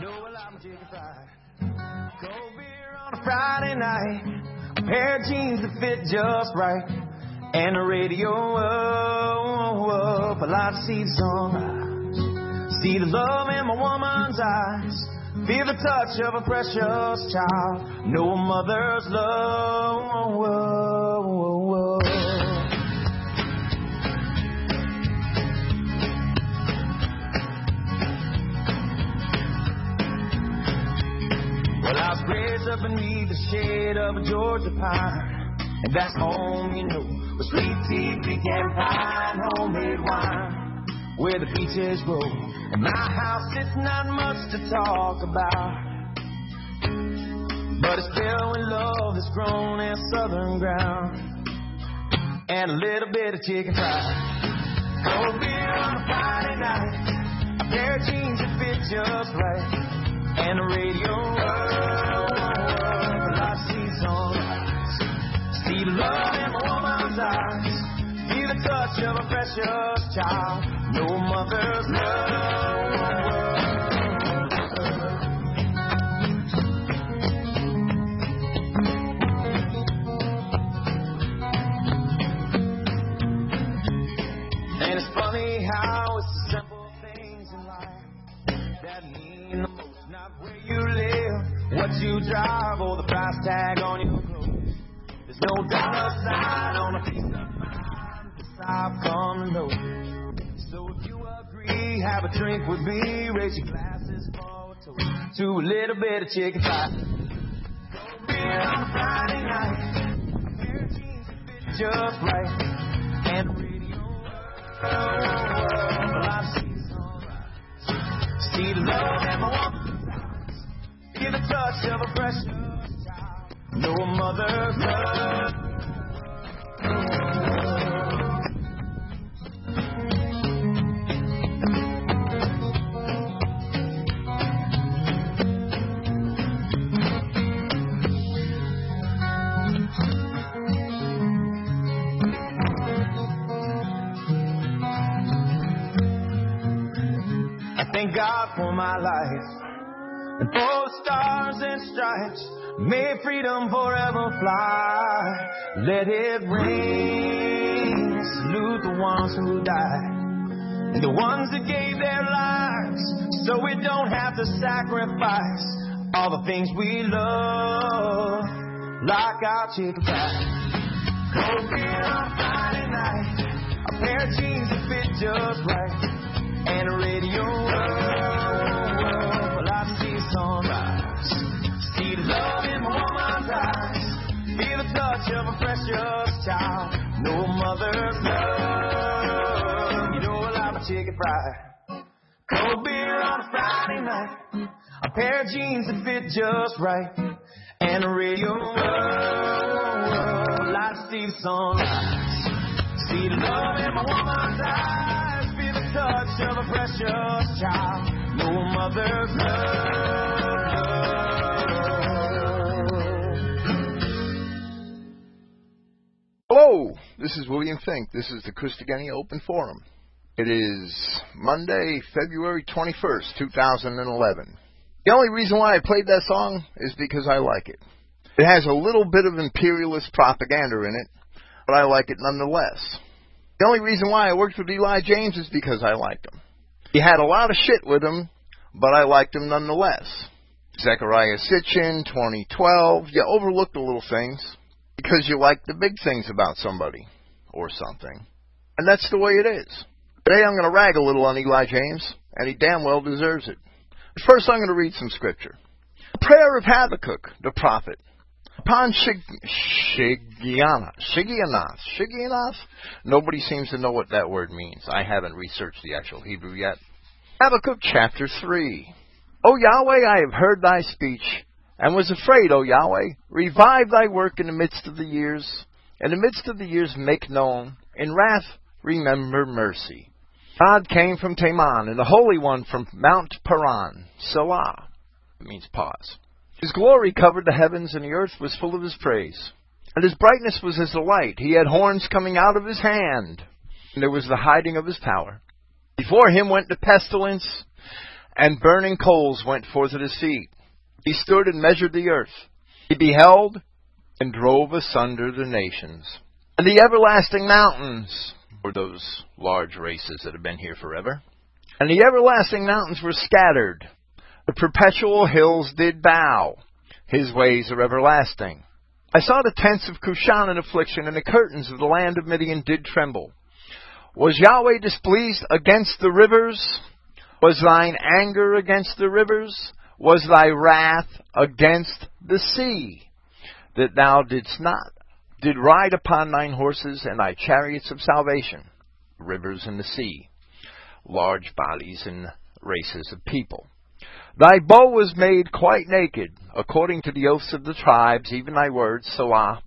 know well I'm chicken fried. Cold beer on a Friday night, a pair of jeans that fit just right, and the radio up, a lot to see the sunrise. See the love in my woman's eyes. Feel the touch of a precious child. A mother's love. Well, I was raised up beneath the shade of a Georgia pine. And that's home, you know, with sweet tea, pecan pie, homemade wine. Where the peaches grow. And my house, it's not much to talk about. But it's filled with love that's grown in southern ground. And a little bit of chicken fried. Cold beer on a Friday night. A pair of jeans that fit just right. And the radio up, I see sunrise. See the love in my woman's eyes. Feel the touch of a precious child. No mother's love. You drive, or the price tag on your clothes. There's no dollar sign on a piece of mind. I've come to know. So if you agree, have a drink with me. Raise your glasses for a to a little bit of chicken pie. Cold beer on Friday night. Of jeans fit just right. And the radio. Well, I see the sunrise. See the love in my eyes. Feel the touch of a. Know a mother's love. I thank God for my life. For stars and stripes, may freedom forever fly. Let it ring. Salute the ones who died. And the ones that gave their lives so we don't have to sacrifice all the things we love, like our chicken pie. Beer on Friday night, a pair of jeans that fit just right and a radio see sunrise. See the love in my woman's eyes. Feel the touch of a precious child. No mother's love. You know I love my chicken fried. Cold beer on a Friday night. A pair of jeans that fit just right. And a radio I see the sunrise. See the love in my woman's eyes. Feel the touch of a precious child. Mother's love. Hello, this is William Fink. This is the Christogenea Open Forum. It is Monday, February 21st, 2011. The only reason why I played that song is because I like it. It has a little bit of imperialist propaganda in it, but I like it nonetheless. The only reason why I worked with Eli James is because I liked him. He had a lot of shit with him, but I liked him nonetheless. Zechariah Sitchin, 2012, you overlook the little things because you like the big things about somebody or something. And that's the way it is. Today I'm going to rag a little on Eli James, and he damn well deserves it. First I'm going to read some scripture. Prayer of Habakkuk, the prophet. Upon Shig- Shigiana, Shigianath? Nobody seems to know what that word means. I haven't researched the actual Hebrew yet. Habakkuk chapter 3. O Yahweh, I have heard thy speech, and was afraid, O Yahweh. Revive thy work in the midst of the years. In the midst of the years make known. In wrath remember mercy. God came from Teman, and the Holy One from Mount Paran. Selah. It means pause. His glory covered the heavens, and the earth was full of his praise. And his brightness was as the light. He had horns coming out of his hand, and there was the hiding of his power. Before him went the pestilence, and burning coals went forth of his feet. He stood and measured the earth. He beheld and drove asunder the nations. And the everlasting mountains were those large races that have been here forever. And the everlasting mountains were scattered. The perpetual hills did bow. His ways are everlasting. I saw the tents of Cushan in affliction, and the curtains of the land of Midian did tremble. Was Yahweh displeased against the rivers? Was thine anger against the rivers? Was thy wrath against the sea? That thou didst not, did ride upon thine horses and thy chariots of salvation, rivers and the sea, large bodies and races of people. Thy bow was made quite naked, according to the oaths of the tribes, even thy words, Selah.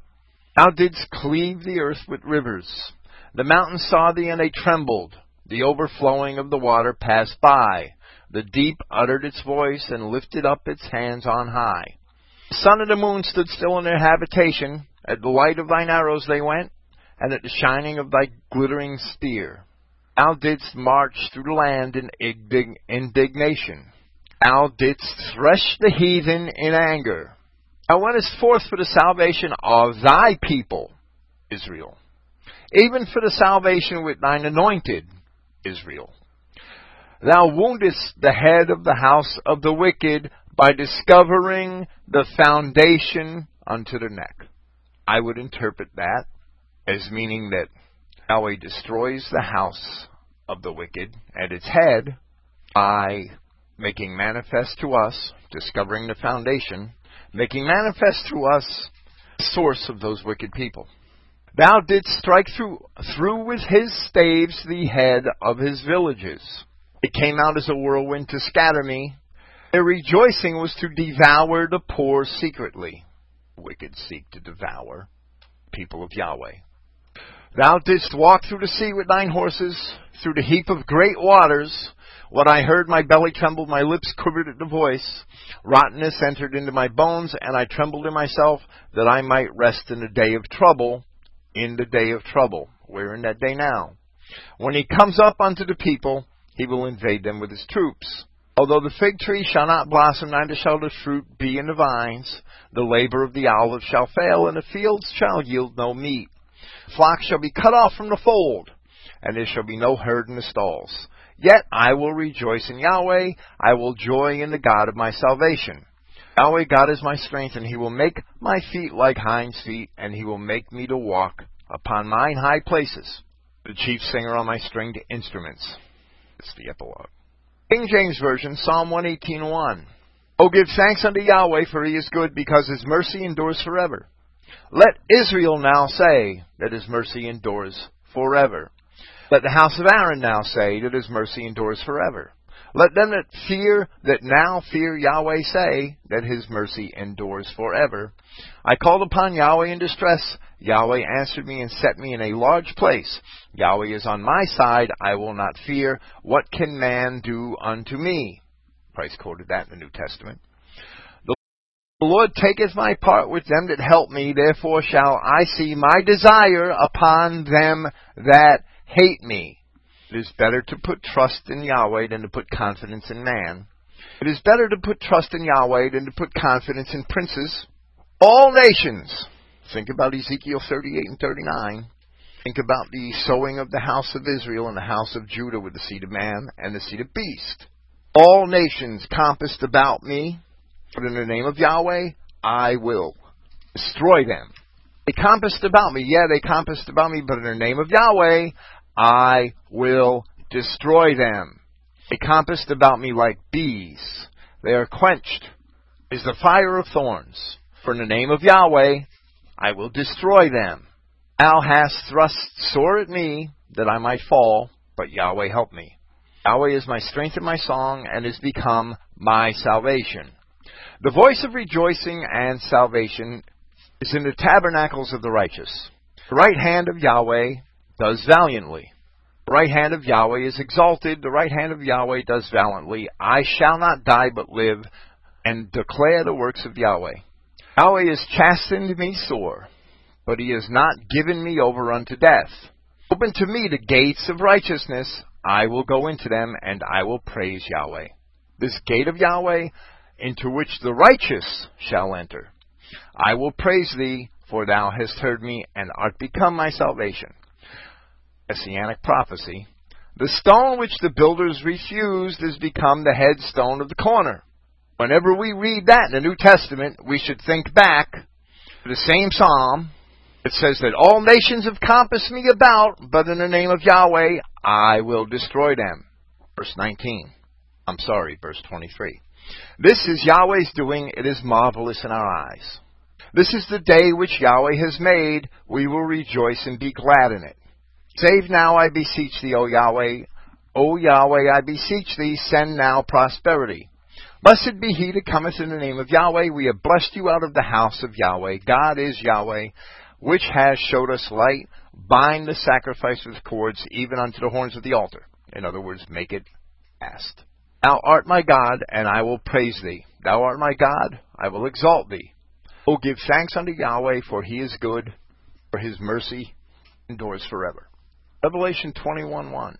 Thou didst cleave the earth with rivers. The mountains saw thee, and they trembled. The overflowing of the water passed by. The deep uttered its voice, and lifted up its hands on high. The sun and the moon stood still in their habitation. At the light of thine arrows they went, and at the shining of thy glittering spear. Thou didst march through the land in indignation. Thou didst thresh the heathen in anger. Thou wentest forth for the salvation of thy people, Israel even for the salvation with thine anointed Israel. Thou woundest the head of the house of the wicked by discovering the foundation unto the neck. I would interpret that as meaning that Yahweh destroys the house of the wicked at its head by making manifest to us, discovering the foundation, making manifest to us the source of those wicked people. Thou didst strike through, through with his staves the head of his villages. It came out as a whirlwind to scatter me. Their rejoicing was to devour the poor secretly. Wicked seek to devour people of Yahweh. Thou didst walk through the sea with thine horses, through the heap of great waters. What I heard, my belly trembled, my lips quivered at the voice. Rottenness entered into my bones, and I trembled in myself, that I might rest in the day of trouble in the day of trouble. We're in that day now. When he comes up unto the people, he will invade them with his troops. Although the fig tree shall not blossom, neither shall the fruit be in the vines, the labor of the olive shall fail, and the fields shall yield no meat. Flocks shall be cut off from the fold, and there shall be no herd in the stalls. Yet I will rejoice in Yahweh, I will joy in the God of my salvation. Yahweh God is my strength, and he will make my feet like hinds' feet, and he will make me to walk upon mine high places. The chief singer on my stringed instruments. It's the epilogue. King James Version, Psalm 118.1. Oh, give thanks unto Yahweh, for he is good, because his mercy endures forever. Let Israel now say that his mercy endures forever. Let the house of Aaron now say that his mercy endures forever. Let them that fear, that now fear Yahweh say that his mercy endures forever. I called upon Yahweh in distress. Yahweh answered me and set me in a large place. Yahweh is on my side. I will not fear. What can man do unto me? Christ quoted that in the New Testament. The Lord taketh my part with them that help me. Therefore shall I see my desire upon them that hate me. It is better to put trust in Yahweh than to put confidence in man. It is better to put trust in Yahweh than to put confidence in princes. All nations. Think about Ezekiel 38 and 39. Think about the sowing of the house of Israel and the house of Judah with the seed of man and the seed of beast. All nations compassed about me, but in the name of Yahweh, I will destroy them. They compassed about me. Yeah, they compassed about me, but in the name of Yahweh, I will destroy them. They compassed about me like bees. They are quenched. Is the fire of thorns. For in the name of Yahweh, I will destroy them. Thou hast thrust sore at me that I might fall, but Yahweh help me. Yahweh is my strength and my song, and is become my salvation. The voice of rejoicing and salvation is in the tabernacles of the righteous. The right hand of Yahweh does valiantly. The right hand of Yahweh is exalted. The right hand of Yahweh does valiantly. I shall not die but live and declare the works of Yahweh. Yahweh has chastened me sore, but he has not given me over unto death. Open to me the gates of righteousness. I will go into them, and I will praise Yahweh. this gate of Yahweh, into which the righteous shall enter. I will praise thee, for thou hast heard me, and art become my salvation. Messianic prophecy. The stone which the builders refused has become the headstone of the corner. Whenever we read that in the New Testament, we should think back to the same psalm. It says that all nations have compassed me about, but in the name of Yahweh I will destroy them. Verse 19. I'm sorry, verse 23. This is Yahweh's doing, it is marvelous in our eyes. This is the day which Yahweh has made, we will rejoice and be glad in it. Save now, I beseech thee, O Yahweh. O Yahweh, I beseech thee, send now prosperity. Blessed be he that cometh in the name of Yahweh. We have blessed you out of the house of Yahweh. God is Yahweh, which has showed us light. Bind the sacrifice with cords, even unto the horns of the altar. In other words, make it fast. Thou art my God, and I will praise thee. Thou art my God, I will exalt thee. O give thanks unto Yahweh, for he is good, for his mercy endures forever. Revelation 21:1.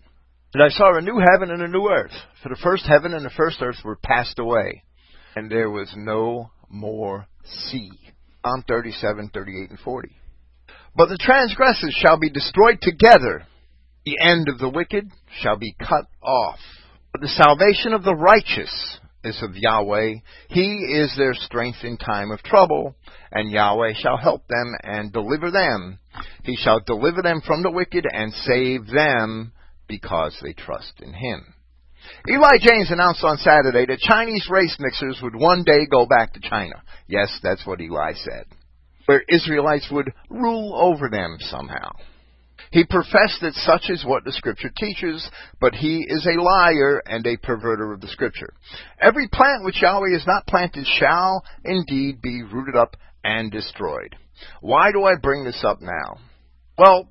And I saw a new heaven and a new earth, for the first heaven and the first earth were passed away, and there was no more sea. Psalm 37, 38, and 40. But the transgressors shall be destroyed together. The end of the wicked shall be cut off. But the salvation of the righteous is of Yahweh. He is their strength in time of trouble, and Yahweh shall help them and deliver them. He shall deliver them from the wicked and save them because they trust in him. Eli James announced on Saturday that Chinese race mixers would one day go back to China. Yes, that's what Eli said. Where Israelites would rule over them somehow. He professed that such is what the Scripture teaches, but he is a liar and a perverter of the Scripture. Every plant which Yahweh has not planted shall indeed be rooted up and destroyed. Why do I bring this up now? Well,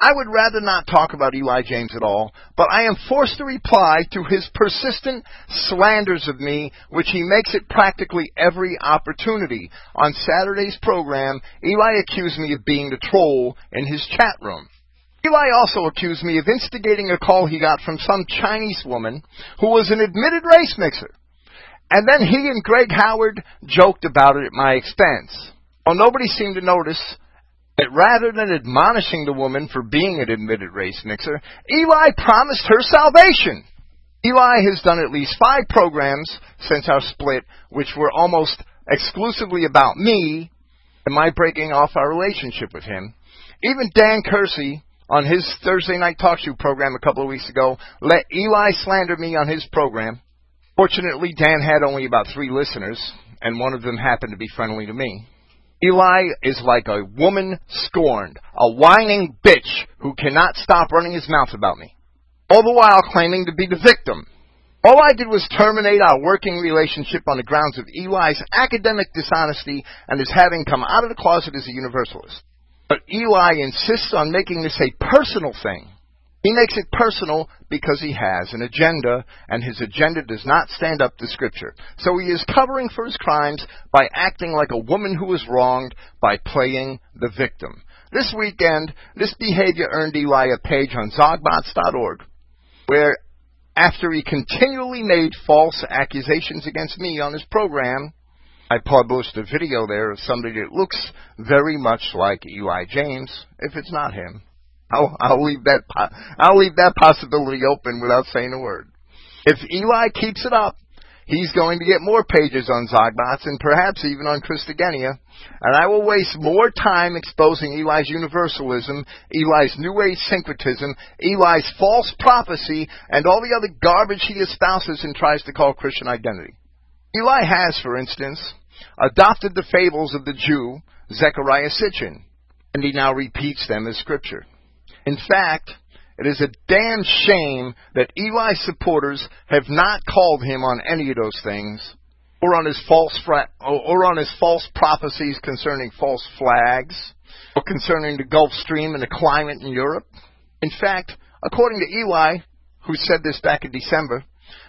I would rather not talk about Eli James at all, but I am forced to reply to his persistent slanders of me, which he makes at practically every opportunity. On Saturday's program, Eli accused me of being the troll in his chat room. Eli also accused me of instigating a call he got from some Chinese woman who was an admitted race mixer. And then he and Greg Howard joked about it at my expense. Well, nobody seemed to notice that rather than admonishing the woman for being an admitted race mixer, Eli promised her salvation. Eli has done at least five programs since our split, which were almost exclusively about me and my breaking off our relationship with him. Even Dan Kersey, on his Thursday night talk show program a couple of weeks ago, let Eli slander me on his program. Fortunately, Dan had only about three listeners, and one of them happened to be friendly to me. Eli is like a woman scorned, a whining bitch who cannot stop running his mouth about me, all the while claiming to be the victim. All I did was terminate our working relationship on the grounds of Eli's academic dishonesty and his having come out of the closet as a universalist. But Eli insists on making this a personal thing. He makes it personal because he has an agenda, and his agenda does not stand up to Scripture. So he is covering for his crimes by acting like a woman who was wronged by playing the victim. This weekend, this behavior earned Eli a page on Zogbots.org, where after he continually made false accusations against me on his program, I published a video there of somebody that looks very much like Eli James, if it's not him. I'll, I'll leave that I'll leave that possibility open without saying a word. If Eli keeps it up, he's going to get more pages on Zogbots and perhaps even on Christogenea, and I will waste more time exposing Eli's universalism, Eli's New Age syncretism, Eli's false prophecy, and all the other garbage he espouses and tries to call Christian identity. Eli has, for instance, adopted the fables of the Jew Zechariah Sitchin, and he now repeats them as scripture. In fact, it is a damn shame that Eli's supporters have not called him on any of those things, or on his false fra- or on his false prophecies concerning false flags, or concerning the Gulf Stream and the climate in Europe. In fact, according to Eli, who said this back in December,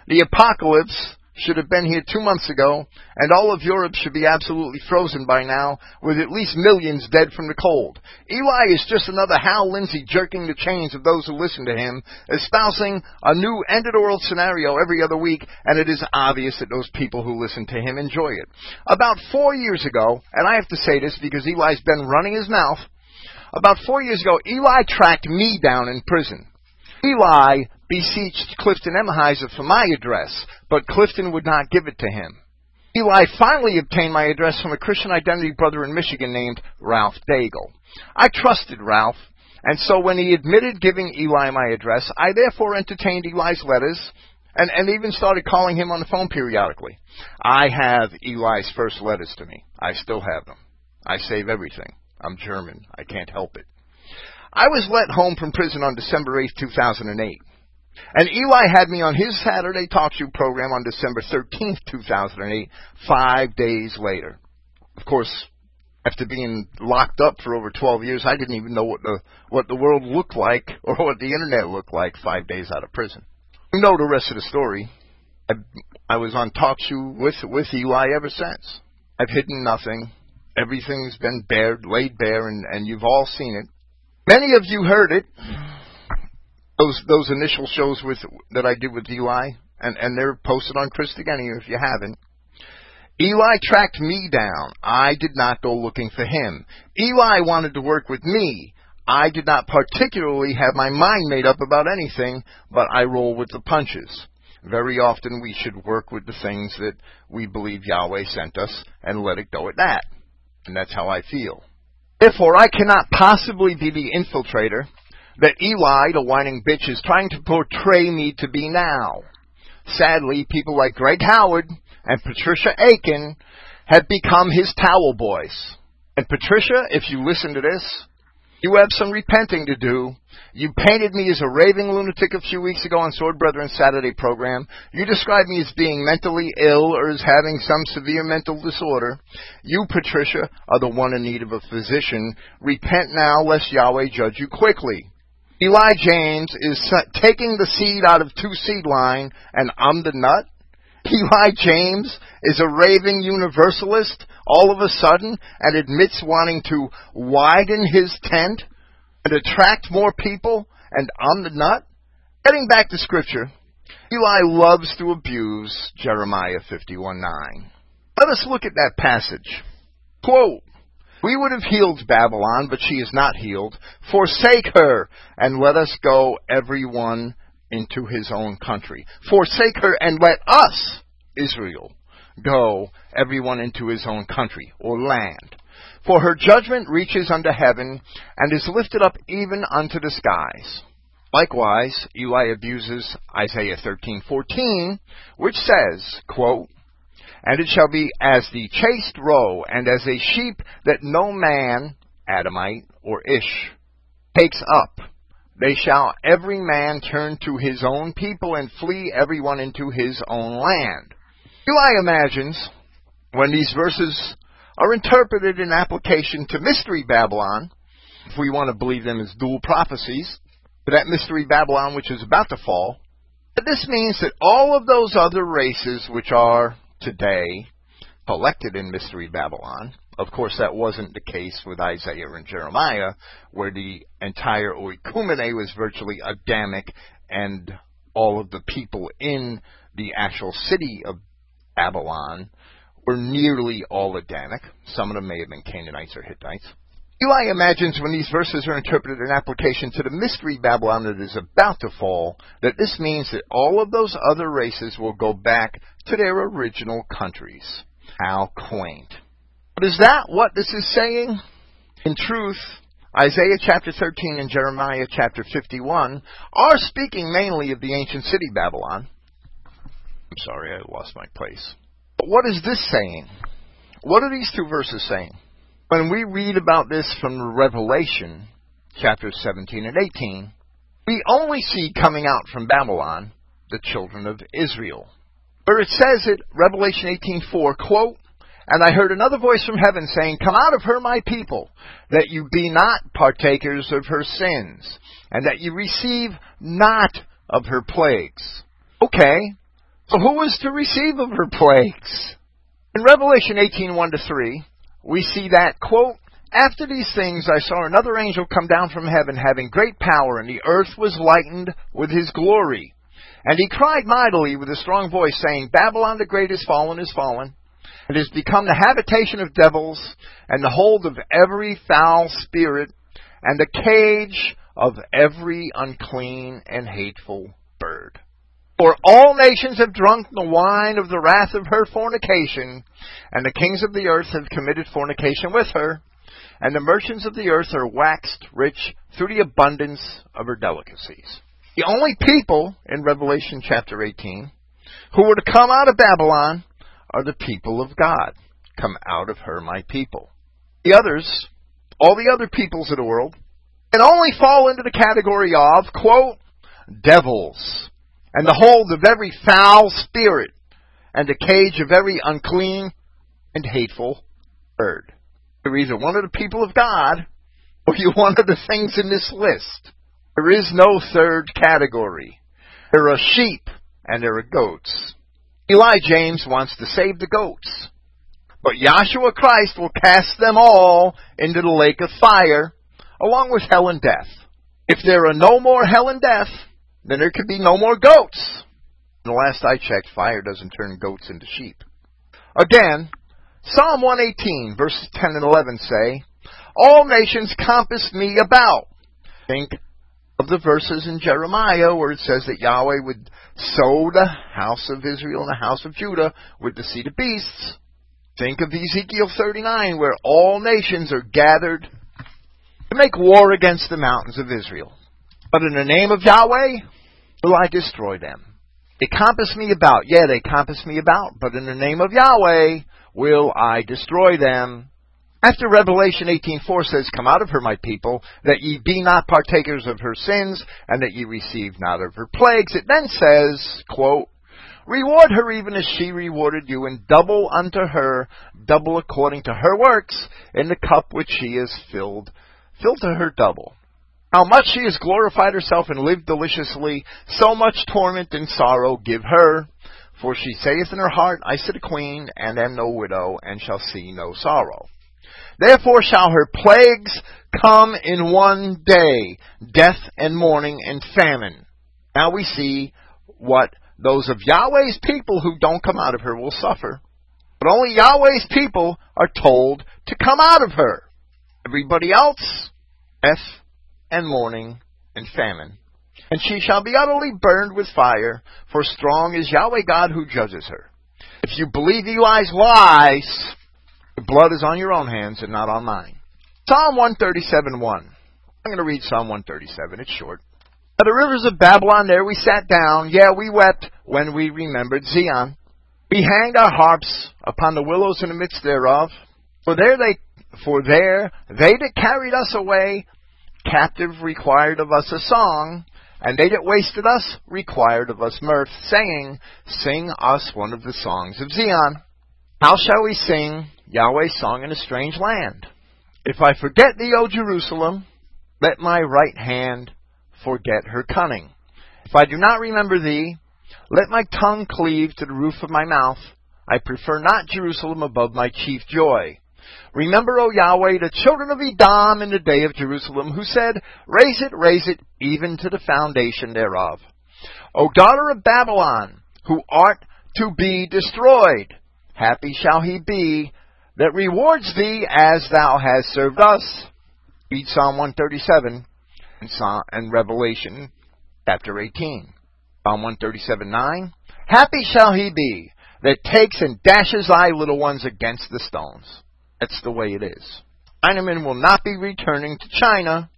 the apocalypse should have been here two months ago, and all of Europe should be absolutely frozen by now, with at least millions dead from the cold. Eli is just another Hal Lindsey jerking the chains of those who listen to him, espousing a new end of the world scenario every other week, and it is obvious that those people who listen to him enjoy it. About four years ago, and I have to say this because Eli's been running his mouth, about four years ago, Eli tracked me down in prison. Eli beseeched Clifton Emahiser for my address, but Clifton would not give it to him. Eli finally obtained my address from a Christian identity brother in Michigan named Ralph Daigle. I trusted Ralph, and so when he admitted giving Eli my address, I therefore entertained Eli's letters and, and even started calling him on the phone periodically. I have Eli's first letters to me. I still have them. I save everything. I'm German. I can't help it. I was let home from prison on December 8, 2008. And Eli had me on his Saturday talk show program on December 13th, 2008, five days later. Of course, after being locked up for over 12 years, I didn't even know what the, what the world looked like or what the internet looked like five days out of prison. You know the rest of the story. I, I was on talk show with, with Eli ever since. I've hidden nothing. Everything's been bared, laid bare, and, and you've all seen it. Many of you heard it. Those those initial shows with that I did with Eli, and and they're posted on Chris Christogenea if you haven't. Eli tracked me down. I did not go looking for him. Eli wanted to work with me. I did not particularly have my mind made up about anything, but I roll with the punches. Very often we should work with the things that we believe Yahweh sent us and let it go at that. And that's how I feel. Therefore, I cannot possibly be the infiltrator that Eli, the whining bitch, is trying to portray me to be now. Sadly, people like Greg Howard and Patricia Aiken have become his towel boys. And Patricia, if you listen to this, you have some repenting to do. You painted me as a raving lunatic a few weeks ago on Sword Brethren Saturday program. You described me as being mentally ill or as having some severe mental disorder. You, Patricia, are the one in need of a physician. Repent now, lest Yahweh judge you quickly. Eli James is taking the seed out of two seed line, and I'm the nut. Eli James is a raving universalist all of a sudden and admits wanting to widen his tent and attract more people, and I'm the nut. Getting back to scripture, Eli loves to abuse Jeremiah 51 9. Let us look at that passage. Quote, we would have healed Babylon, but she is not healed. Forsake her, and let us go everyone into his own country. Forsake her, and let us, Israel, go everyone into his own country, or land. For her judgment reaches unto heaven, and is lifted up even unto the skies. Likewise, Eli abuses Isaiah 13:14, which says, quote, and it shall be as the chaste roe, and as a sheep that no man, Adamite or Ish, takes up. They shall every man turn to his own people and flee everyone into his own land. Eli imagines when these verses are interpreted in application to Mystery Babylon, if we want to believe them as dual prophecies, to that Mystery Babylon which is about to fall, that this means that all of those other races which are today collected in Mystery Babylon. Of course, that wasn't the case with Isaiah and Jeremiah, where the entire oikumene was virtually Adamic, and all of the people in the actual city of Babylon were nearly all Adamic. Some of them may have been Canaanites or Hittites. Eli imagines when these verses are interpreted in application to the mystery Babylon that is about to fall, that this means that all of those other races will go back to their original countries. How quaint. But is that what this is saying? In truth, Isaiah chapter 13 and Jeremiah chapter 51 are speaking mainly of the ancient city Babylon. I'm sorry, I lost my place. But what is this saying? What are these two verses saying? When we read about this from Revelation chapters 17 and 18, we only see coming out from Babylon the children of Israel. Where it says it, Revelation 18:4, quote, and I heard another voice from heaven saying, Come out of her, my people, that you be not partakers of her sins, and that you receive not of her plagues. Okay, So who was to receive of her plagues? In Revelation 18:1 to 3, we see that quote, after these things I saw another angel come down from heaven having great power and the earth was lightened with his glory. And he cried mightily with a strong voice saying, Babylon the great is fallen is fallen. It has become the habitation of devils and the hold of every foul spirit and the cage of every unclean and hateful bird. For all nations have drunk the wine of the wrath of her fornication, and the kings of the earth have committed fornication with her, and the merchants of the earth are waxed rich through the abundance of her delicacies. The only people in Revelation chapter 18 who were to come out of Babylon are the people of God. Come out of her, my people. The others, all the other peoples of the world, can only fall into the category of, quote, devils, and the hold of every foul spirit, and the cage of every unclean and hateful bird. You're either one of the people of God, or you're one of the things in this list. There is no third category. There are sheep, and there are goats. Eli James wants to save the goats. But Yahshua Christ will cast them all into the lake of fire, along with hell and death. If there are no more hell and death, then there could be no more goats. The last I checked, fire doesn't turn goats into sheep. Again, Psalm 118, verses 10 and 11 say, All nations compassed me about. Think of the verses in Jeremiah where it says that Yahweh would sow the house of Israel and the house of Judah with the seed of beasts. Think of Ezekiel 39 where all nations are gathered to make war against the mountains of Israel. But in the name of Yahweh, will I destroy them. They compass me about. Yeah, they compass me about. But in the name of Yahweh, will I destroy them. After Revelation 18:4 says, "Come out of her, my people, that ye be not partakers of her sins, and that ye receive not of her plagues," it then says, quote, Reward her even as she rewarded you, and double unto her, double according to her works, in the cup which she has filled, fill to her double. How much she has glorified herself and lived deliciously, so much torment and sorrow give her. For she saith in her heart, I sit a queen, and am no widow, and shall see no sorrow. Therefore shall her plagues come in one day, death and mourning and famine. Now we see what those of Yahweh's people who don't come out of her will suffer. But only Yahweh's people are told to come out of her. Everybody else, death and mourning and famine. And she shall be utterly burned with fire, for strong is Yahweh God who judges her. If you believe Eli's lies, the blood is on your own hands and not on mine. Psalm 137 1. I'm going to read Psalm 137. It's short. The rivers of Babylon, there we sat down. Yeah, we wept when we remembered Zion. We hanged our harps upon the willows in the midst thereof. For there they, for there they that carried us away captive required of us a song, and they that wasted us required of us mirth, saying, Sing us one of the songs of Zion. How shall we sing Yahweh's song in a strange land? If I forget thee, O Jerusalem, let my right hand forget her cunning. If I do not remember thee, let my tongue cleave to the roof of my mouth. I prefer not Jerusalem above my chief joy. Remember, O Yahweh, the children of Edom in the day of Jerusalem, who said, Raise it, raise it, even to the foundation thereof. O daughter of Babylon, who art to be destroyed, happy shall he be that rewards thee as thou hast served us. Read Psalm 137 and, Revelation chapter 18. Psalm 137 9. Happy shall he be that takes and dashes thy little ones against the stones. That's the way it is. Chinamen will not be returning to China.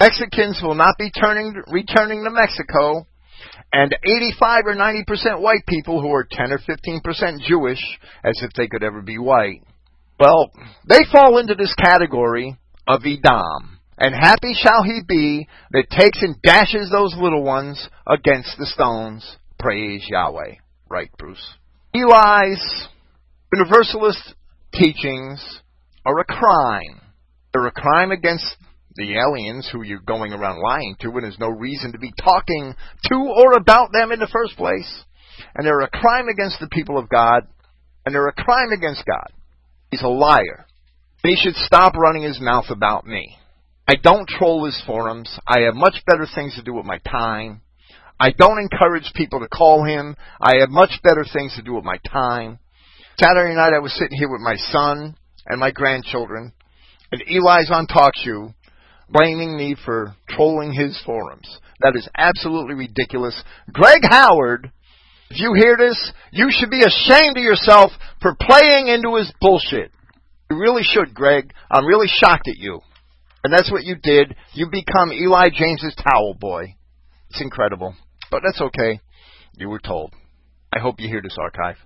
Mexicans will not be turning, returning to Mexico. And 85 or 90% white people who are 10 or 15% Jewish, as if they could ever be white, well, they fall into this category of Edom. And happy shall he be that takes and dashes those little ones against the stones. Praise Yahweh. Right, Bruce? Eli's universalist teachings are a crime. They're a crime against the aliens who you're going around lying to, and there's no reason to be talking to or about them in the first place. and they're a crime against the people of God, and they're a crime against God. He's a liar. He should stop running his mouth about me. I don't troll his forums. I have much better things to do with my time. I don't encourage people to call him. I have much better things to do with my time. Saturday night I was sitting here with my son and my grandchildren, and Eli's on TalkShoe blaming me for trolling his forums. That is absolutely ridiculous. Greg Howard, if you hear this, you should be ashamed of yourself for playing into his bullshit. You really should, Greg. I'm really shocked at you. And that's what you did. You become Eli James's towel boy. It's incredible. But that's okay. You were told. I hope you hear this archive.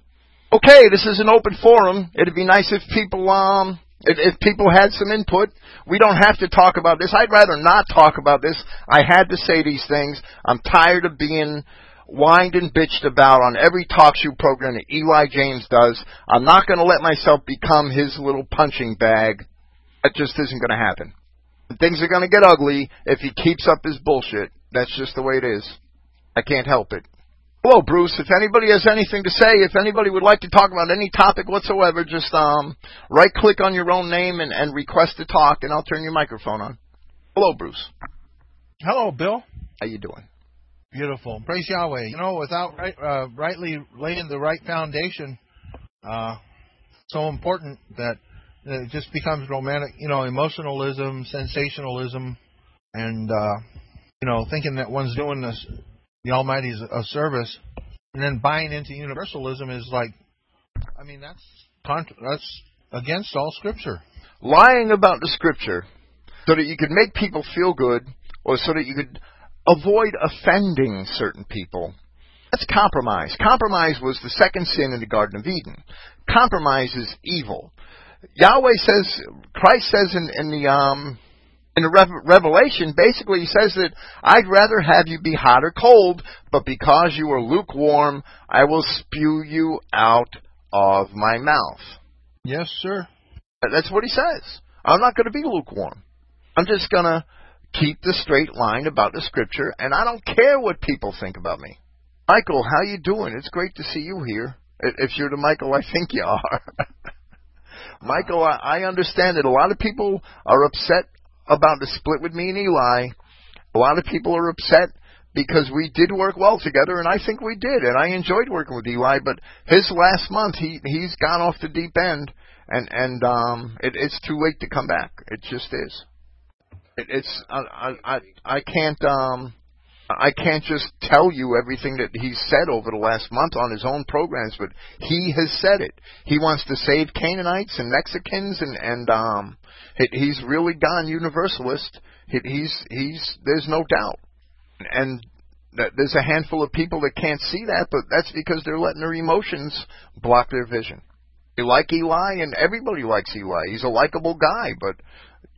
Okay, this is an open forum. It'd be nice if people um if, if people had some input. We don't have to talk about this. I'd rather not talk about this. I had to say these things. I'm tired of being whined and bitched about on every talk show program that Eli James does. I'm not going to let myself become his little punching bag. That just isn't going to happen. Things are going to get ugly if he keeps up his bullshit. That's just the way it is. I can't help it. Hello, Bruce. If anybody has anything to say, if anybody would like to talk about any topic whatsoever, just um, right click on your own name and, and request to talk, and I'll turn your microphone on. Hello, Bruce. Hello, Bill. How you doing? Beautiful. Praise Yahweh. You know, without right, uh, rightly laying the right foundation, uh, so important that it just becomes romantic. You know, emotionalism, sensationalism, and uh, you know, thinking that one's doing this, the Almighty's a service, and then buying into universalism is like, I mean, that's contra- that's against all Scripture. Lying about the Scripture so that you could make people feel good, or so that you could avoid offending certain people. That's compromise. Compromise was the second sin in the Garden of Eden. Compromise is evil. Yahweh says, Christ says in, in the um, in the Re- Revelation, basically he says that I'd rather have you be hot or cold, but because you are lukewarm, I will spew you out of my mouth. Yes, sir. That's what he says. I'm not going to be lukewarm. I'm just going to keep the straight line about the scripture, and I don't care what people think about me. Michael, how you doing? It's great to see you here. If you're the Michael I think you are. Michael, I, understand that a lot of people are upset about the split with me and Eli. A lot of people are upset because we did work well together, and I think we did, and I enjoyed working with Eli. But his last month, he he's gone off the deep end, and and um, it, it's too late to come back. It just is. It, it's I I I, I can't um. I can't just tell you everything that he's said over the last month on his own programs, but he has said it. He wants to save Canaanites and Mexicans, and and um, he's really gone universalist. He's he's there's no doubt, and there's a handful of people that can't see that, but that's because they're letting their emotions block their vision. They like Eli, and everybody likes Eli. He's a likable guy, but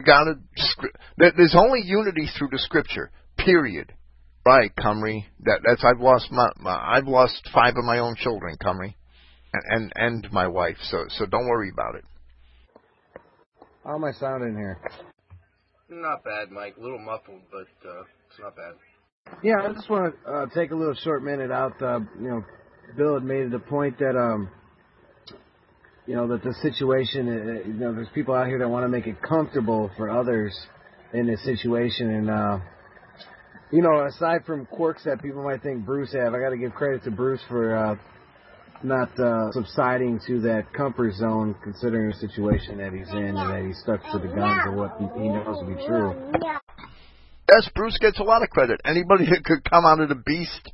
you gotta. There's only unity through the Scripture. Period. Right, Cumry. That that's I've lost my, my I've lost five of my own children, Cumry, and, and and my wife. So so don't worry about it. How am I sounding here? Not bad, Mike. A little muffled, but uh, it's not bad. Yeah, I just want to uh, take a little short minute out. Uh, you know, Bill had made it a point that um, you know that the situation. Uh, you know, there's people out here that want to make it comfortable for others in this situation, and uh, you know, aside from quirks that people might think Bruce have, I got to give credit to Bruce for uh, not uh, subsiding to that comfort zone, considering the situation that he's in and that he's stuck to the guns of what he knows to be true. Yes, Bruce gets a lot of credit. Anybody that could come out of the beast,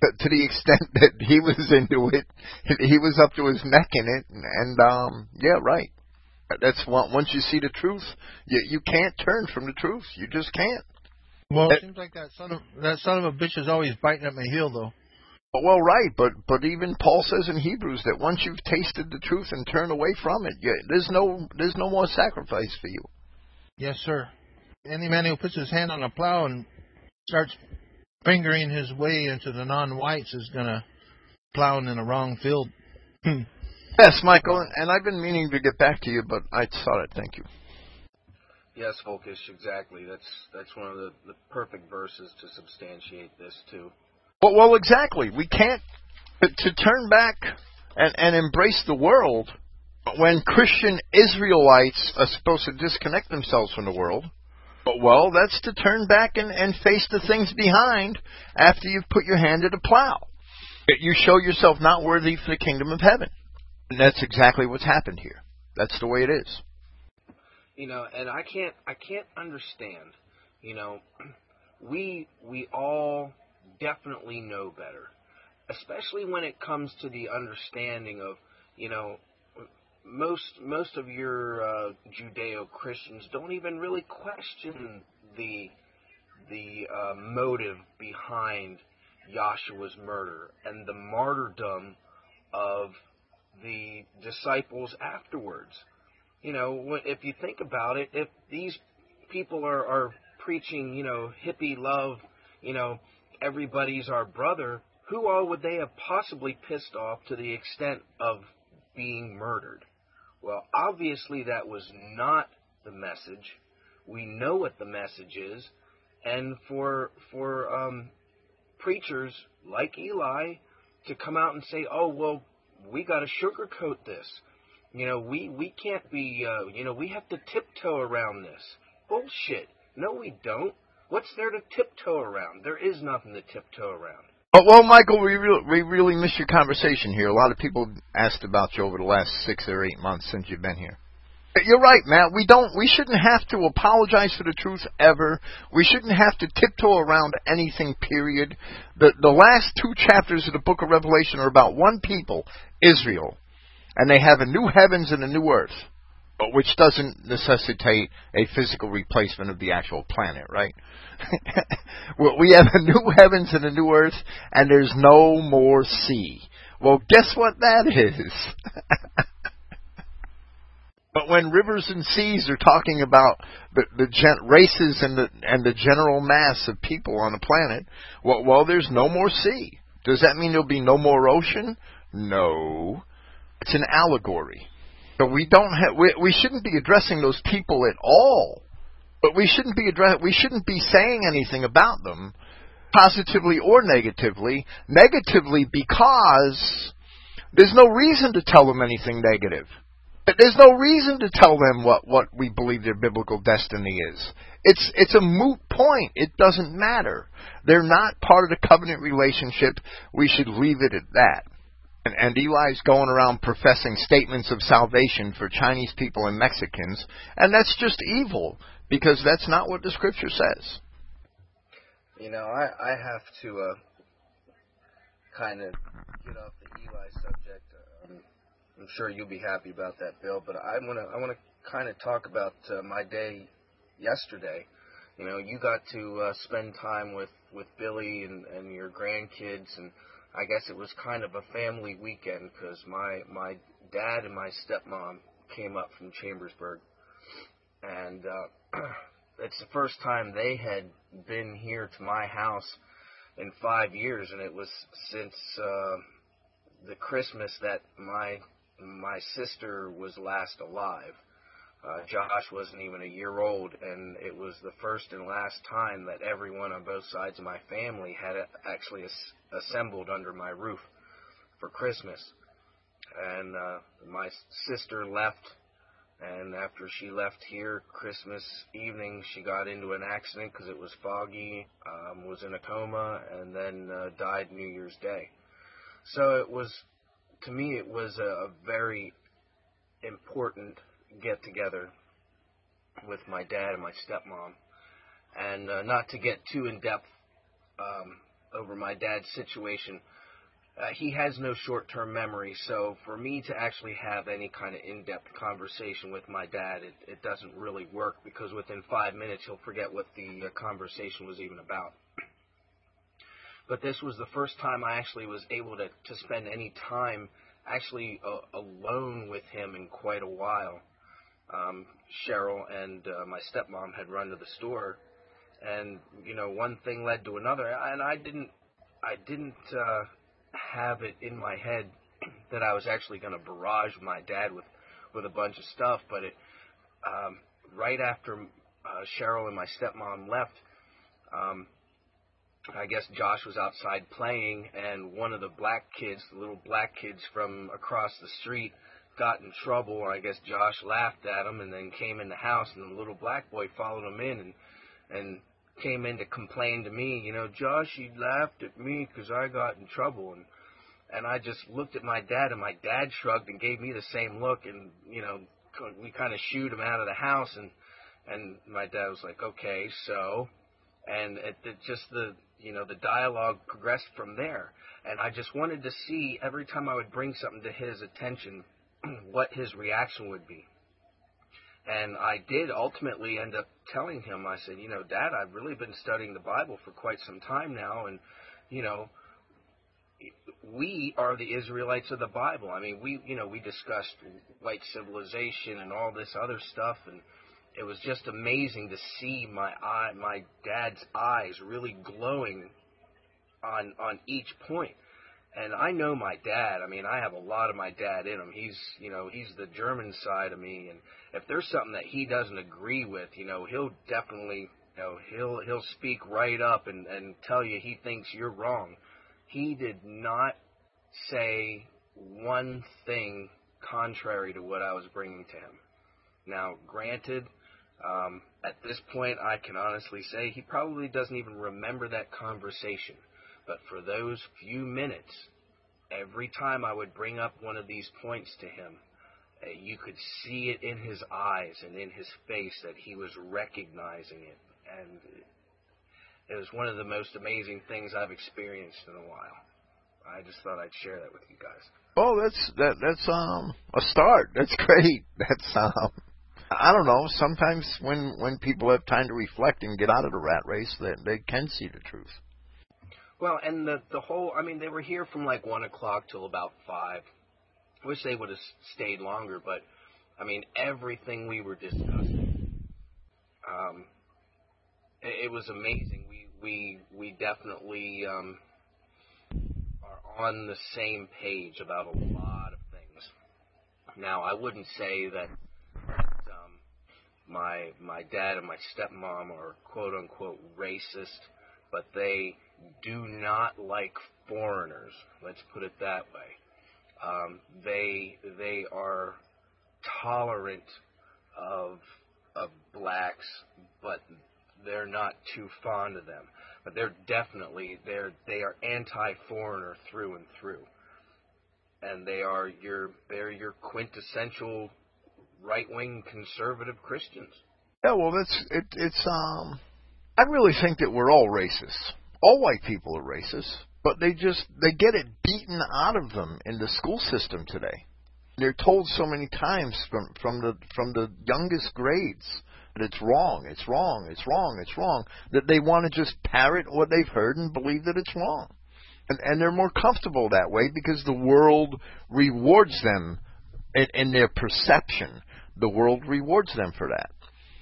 to the extent that he was into it, he was up to his neck in it, and, and um, yeah, right. That's once you see the truth, you you can't turn from the truth. You just can't. Well, it seems like that son of that son of a bitch is always biting at my heel, though. Well, right, but but even Paul says in Hebrews that once you've tasted the truth and turned away from it, you, there's no there's no more sacrifice for you. Yes, sir. Any man who puts his hand on a plow and starts fingering his way into the non-whites is gonna plow in the wrong field. Hmm. yes, Michael, and I've been meaning to get back to you, but I saw it. Thank you. Yes, Volkish, exactly. That's that's one of the, the perfect verses to substantiate this too. Well, well, exactly. We can't to, to turn back and, and embrace the world when Christian Israelites are supposed to disconnect themselves from the world. But well, that's to turn back and, and face the things behind after you've put your hand to the plow. You show yourself not worthy for the kingdom of heaven. And that's exactly what's happened here. That's the way it is. You know, and I can't I can't understand. You know, we we all definitely know better, especially when it comes to the understanding of, you know, most most of your uh, Judeo Christians don't even really question the the uh, motive behind Yahshua's murder and the martyrdom of the disciples afterwards. You know, if you think about it, if these people are, are preaching, you know, hippie love, you know, everybody's our brother, who all would they have possibly pissed off to the extent of being murdered? Well, obviously that was not the message. We know what the message is, and for for um, preachers like Eli to come out and say, "Oh, well, we got to sugarcoat this," you know, we we can't be, uh, you know, we have to tiptoe around this. Bullshit. No, we don't. What's there to tiptoe around? There is nothing to tiptoe around. Oh, well, Michael, we really, we really missed your conversation here. A lot of people asked about you over the last six or eight months since you've been here. Uh, you're right, Matt. We don't. We shouldn't have to apologize for the truth ever. We shouldn't have to tiptoe around anything. Period. The the last two chapters of the Book of Revelation are about one people, Israel, and they have a new heavens and a new earth which doesn't necessitate a physical replacement of the actual planet, right? we have a new heavens and a new earth, and there's no more sea. Well, guess what that is? but when rivers and seas are talking about the, the gen- races and the and the general mass of people on the planet, well, well, there's no more sea. Does that mean there'll be no more ocean? No, it's an allegory. So we don't have, we, we shouldn't be addressing those people at all. But we shouldn't be address, we shouldn't be saying anything about them, positively or negatively. Negatively because there's no reason to tell them anything negative. But There's no reason to tell them what, what we believe their biblical destiny is. It's it's a moot point. It doesn't matter. They're not part of the covenant relationship. We should leave it at that. And, and Eli's going around professing statements of salvation for Chinese people and Mexicans, and that's just evil because that's not what the scripture says. You know, I I have to uh, kind of get off the Eli subject. Um, I'm sure you'll be happy about that, Bill. But I want to I want to kind of talk about uh, my day yesterday. You know, you got to uh, spend time with with Billy and and your grandkids and I guess it was kind of a family weekend because my my dad and my stepmom came up from Chambersburg, and uh, it's the first time they had been here to my house in five years, and it was since uh, the Christmas that my my sister was last alive. Uh, Josh wasn't even a year old, and it was the first and last time that everyone on both sides of my family had actually as- assembled under my roof for Christmas. And uh, my sister left, and after she left here Christmas evening, she got into an accident because it was foggy, um, was in a coma, and then uh, died New Year's Day. So it was, to me, it was a, a very important get together with my dad and my stepmom. And uh, not to get too in depth um, over my dad's situation, uh, he has no short term memory. So for me to actually have any kind of in depth conversation with my dad, it, it doesn't really work because within five minutes he'll forget what the uh, conversation was even about. But this was the first time I actually was able to, to spend any time actually uh, alone with him in quite a while um, Cheryl and uh, my stepmom had run to the store, and you know one thing led to another, and I didn't I didn't uh, have it in my head that I was actually going to barrage my dad with with a bunch of stuff, but it um, right after uh, Cheryl and my stepmom left, um, I guess Josh was outside playing, and one of the black kids, the little black kids from across the street, got in trouble. I guess Josh laughed at him, and then came in the house, and the little black boy followed him in, and and came in to complain to me. You know, Josh, he laughed at me because I got in trouble, and and I just looked at my dad, and my dad shrugged and gave me the same look, and you know, we kind of shooed him out of the house, and and my dad was like, okay, so, and it, it just the you know, the dialogue progressed from there. And I just wanted to see every time I would bring something to his attention, what his reaction would be. And I did ultimately end up telling him, I said, you know, Dad, I've really been studying the Bible for quite some time now, and, you know, we are the Israelites of the Bible. I mean, we, you know, we discussed white civilization and all this other stuff, and it was just amazing to see my eye, my dad's eyes really glowing on on each point. And I know my dad. I mean, I have a lot of my dad in him. He's, you know, he's the German side of me. And if there's something that he doesn't agree with, you know, he'll definitely, you know, he'll he'll speak right up and and tell you he thinks you're wrong. He did not say one thing contrary to what I was bringing to him. Now, granted, um, at this point, I can honestly say he probably doesn't even remember that conversation. But for those few minutes, every time I would bring up one of these points to him, uh, you could see it in his eyes and in his face that he was recognizing it. And it was one of the most amazing things I've experienced in a while. I just thought I'd share that with you guys. Oh, that's that that's um a start. That's great. That's um I don't know. Sometimes when when people have time to reflect and get out of the rat race, they they can see the truth. Well, and the the whole I mean, they were here from like one o'clock till about five. I wish they would have stayed longer, but I mean, everything we were discussing, um, it, it was amazing. We we we definitely um, are on the same page about a lot of things. Now, I wouldn't say that my my dad and my stepmom are quote unquote racist, but they do not like foreigners. Let's put it that way. Um, they they are tolerant of of blacks, but they're not too fond of them. But they're definitely they're they are anti-foreigner through and through, and they are your they're your quintessential right wing conservative Christians. Yeah, well, that's it, it's um. I really think that we're all racist. All white people are racist, but they just they get it beaten out of them in the school system today. They're told so many times from from the from the youngest grades that it's wrong, it's wrong, it's wrong, it's wrong. That they want to just parrot what they've heard and believe that it's wrong. And, and they're more comfortable that way because the world rewards them in, in their perception the world rewards them for that.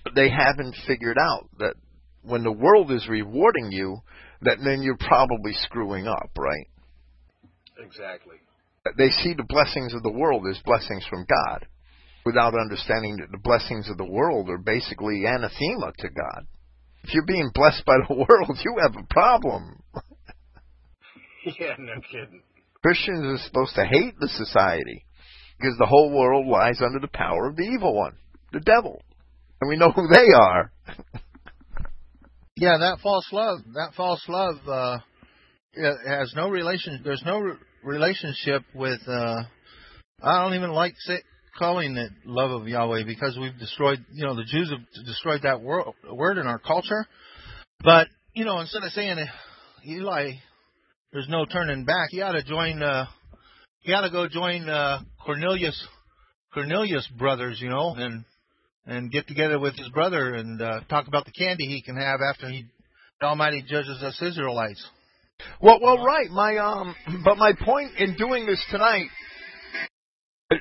But they haven't figured out that when the world is rewarding you, that then you're probably screwing up, right? Exactly. They see the blessings of the world as blessings from God without understanding that the blessings of the world are basically anathema to God. If you're being blessed by the world, you have a problem. yeah, no kidding. Christians are supposed to hate the society because the whole world lies under the power of the evil one, the devil. And we know who they are. yeah, that false love, that false love uh has no relation there's no re- relationship with uh I don't even like say, calling it love of Yahweh because we've destroyed, you know, the Jews have destroyed that wor- word in our culture. But, you know, instead of saying Eli, there's no turning back, you ought to join uh he ought to go join uh, Cornelius Cornelius brothers, you know, and and get together with his brother and uh, talk about the candy he can have after he Almighty judges us Israelites. Well, well, right. My um, but my point in doing this tonight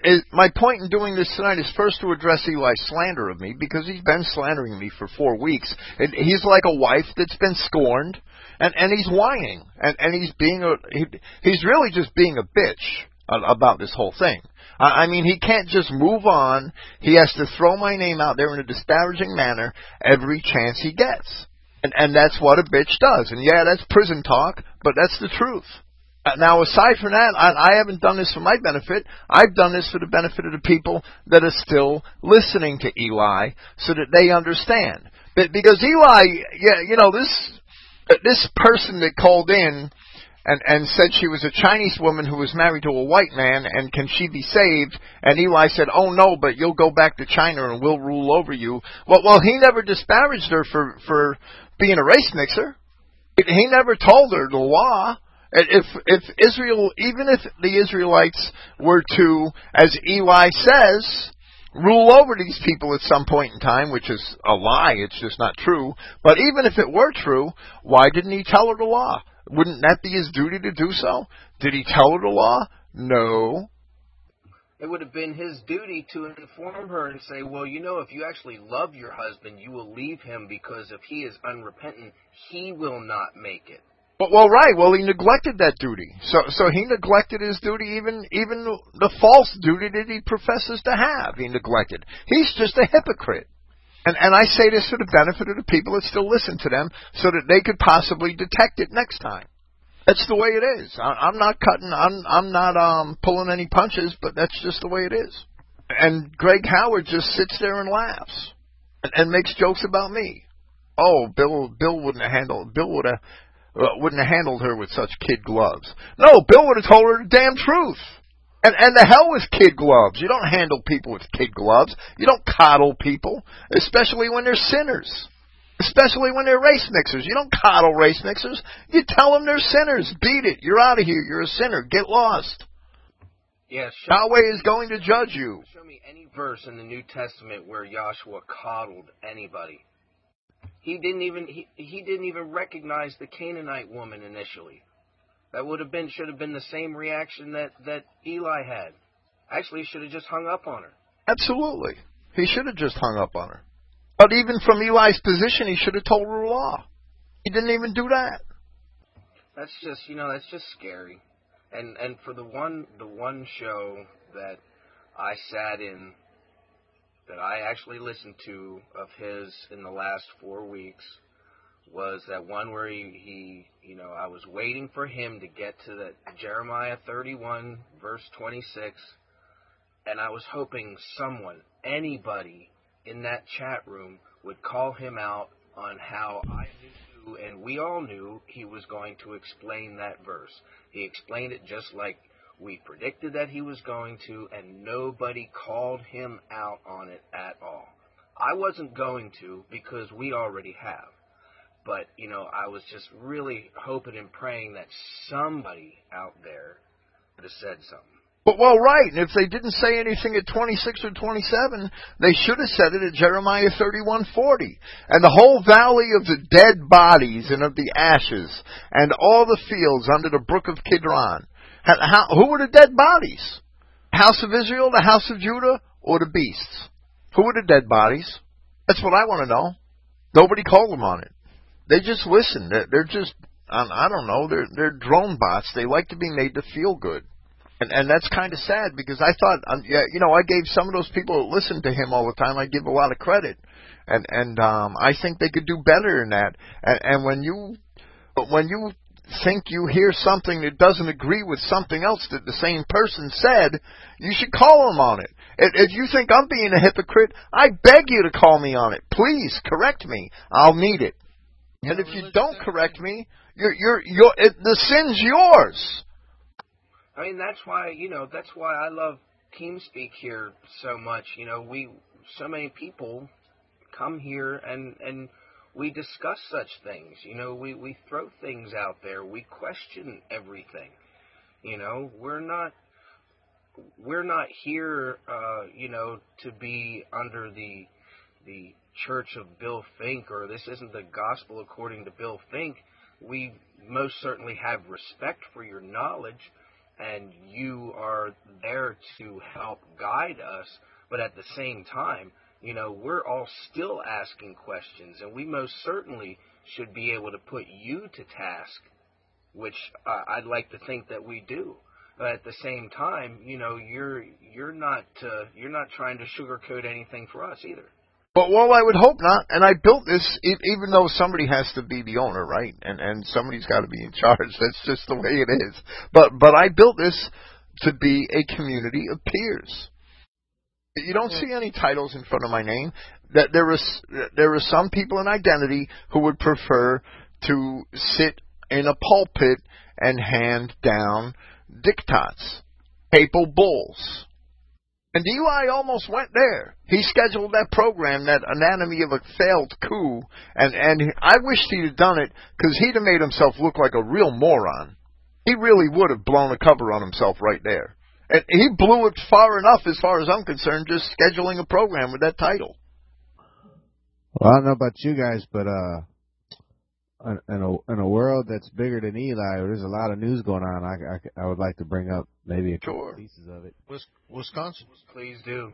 is my point in doing this tonight is first to address Eli's slander of me because he's been slandering me for four weeks. And he's like a wife that's been scorned, and and he's whining, and and he's being a he, he's really just being a bitch about this whole thing. I mean, he can't just move on. He has to throw my name out there in a disparaging manner every chance he gets. And and that's what a bitch does. And yeah, that's prison talk, but that's the truth. Uh, Now, aside from that, I, I haven't done this for my benefit. I've done this for the benefit of the people that are still listening to Eli, so that they understand. But because Eli, yeah, you know this this person that called in and and said she was a Chinese woman who was married to a white man, and can she be saved? And Eli said, "Oh no, but you'll go back to China and we'll rule over you." Well, well, he never disparaged her for for being a race mixer. He never told her the law. If if Israel, even if the Israelites were to, as Eli says, rule over these people at some point in time, which is a lie, it's just not true. But even if it were true, why didn't he tell her the law? Wouldn't that be his duty to do so? Did he tell her the law? No. It would have been his duty to inform her and say, well, you know, if you actually love your husband, you will leave him because if he is unrepentant, he will not make it. Well, well, right. Well, he neglected that duty. So, so he neglected his duty, even even the false duty that he professes to have. He neglected. He's just a hypocrite. And and I say this for the benefit of the people that still listen to them, so that they could possibly detect it next time. That's the way it is. I, I'm not cutting. I'm I'm not um pulling any punches, but that's just the way it is. And Greg Howard just sits there and laughs and, and makes jokes about me. Oh, Bill Bill wouldn't have handled. Bill would have uh, wouldn't have handled her with such kid gloves. No, Bill would have told her the damn truth. And and the hell with kid gloves. You don't handle people with kid gloves. You don't coddle people, especially when they're sinners. Especially when they're race mixers. You don't coddle race mixers. You tell them they're sinners. Beat it. You're out of here. You're a sinner. Get lost. Yeah, show, Yahweh is going to judge you. show me any verse in the New Testament where Yahshua coddled anybody. He didn't even he, he didn't even recognize the Canaanite woman initially. That would have been should have been the same reaction that that Eli had. Actually, he should have just hung up on her. Absolutely. He should have just hung up on her. But even from Eli's position, he should have told her law. He didn't even do that. That's just you know that's just scary. And and for the one the one show that I sat in that I actually listened to of his in the last four weeks was that one where he, he you know I was waiting for him to get to the Jeremiah 31 verse 26 and I was hoping someone anybody in that chat room would call him out on how I knew and we all knew he was going to explain that verse. He explained it just like we predicted that he was going to, and nobody called him out on it at all. I wasn't going to because we already have. But, you know, I was just really hoping and praying that somebody out there would have said something. But well, right. And if they didn't say anything at 26 or 27, they should have said it at Jeremiah 31:40. And the whole valley of the dead bodies and of the ashes, and all the fields under the brook of Kidron. How, who were the dead bodies? House of Israel, the house of Judah, or the beasts? Who were the dead bodies? That's what I want to know. Nobody called them on it. They just listen. They're, they're just, I don't know, they're, they're drone bots. They like to be made to feel good. And, and that's kind of sad because I thought, um, yeah, you know, I gave some of those people that listen to him all the time, I give a lot of credit, and and um, I think they could do better than that. And, and when you, when you think you hear something that doesn't agree with something else that the same person said, you should call them on it. If you think I'm being a hypocrite, I beg you to call me on it. Please correct me. I'll need it. And if you don't correct me, you're you're you're it, the sin's yours. I mean, that's why you know that's why I love TeamSpeak here so much. You know, we so many people come here and and we discuss such things. You know, we we throw things out there. We question everything. You know, we're not we're not here. Uh, you know, to be under the the church of Bill Fink or this isn't the gospel according to Bill Fink. We most certainly have respect for your knowledge and you are there to help guide us, but at the same time, you know, we're all still asking questions, and we most certainly should be able to put you to task, which I'd like to think that we do. But at the same time, you know, you're you're not uh, you're not trying to sugarcoat anything for us either. But well, I would hope not. And I built this, even though somebody has to be the owner, right? And and somebody's got to be in charge. That's just the way it is. But but I built this to be a community of peers. You don't see any titles in front of my name. That there is there are some people in identity who would prefer to sit in a pulpit and hand down diktats, papal bulls. And DUI almost went there. He scheduled that program, that anatomy of a failed coup, and and I wished he'd have done it because he'd have made himself look like a real moron. He really would have blown a cover on himself right there. And he blew it far enough, as far as I'm concerned, just scheduling a program with that title. Well, I don't know about you guys, but uh, in a in a world that's bigger than Eli, there's a lot of news going on. I I, I would like to bring up maybe a couple Sure. pieces of it. Wis- Wisconsin. Please do.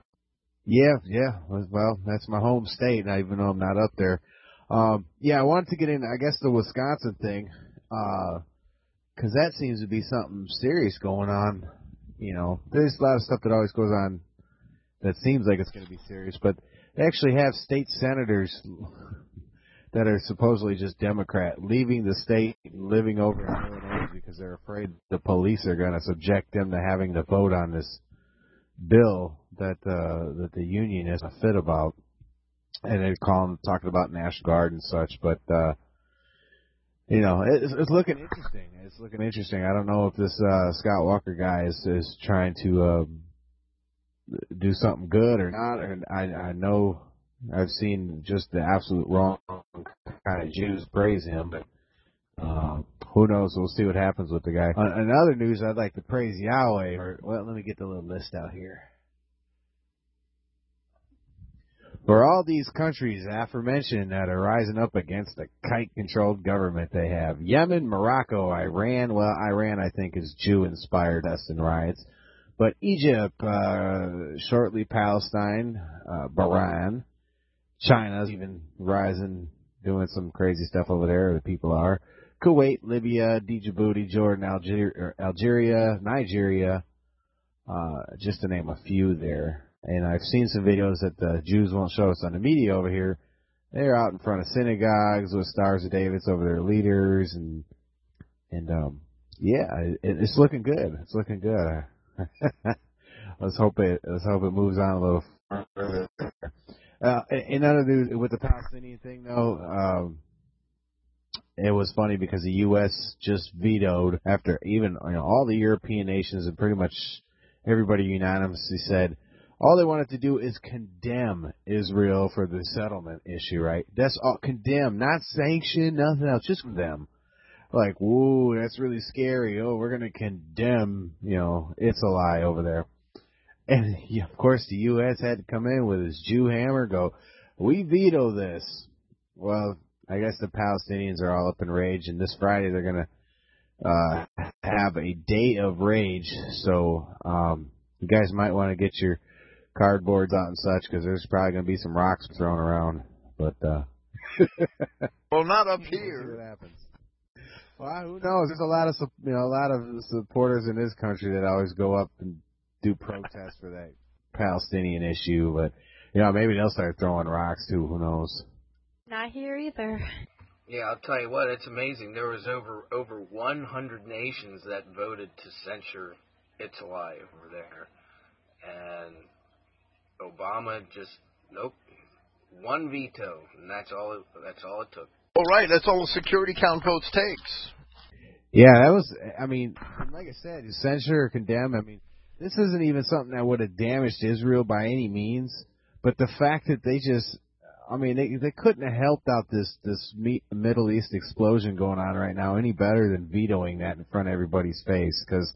Yeah, yeah. Well, that's my home state, and even though I'm not up there, um, yeah, I wanted to get in. I guess the Wisconsin thing, because that seems to be something serious going on. You know, there's a lot of stuff that always goes on that seems like it's going to be serious, but they actually have state senators that are supposedly just Democrat leaving the state, living over in Illinois because they're afraid the police are going to subject them to having to vote on this bill that uh, that the union is a fit about, and they're calling talking about National Guard and such. But uh, you know, it's, it's looking interesting. It's looking interesting. I don't know if this uh, Scott Walker guy is is trying to um, do something good or not. And I I know I've seen just the absolute wrong kind of Jews praise him, but. Uh, who knows? We'll see what happens with the guy. On, on other news, I'd like to praise Yahweh. Or, well, let me get the little list out here. For all these countries aforementioned that are rising up against the kite-controlled government they have, Yemen, Morocco, Iran. Well, Iran, I think, is Jew-inspired us and riots. But Egypt, uh, shortly Palestine, uh, Bahrain, China's even rising, doing some crazy stuff over there. The people are. Kuwait, Libya, Djibouti, Jordan, Algeria, Algeria Nigeria, uh, just to name a few there. And I've seen some videos that the Jews won't show us on the media over here. They're out in front of synagogues with stars of David's over their leaders, and and um, yeah, it, it's looking good. It's looking good. let's hope it let's hope it moves on a little further. Uh, in other news, with the Palestinian thing though, um, it was funny because the U.S. just vetoed after even you know all the European nations and pretty much everybody unanimously said all they wanted to do is condemn Israel for the settlement issue, right? That's all condemn, not sanction, nothing else, just condemn. Like, whoa, that's really scary. Oh, we're gonna condemn, you know, it's a lie over there. And of course, the U.S. had to come in with his Jew hammer, go, we veto this. Well, I guess the Palestinians are all up in rage, and this Friday they're gonna uh, have a day of rage. So um, you guys might want to get your cardboards out and such because there's probably gonna be some rocks thrown around. But uh, Well, not up see what here. happens. Well, who knows? There's a lot of you know a lot of supporters in this country that always go up and do protests for that Palestinian issue, but you know maybe they'll start throwing rocks too. Who knows? Not here either. Yeah, I'll tell you what, it's amazing. There was over over 100 nations that voted to censure It's a Lie over there, and Obama just nope, one veto, and that's all. It, that's all it took. Well, right. That's all the Security Count votes takes. Yeah, that was. I mean, like I said, censure or condemn. I mean, this isn't even something that would have damaged Israel by any means. But the fact that they just, I mean, they they couldn't have helped out this this Middle East explosion going on right now any better than vetoing that in front of everybody's face. Because,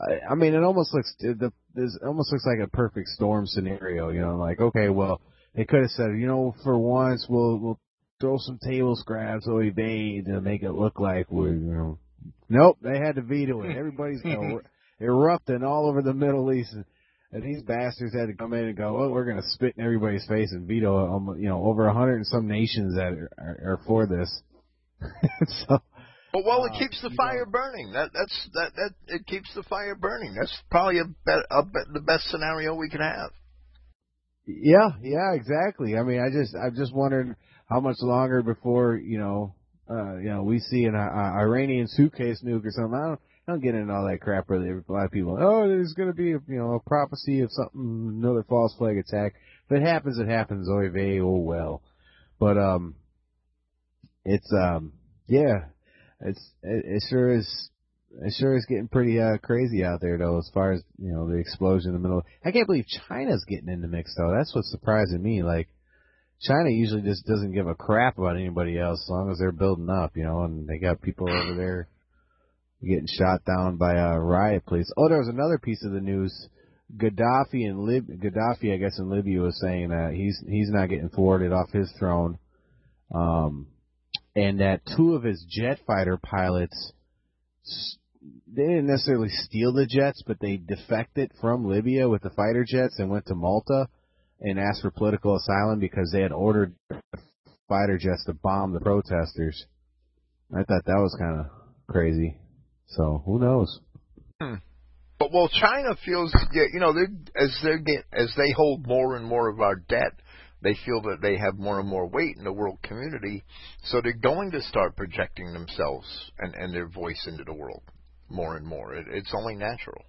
I, I mean, it almost looks the this almost looks like a perfect storm scenario. You know, like okay, well, they could have said, you know, for once we'll we'll throw some table scraps we bathe to make it look like we're, you know. Nope, they had to veto it. Everybody's know, erupting all over the Middle East, and, and these bastards had to come in and go, "Oh, we're going to spit in everybody's face and veto, um, you know, over a hundred and some nations that are, are, are for this." so, But well, it Uh, keeps the fire burning. That that's that that it keeps the fire burning. That's probably a, bet a bet the best scenario we can have. Yeah, yeah, exactly. I mean, I just, I'm just wondering how much longer before you know, uh, you know, we see an uh, Iranian suitcase nuke or something. I don't, Don't get into all that crap. Really, a lot of people, oh, there's going to be, you know, a prophecy of something, another false flag attack. If it happens, it happens. Oy vey, oh well. But um, it's um, yeah, it's it, it sure is it sure is getting pretty uh, crazy out there, though, as far as you know the explosion in the middle. I can't believe China's getting in the mix, though. That's what's surprising me. Like China usually just doesn't give a crap about anybody else as long as they're building up, you know, and they got people over there getting shot down by a riot police. Oh, there was another piece of the news. Gaddafi and Lib Gaddafi, I guess in Libya, was saying that he's he's not getting thwarted off his throne, um, and that two of his jet fighter pilots they didn't necessarily steal the jets, but they defected from Libya with the fighter jets and went to Malta and asked for political asylum because they had ordered fighter jets to bomb the protesters. I thought that was kind of crazy. So who knows? Hmm. But well, China feels, you know, they as they get as they hold more and more of our debt, they feel that they have more and more weight in the world community, so they're going to start projecting themselves and, and their voice into the world more and more. It, it's only natural.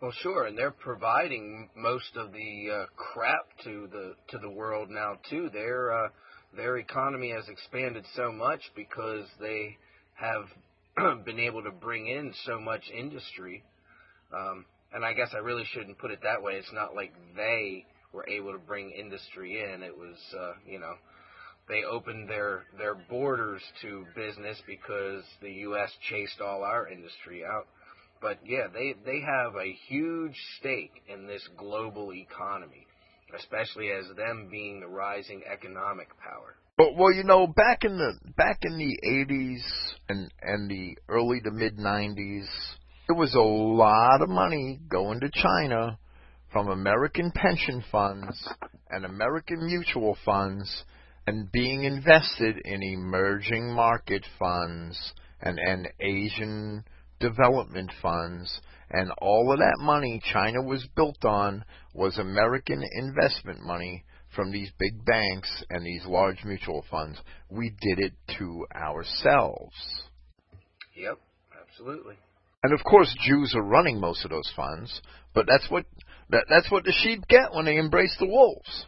Well, sure, and they're providing most of the uh, crap to the to the world now too. Their uh, their economy has expanded so much because they have been able to bring in so much industry. Um, and I guess I really shouldn't put it that way. It's not like they were able to bring industry in. It was, uh, you know, they opened their their borders to business because the U.S. chased all our industry out. But yeah, they they have a huge stake in this global economy, especially as them being the rising economic power. But well, you know, back in the back in the 80s and and the early to mid 90s, there was a lot of money going to China from American pension funds and American mutual funds and being invested in emerging market funds and, and Asian development funds. And all of that money China was built on was American investment money from these big banks and these large mutual funds. We did it to ourselves. Yep, absolutely. And of course, Jews are running most of those funds, but that's what that, that's what the sheep get when they embrace the wolves.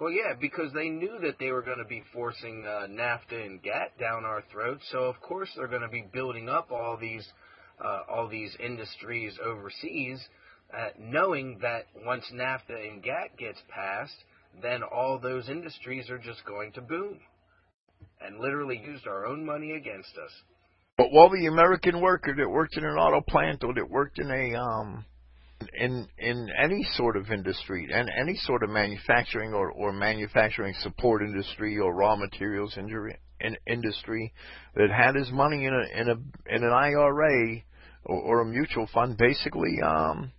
Well, yeah, because they knew that they were going to be forcing uh, NAFTA and GATT down our throats, so of course they're going to be building up all these uh, all these industries overseas, uh, knowing that once NAFTA and GATT gets passed, then all those industries are just going to boom, and literally used our own money against us. But while the American worker that worked in an auto plant or that worked in a um, in in any sort of industry and any sort of manufacturing or, or manufacturing support industry or raw materials injury, in, industry that had his money in a in a in an IRA or, or a mutual fund basically um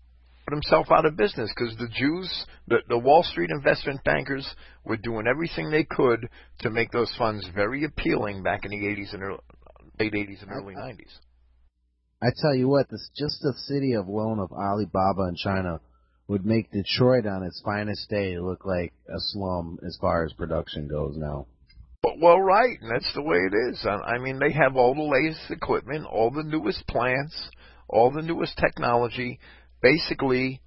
put himself out of business because the Jews, the, the Wall Street investment bankers, were doing everything they could to make those funds very appealing back in the 80s and early, late 80s and early 90s. I tell you what, this just the city of loan of Alibaba in China would make Detroit on its finest day look like a slum as far as production goes now. Well, right, and that's the way it is. I mean, they have all the latest equipment, all the newest plants, all the newest technology. Basically,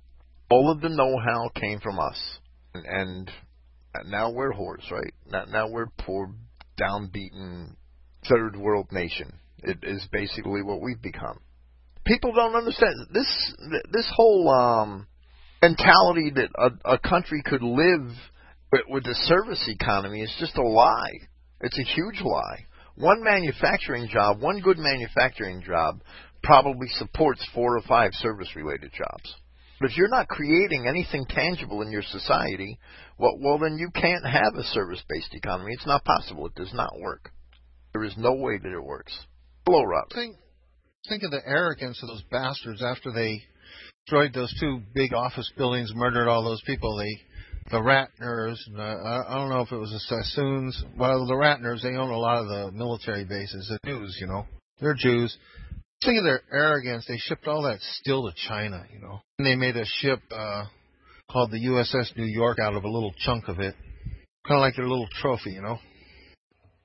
all of the know-how came from us, and, and now we're whores, right? Now, now we're poor, downbeaten third world nation. It is basically what we've become people don't understand this. This whole um, mentality that a, a country could live with, with the service economy is just a lie. It's a huge lie. One manufacturing job, one good manufacturing job, probably supports four or five service-related jobs. But if you're not creating anything tangible in your society, well, well, then you can't have a service-based economy. It's not possible. It does not work. There is no way that it works. Hello, Robert. Think, think of the arrogance of those bastards after they destroyed those two big office buildings, murdered all those people. They, the Ratners, uh, I don't know if it was the Sassoons. Well, the Ratners, they own a lot of the military bases. The Jews, you know, they're Jews. Think of their arrogance. They shipped all that steel to China, you know. And they made a ship, uh, called the USS New York out of a little chunk of it, kind of like their little trophy, you know.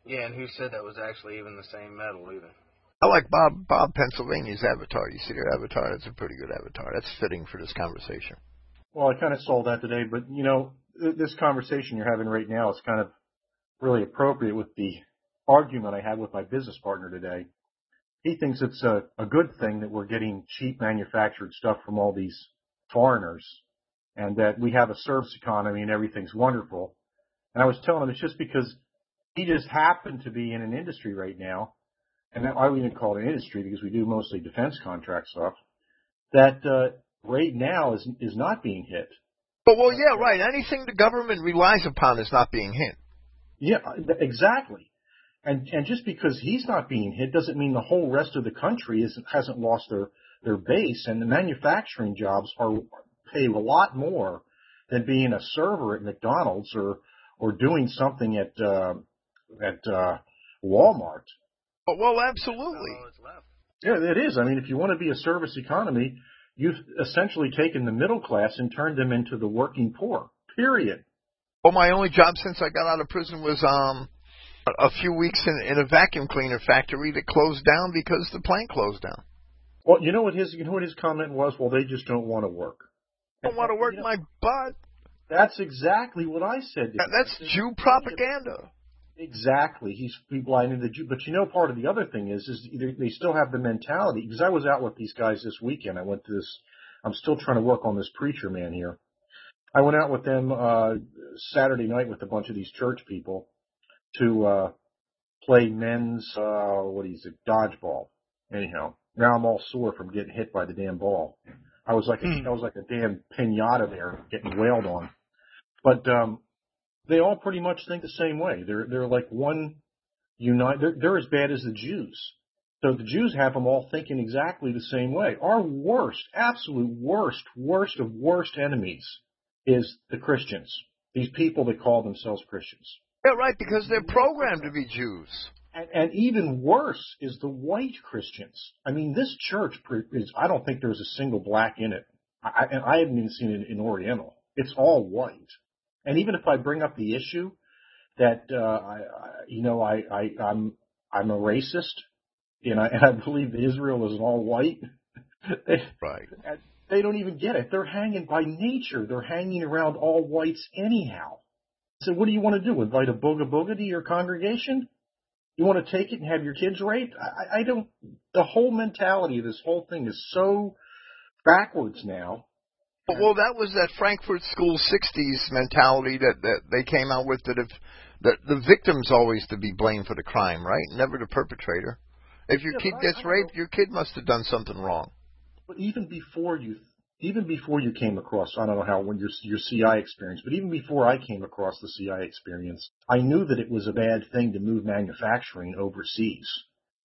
Yeah, and who said that was actually even the same metal either? I like Bob Bob Pennsylvania's avatar. You see their avatar? That's a pretty good avatar. That's fitting for this conversation. Well, I kind of saw that today, but you know, th- this conversation you're having right now is kind of really appropriate with the argument I had with my business partner today. He thinks it's a, a good thing that we're getting cheap manufactured stuff from all these foreigners and that we have a service economy and everything's wonderful. And I was telling him it's just because he just happened to be in an industry right now, and I wouldn't call it an industry because we do mostly defense contract stuff, that uh, right now is is not being hit. But well, yeah, right. Anything the government relies upon is not being hit. Yeah, exactly. And and just because he's not being hit doesn't mean the whole rest of the country isn't hasn't lost their their base. And the manufacturing jobs are pay a lot more than being a server at McDonald's or or doing something at uh, at uh, Walmart. Oh, well, absolutely. Yeah, it is. I mean, if you want to be a service economy, you've essentially taken the middle class and turned them into the working poor. Period. Well, my only job since I got out of prison was um a few weeks in, in a vacuum cleaner factory that closed down because the plant closed down. Well, you know what his you know what his comment was? Well, they just don't want to work. I don't want to work You know, my butt. That's exactly what I said. To That- him. That's Jew propaganda. Exactly. He's he blinded the Jew. But you know, part of the other thing is, is they- they still have the mentality. Because I was out with these guys this weekend. I went to this. I'm still trying to work on this preacher man here. I went out with them uh Saturday night with a bunch of these church people to uh play men's uh what is it dodgeball. Anyhow, now I'm all sore from getting hit by the damn ball. I was like a, I was like a damn pinata there getting wailed on. But um they all pretty much think the same way. They're they're like one unite. They're they're as bad as the Jews. So the Jews have them all thinking exactly the same way. Our worst, absolute worst, worst of worst enemies is the Christians. These people that call themselves Christians. Yeah, right, because they're programmed to be Jews. And, and even worse is the white Christians. I mean, this church pre- is, I don't think there's a single black in it. I, I- and I haven't even seen it in Oriental. It's all white. And even if I bring up the issue that, uh, I, I, you know, I, I, I'm, I'm a racist and I, and I believe Israel is all white. they, Right. they don't even get it. They're hanging by nature. They're hanging around all whites anyhow. So what do you want to do? Invite a booga booga to your congregation? You want to take it and have your kids raped? I, I don't. The whole mentality of this whole thing is so backwards now. Well, that was that Frankfurt School '60s mentality that that they came out with. That if that the victim's always to be blamed for the crime, right? Never the perpetrator. If your Yeah, kid I- gets I don't raped, your kid must have done something wrong. But even before you, even before you came across, I don't know how when your your CI experience, but even before I came across the CI experience, I knew that it was a bad thing to move manufacturing overseas.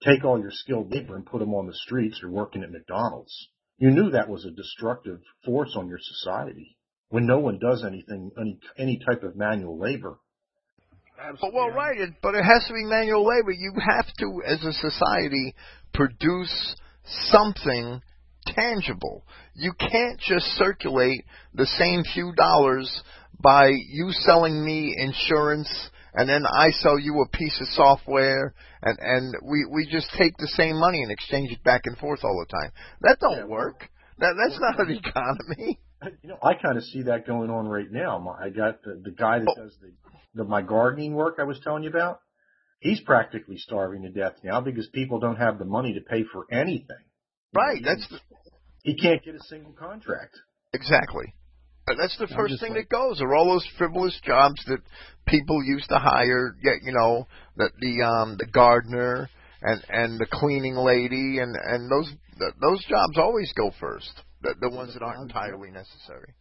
Take all your skilled labor and put them on the streets or working at McDonald's. You knew that was a destructive force on your society when no one does anything, any any type of manual labor. But, well, right, but it has to be manual labor. You have to, as a society, produce something tangible. You can't just circulate the same few dollars by you selling me insurance and then I sell you a piece of software and and we we just take the same money and exchange it back and forth all the time. That don't Yeah. work. That that's not an economy. You know, I kind of see that going on right now. My- I got the, the guy that oh. does the, the my gardening work I was telling you about. He's practically starving to death now because people don't have the money to pay for anything. Right. That's the, He can't get a single contract. Exactly. Uh, That's the I'm first thing like- that goes. Are all those frivolous jobs that people used to hire? Get you know the the um the gardener and and the cleaning lady and and those th those jobs always go first. The the ones that aren't entirely necessary.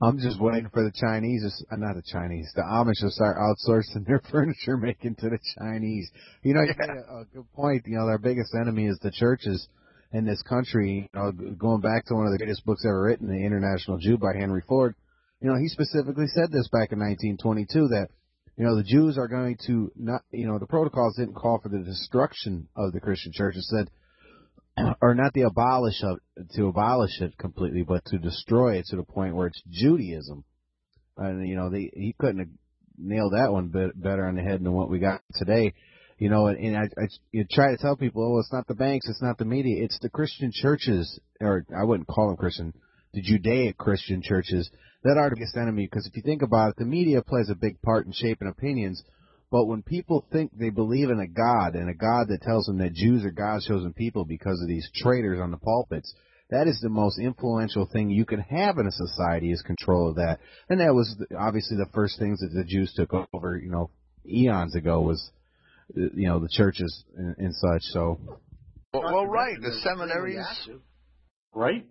I'm just waiting for the Chinese, uh, not the Chinese, the Amish to start outsourcing their furniture making to the Chinese. You know, you Yeah. made a, a good point. You know, their biggest enemy is the churches in this country. You know, going back to one of the greatest books ever written, The International Jew by Henry Ford. You know, he specifically said this back in 1922 that you know the Jews are going to not. You know, the protocols didn't call for the destruction of the Christian church. It said or not the abolish of to abolish it completely, but to destroy it to the point where it's Judaism. And you know, they, he couldn't have nailed that one better on the head than what we got today. You know, and, and I, I you try to tell people, oh, it's not the banks, it's not the media, it's the Christian churches, or I wouldn't call them Christian, the Judaic Christian churches that are the biggest enemy. Because if you think about it, the media plays a big part in shaping opinions. But when people think they believe in a God and a God that tells them that Jews are God's chosen people because of these traitors on the pulpits, that is the most influential thing you can have in a society is control of that. And that was obviously the first things that the Jews took over, you know, eons ago was, you know, the churches and, and such. So, well, well, right, the seminaries, right,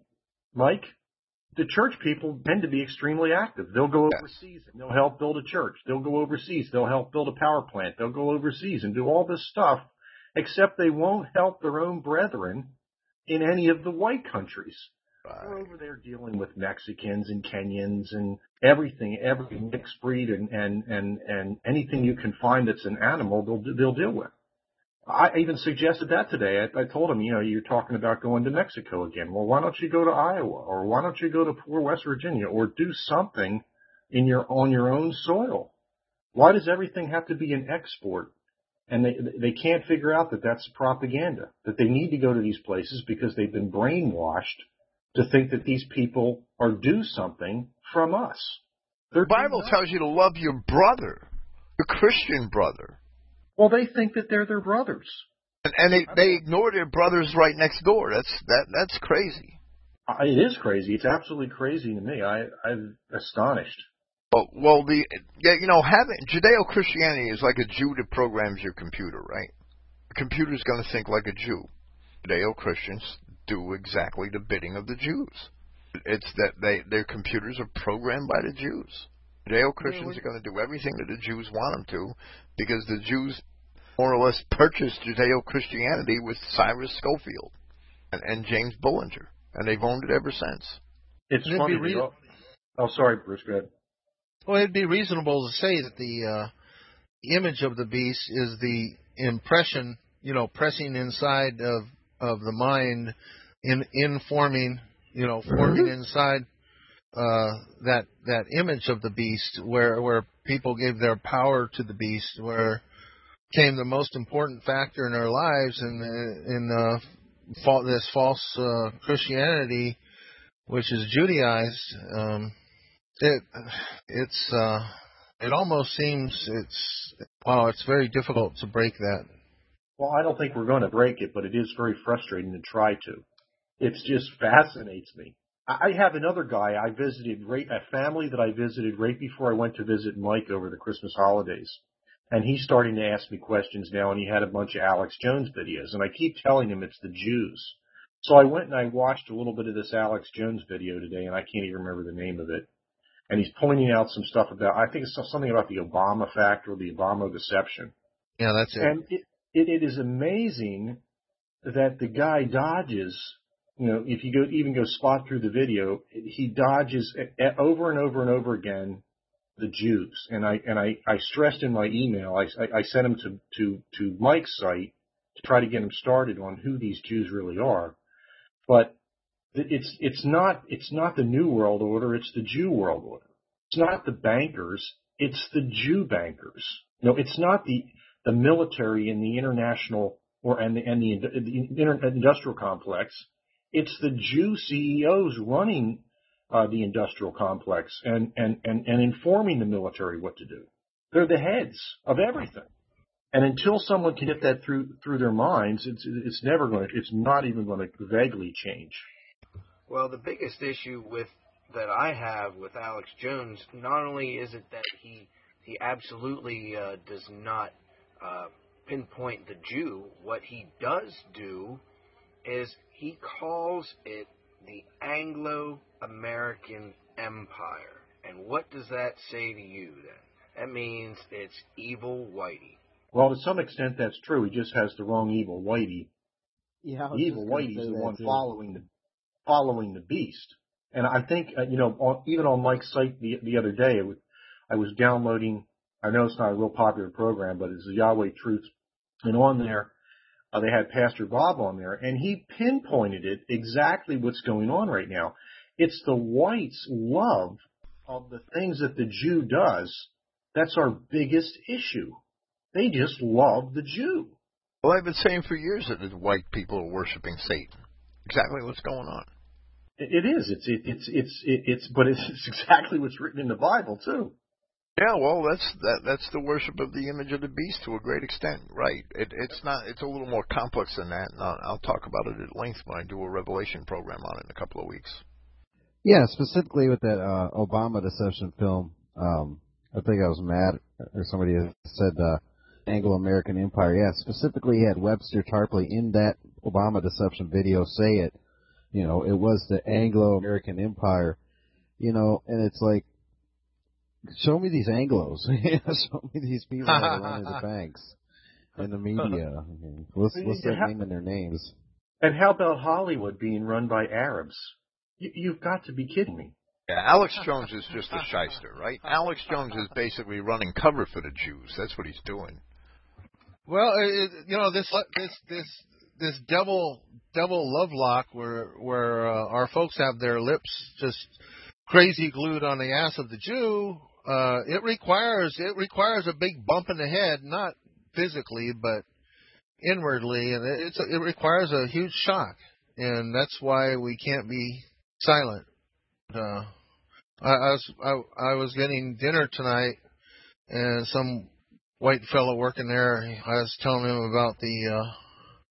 Mike? The church people tend to be extremely active. They'll go overseas and they'll help build a church. They'll go overseas. They'll help build a power plant. They'll go overseas and do all this stuff, except they won't help their own brethren in any of the white countries. They're over there dealing with Mexicans and Kenyans and everything, every mixed breed and, and, and, and anything you can find that's an animal, they'll, they'll deal with. I even suggested that today. I, I told him, you know, you're talking about going to Mexico again. Well, why don't you go to Iowa or why don't you go to poor West Virginia or do something in your, on your own soil? Why does everything have to be an export? And they, they can't figure out that that's propaganda, that they need to go to these places because they've been brainwashed to think that these people are due something from us. They're the Bible tells you to love your brother, your Christian brother. Well, they think that they're their brothers. And, and they, they ignore their brothers right next door. That's that that's crazy. Uh, it is crazy. It's absolutely crazy to me. I, I'm astonished. Well, well, the yeah, you know, having Judeo Christianity is like a Jew that programs your computer, right? The computer's going to think like a Jew. Judeo Christians do exactly the bidding of the Jews. It's that they their computers are programmed by the Jews. Judeo Christians are going to do everything that the Jews want them to, because the Jews more or less purchased Judeo Christianity with Cyrus Scofield and, and James Bullinger, and they've owned it ever since. It's It'd funny. be to rea- oh, sorry, Bruce. Go ahead. Well, it'd be reasonable to say that the uh, image of the beast is the impression, you know, pressing inside of of the mind, in informing, you know, forming inside uh, that that image of the beast, where where people gave their power to the beast, where came the most important factor in their lives, in in uh, fa- this false uh, Christianity, which is Judaized. Um, it it's uh it almost seems it's wow it's very difficult to break that Well, I don't think we're going to break it, but it is very frustrating to try to. It just fascinates me. I I have another guy I visited, right, a family that I visited right before I went to visit Mike over the Christmas holidays. And he's starting to ask me questions now, and he had a bunch of Alex Jones videos, and I keep telling him it's the Jews. So I went and I watched a little bit of this Alex Jones video today, and I can't even remember the name of it. And he's pointing out some stuff about, I think it's something about the Obama factor, the Obama deception. yeah that's it And it, it, it is amazing that the guy dodges, you know, if you go, even go spot through the video, he dodges over and over and over again the Jews. And I, and I, I stressed in my email, I, I, sent him to, to, to Mike's site to try to get him started on who these Jews really are. But it's, it's not, it's not the New World Order, it's the Jew World Order. It's not the bankers, it's the Jew bankers. No, it's not the, the military and the international or and the and the, the industrial complex. It's the Jew CEOs running uh, the industrial complex and, and and and informing the military what to do. They're the heads of everything. And until someone can get that through through their minds, it's it's never going to. It's not even going to vaguely change. Well, the biggest issue with that I have with Alex Jones, not only is it that he he absolutely uh, does not uh, pinpoint the Jew. What he does do is he calls it the Anglo-American Empire. And what does that say to you then? That means it's evil whitey. Well, to some extent, that's true. He just has the wrong evil whitey. Yeah, evil just gonna Whitey's the one too. following the following the beast. And I think uh, you know, on, even on Mike's site the the other day, it was, I was downloading. I know it's not a real popular program, but it's the Yahweh Truth, and on there, Uh, they had Pastor Bob on there, and he pinpointed it exactly what's going on right now. It's the whites' love of the things that the Jew does. That's our biggest issue. They just love the Jew. Well, I've been saying for years that the white people are worshiping Satan. Exactly what's going on. It is. It's it, it's it's it, it's but it's, it's exactly what's written in the Bible too. Yeah, well, that's that that's the worship of the image of the beast to a great extent, right? It, it's not. It's a little more complex than that, and I'll, I'll talk about it at length when I do a Revelation program on it in a couple of weeks. Yeah, specifically with that uh, Obama deception film. Um, I think I was mad, or somebody said uh, Anglo-American Empire. Yeah, specifically had Webster Tarpley in that Obama deception video say it. You know, it was the Anglo-American Empire. You know, and it's like, show me these Anglos. show me these people that are running the banks and the media. I mean, what's what's their name and their names? And how about Hollywood being run by Arabs? You, you've got to be kidding me. Yeah, Alex Jones is just a shyster, right? Alex Jones is basically running cover for the Jews. That's what he's doing. Well, it, you know this this this this double double love lock where where uh, our folks have their lips just crazy glued on the ass of the Jew. Uh, it requires it requires a big bump in the head, not physically but inwardly, and it's it requires a huge shock, and that's why we can't be silent. Uh, I, I was I, I was getting dinner tonight, and some white fellow working there. I was telling him about the uh,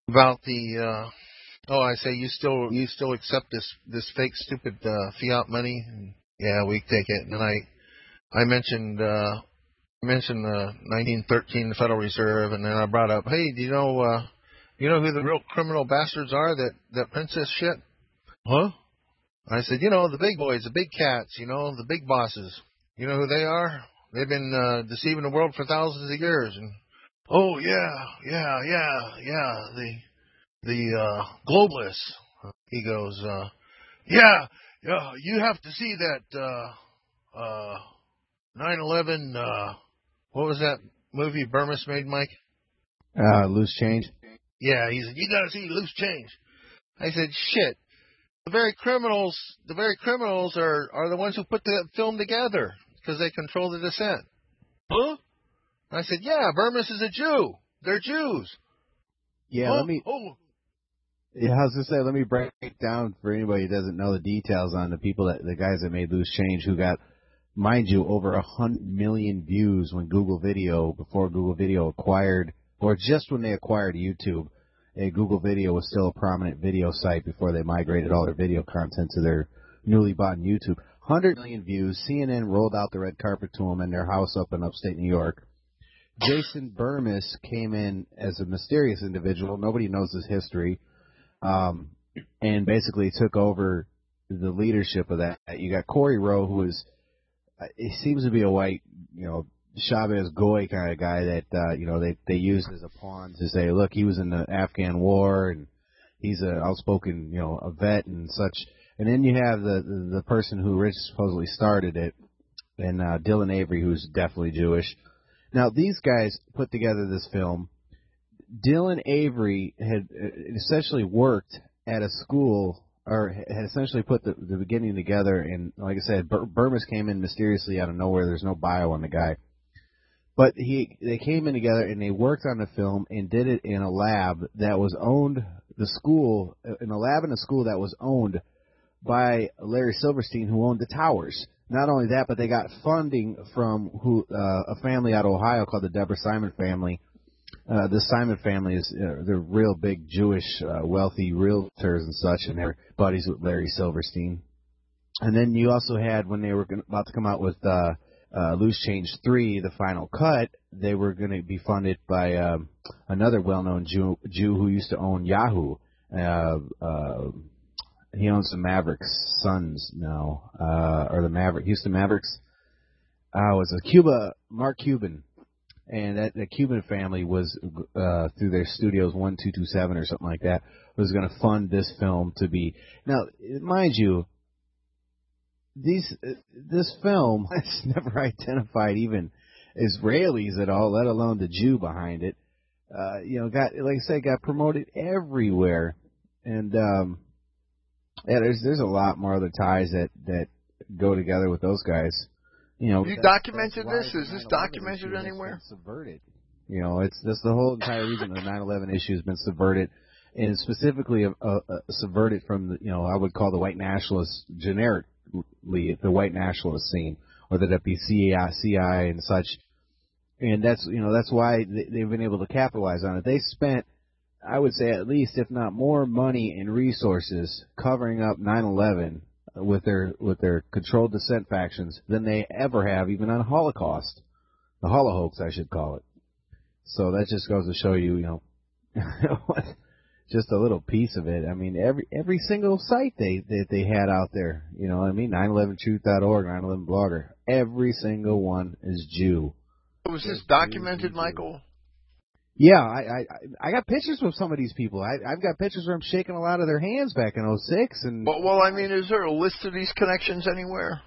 about the. Uh, oh, I say you still you still accept this this fake stupid uh, fiat money? Yeah, we take it. And I I mentioned uh, mentioned the 1913 Federal Reserve, and then I brought up, hey, do you know uh, you know who the real criminal bastards are that that print this shit? Huh? I said, you know, the big boys, the big cats, you know, the big bosses. You know who they are? They've been uh, deceiving the world for thousands of years. And oh yeah, yeah, yeah, yeah, the the uh, globalists. He goes, uh, yeah, yeah. You have to see that uh, uh, 9/11. Uh, what was that movie Bermas made, Mike? Uh, loose change. Yeah, he said you got to see loose change. I said, shit. The very criminals, the very criminals are are the ones who put the film together because they control the dissent. Huh? I said, yeah, Bermas is a Jew. They're Jews. Yeah, oh, let me. Oh. Yeah, I was gonna say, let me break down for anybody who doesn't know the details on the people that the guys that made Loose Change, who got, mind you, over a hundred million views when Google Video before Google Video acquired, or just when they acquired YouTube. A Google Video was still a prominent video site before they migrated all their video content to their newly bought YouTube. 100 million views. CNN rolled out the red carpet to them in their house up in upstate New York. Jason Bermas came in as a mysterious individual. Nobody knows his history. Um, and basically took over the leadership of that. You got Corey Rowe, who is, he seems to be a white, you know, Shabbos Goy kind of guy that, uh, you know, they, they use as a pawn to say, look, he was in the Afghan war and he's a outspoken, you know, a vet and such. And then you have the the, the person who Rich supposedly started it, and uh, Dylan Avery, who's definitely Jewish. Now these guys put together this film. Dylan Avery had uh, essentially worked at a school, or had essentially put the, the beginning together. And like I said, Bur- Bermas came in mysteriously out of nowhere. There's no bio on the guy, but he they came in together and they worked on the film and did it in a lab that was owned. The school in a lab in a school that was owned by Larry Silverstein, who owned the towers. Not only that, but they got funding from who uh, a family out of Ohio called the Deborah Simon family. Uh, the Simon family is uh, they're real big Jewish uh, wealthy realtors and such, and they're buddies with Larry Silverstein. And then you also had when they were gonna, about to come out with uh, uh, Loose Change Three, the final cut, they were going to be funded by um, another well-known Jew, Jew who used to own Yahoo. Uh, uh, he owns the Mavericks Suns now, uh, or the Maverick Houston Mavericks. Uh, was a Cuba Mark Cuban, and that the Cuban family was uh, through their studios one two two seven or something like that was going to fund this film to be now, mind you. These this film has never identified even Israelis at all, let alone the Jew behind it. uh, you know, got like I said, got promoted everywhere, and um, yeah, there's there's a lot more other ties that that go together with those guys. You know, You documented this? Is this documented anywhere? Subverted. You know, it's that's the whole entire reason the 9/11 issue has been subverted, and specifically uh, uh, subverted from the you know I would call the white nationalist generically the white nationalist scene, whether that be CI, CI and such. And that's you know that's why they- they've been able to capitalize on it. They spent, I would say, at least if not more money and resources covering up 9/11 with their with their controlled dissent factions than they ever have, even on Holocaust, the Holocaust, I should call it. So that just goes to show you, you know, just a little piece of it. I mean, every every single site they that they had out there, you know, what I mean, 911truth.org, 911blogger, every single one is Jew. Was this documented, Michael? Yeah, I, I I- got pictures with some of these people. I I've got pictures where I'm shaking a lot of their hands back in '06, and Well, well, I mean, is there a list of these connections anywhere?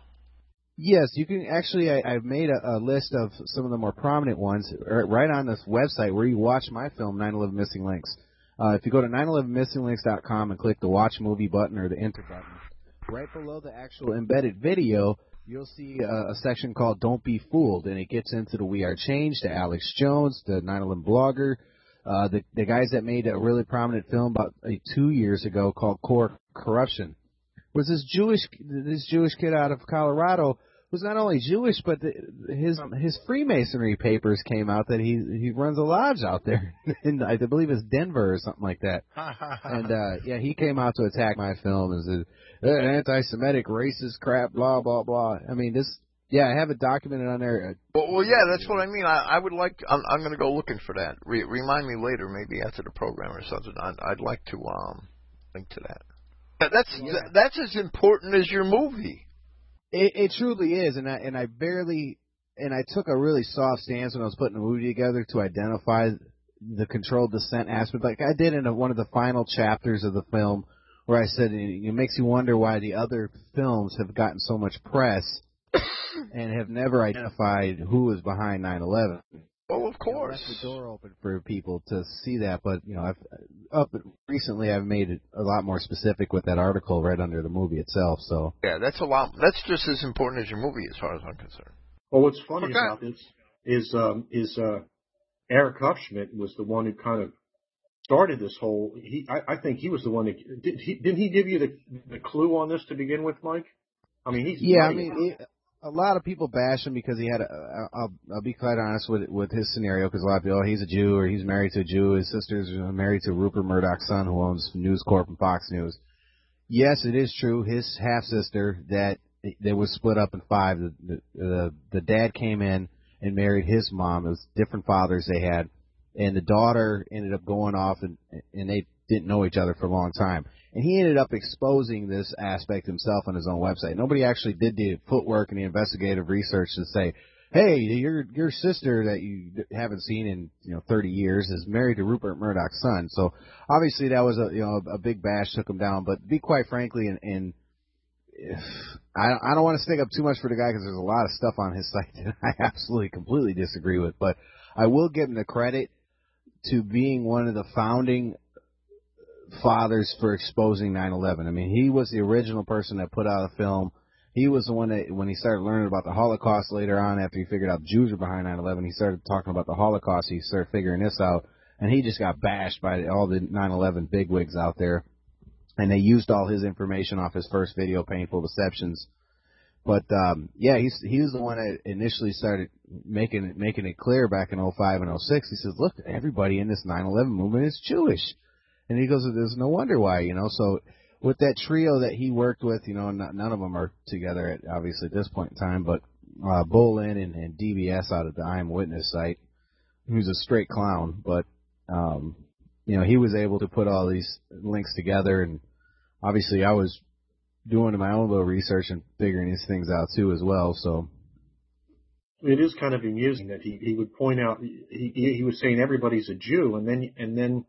Yes, you can actually. I, I've made a, a list of some of the more prominent ones right on this website where you watch my film 9/11 Missing Links. Uh, if you go to 911missinglinks.com and click the Watch Movie button or the Enter button, right below the actual embedded video, you'll see a, a section called "Don't Be Fooled," and it gets into the We Are Change, to Alex Jones, the 9/11 blogger, uh, the the guys that made a really prominent film about uh, two years ago called Core Corruption. Was this Jewish this Jewish kid out of Colorado was not only Jewish but the, his his Freemasonry papers came out that he he runs a lodge out there in I believe it's Denver or something like that. And uh yeah, he came out to attack my film and said "Eh, anti-Semitic, racist crap, blah blah blah. I mean this. Yeah, I have it documented on there. Well, well, yeah, that's what I mean. I, I would like. I'm, I'm going to go looking for that. Re, remind me later, maybe after the program or something. I'd, I'd like to um link to that. That- That's that's as important as your movie. It, it truly is, and I and I barely and I took a really soft stance when I was putting the movie together to identify the controlled dissent aspect, like I did in a, one of the final chapters of the film, where I said it, it makes you wonder why the other films have gotten so much press and have never identified who was behind 9/11. Well, of You know, course. left the door open for people to see that, but you know, I've up recently I've made it a lot more specific with that article right under the movie itself. So Yeah, that's a lot. That's just as important as your movie, as far as I'm concerned. Well, what's funny Okay. about this is um, is uh, Eric Hufschmid was the one who kind of started this whole. He, I, I think he was the one that did he, didn't he give you the the clue on this to begin with, Mike? I mean, he's Yeah, I mean, it, a lot of people bash him because he had. A, I'll, I'll be quite honest with with his scenario because a lot of people, oh, he's a Jew or he's married to a Jew. His sister's married to Rupert Murdoch's son, who owns News Corp and Fox News. Yes, it is true. His half sister that that was split up in five. The, the the the dad came in and married his mom. It was different fathers they had, and the daughter ended up going off and and they didn't know each other for a long time. And he ended up exposing this aspect himself on his own website. Nobody actually did the footwork and the investigative research to say, "Hey, your your sister that you haven't seen in you know 30 years is married to Rupert Murdoch's son." So obviously that was a you know a big bash took him down. But be quite frankly, and, and if, I I don't want to stick up too much for the guy because there's a lot of stuff on his site that I absolutely completely disagree with. But I will give him the credit to being one of the founding fathers for exposing 9/11. I mean, he was the original person that put out a film. He was the one that, when he started learning about the Holocaust later on, after he figured out Jews were behind 9/11, he started talking about the Holocaust. He started figuring this out, and he just got bashed by all the 9/11 bigwigs out there, and they used all his information off his first video, Painful Deceptions. But um, yeah, he's he was the one that initially started making making it clear back in 05 and 06. He says, "Look, everybody in this 9/11 movement is Jewish." And he goes, "There's no wonder why, you know." So with that trio that he worked with, you know, not, none of them are together at obviously at this point in time, but uh, Bollyn and, and DBS out of the I Am Witness site, who's a straight clown, but um, you know, he was able to put all these links together, and obviously I was doing my own little research and figuring these things out too as well. So it is kind of amusing that he he would point out he he he was saying everybody's a Jew, and then and then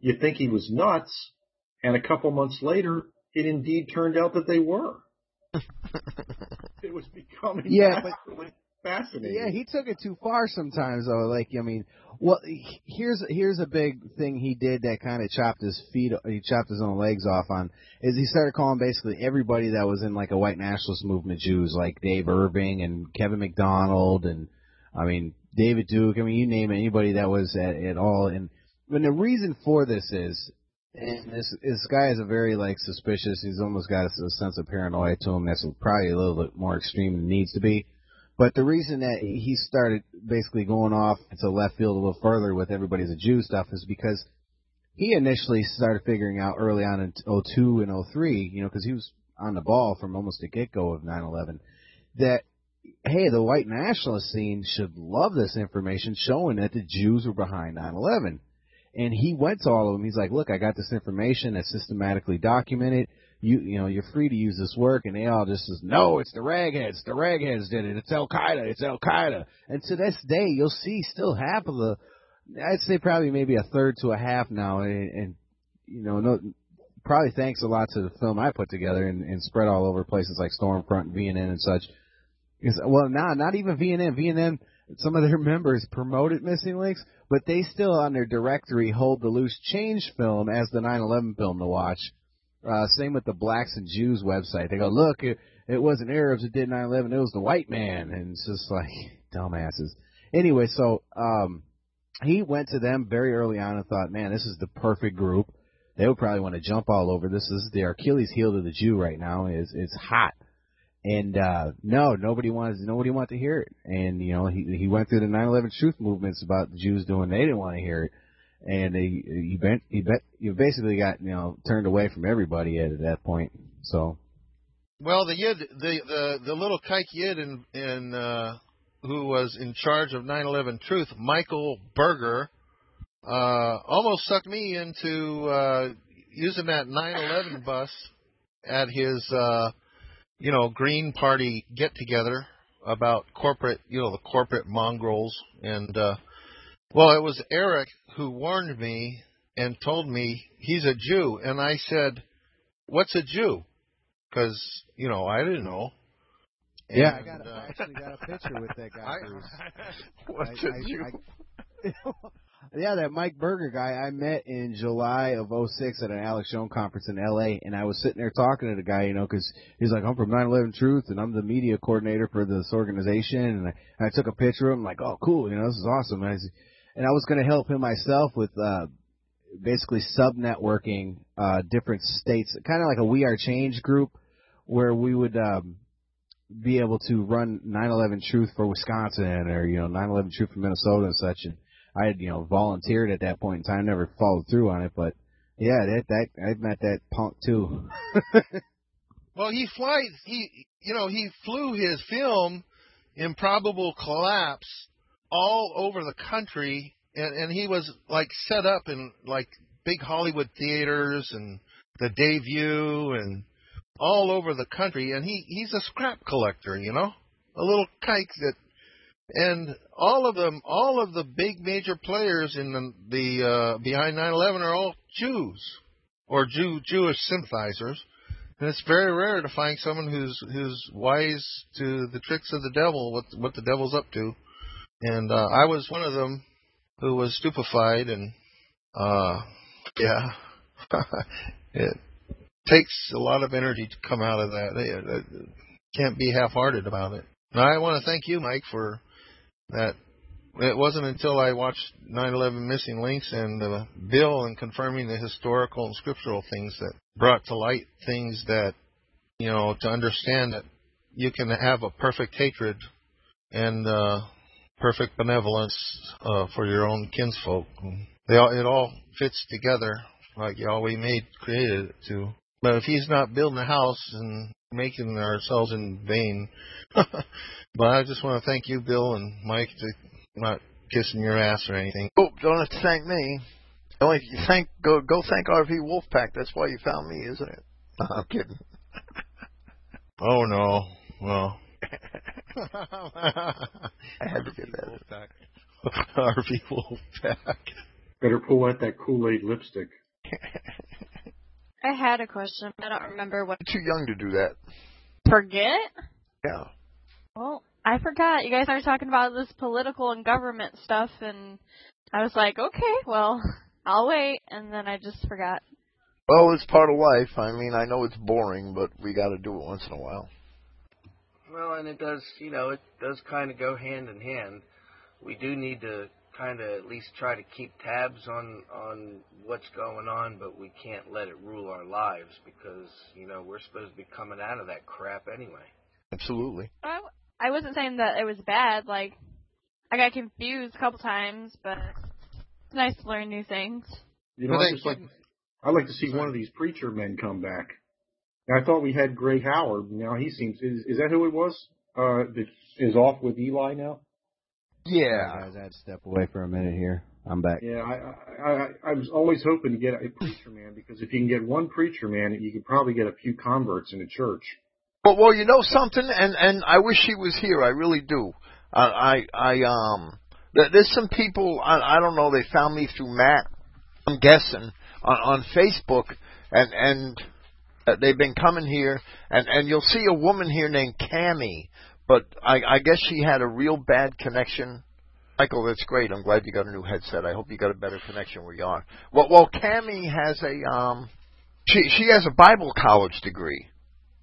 you think he was nuts, and a couple months later, it indeed turned out that they were. it was becoming Yeah, but- fascinating. Yeah, he took it too far sometimes though. Like I mean, Well, he- here's here's a big thing he did that kind of chopped his feet, he chopped his own legs off on. Is he started calling basically everybody that was in like a white nationalist movement Jews, like Dave Irving and Kevin MacDonald, and I mean David Duke. I mean, you name anybody that was at, at all. And when the reason for this is, and this this guy is a very like suspicious. He's almost got a, a sense of paranoia to him that's probably a little bit more extreme than it needs to be. But the reason that he started basically going off into left field a little further with everybody's a Jew stuff is because he initially started figuring out early on in 02 and 03, you know, because he was on the ball from almost the get-go of 9/11, that hey, the white nationalist scene should love this information showing that the Jews were behind 9/11. And he went to all of them. He's like, "Look, I got this information that's systematically documented. You, you know, you're free to use this work." And they all just says, "No, it's the ragheads. The ragheads did it. It's Al Qaeda. It's Al Qaeda." And to this day, you'll see still half of the, I'd say probably maybe a third to a half now, and, and you know, no, probably thanks a lot to the film I put together and, and spread all over places like Stormfront and VNN and such. Well, not not even VNN. VNN, some of their members promoted Missing Links, but they still on their directory hold the Loose Change film as the 9/11 film to watch. Uh, same with the Blacks and Jews website. They go, look, it, it wasn't Arabs that did 9/11, it was the white man, and it's just like dumbasses. Anyway, so um, he went to them very early on and thought, man, this is the perfect group. They would probably want to jump all over this. This is the Achilles heel to the Jew right now. is It's hot. And uh no, nobody wants nobody wanted to hear it. And you know, he he went through the 9/11 truth movements about the Jews doing. They didn't want to hear it, and he he bet he bet you basically got you know turned away from everybody at, at that point. So Well, the yid, the the the little kike yid in in uh, who was in charge of 9/11 Truth, Michael Berger, uh, almost sucked me into uh, using that 9/11 bus at his uh, you know Green Party get together about corporate, you know, the corporate mongrels and. uh well, it was Eric who warned me and told me he's a Jew, and I said, "What's a Jew?" Because you know I didn't know. yeah, I And, got uh, I actually got a picture with that guy. I- Bruce. What's I- a I- Jew? I- yeah, that Mike Berger guy I met in July of '06 at an Alex Jones conference in L.A. And I was sitting there talking to the guy, you know, because he's like, I'm from 9/11 Truth, and I'm the media coordinator for this organization. And I, and I took a picture of him, like, oh, cool, you know, this is awesome. And I, was- and I was going to help him myself with uh, basically sub networking uh, different states, kind of like a We Are Change group, where we would. Um, be able to run 9/11 Truth for Wisconsin or you know 9/11 Truth for Minnesota and such. And I had you know volunteered at that point in time, never followed through on it, but yeah, that that I met that punk too. well, he flies. He you know he flew his film Improbable Collapse all over the country, and and he was like set up in like big Hollywood theaters and the debut and all over the country, and he he's a scrap collector, you know, a little kike that, and all of them, all of the big major players in the, the uh, behind 9/11 are all Jews or Jew Jewish sympathizers, and it's very rare to find someone who's who's wise to the tricks of the devil, what what the devil's up to, and uh, I was one of them who was stupefied, and uh, yeah, it takes a lot of energy to come out of that. They, uh, can't be half-hearted about it. And I want to thank you, Mike, for that. It wasn't until I watched 9/11 Missing Links and uh, Bill and confirming the historical and scriptural things that brought to light things that you know to understand that you can have a perfect hatred and uh, perfect benevolence uh, for your own kinsfolk. They all, it all fits together like Yahweh made created it to. But if he's not building a house and making ourselves in vain. but I just want to thank you, Bill and Mike, for not kissing your ass or anything. Oh, don't have to thank me. Only you thank go go thank RV Wolfpack. That's why you found me, isn't it? I'm kidding. Oh no, well. I had to get that. RV Wolfpack. Better pull out that Kool Aid lipstick. I had a question. I don't remember what. You're too young to do that. Forget? Yeah. Well, I forgot. You guys are talking about this political and government stuff, and I was like, okay, well, I'll wait, and then I just forgot. Well, it's part of life. I mean, I know it's boring, but we got to do it once in a while. Well, and it does, you know, it does kind of go hand in hand. We do need to kind of at least try to keep tabs on on what's going on, but we can't let it rule our lives because you know we're supposed to be coming out of that crap anyway. Absolutely. I, I wasn't saying that it was bad. Like, I got confused a couple times, but it's nice to learn new things. You know, I just like I'd like to see one of these preacher men come back. I thought we had Greg Howard. Now he seems is, is that who it was? Uh, that is off with Eli now. Yeah. guys, I had to step away for a minute here. I'm back. Yeah, I, I I I was always hoping to get a preacher man because if you can get one preacher man, you could probably get a few converts in a church. Well, well, you know something, and and I wish he was here. I really do. I I, I um, there's some people I I don't know. They found me through Matt. I'm guessing on on Facebook, and and uh, they've been coming here, and and you'll see a woman here named Cammy, but I I guess she had a real bad connection. Michael, that's great. I'm glad you got a new headset. I hope you got a better connection where you are. Well, well, Cammy has a um, she she has a Bible college degree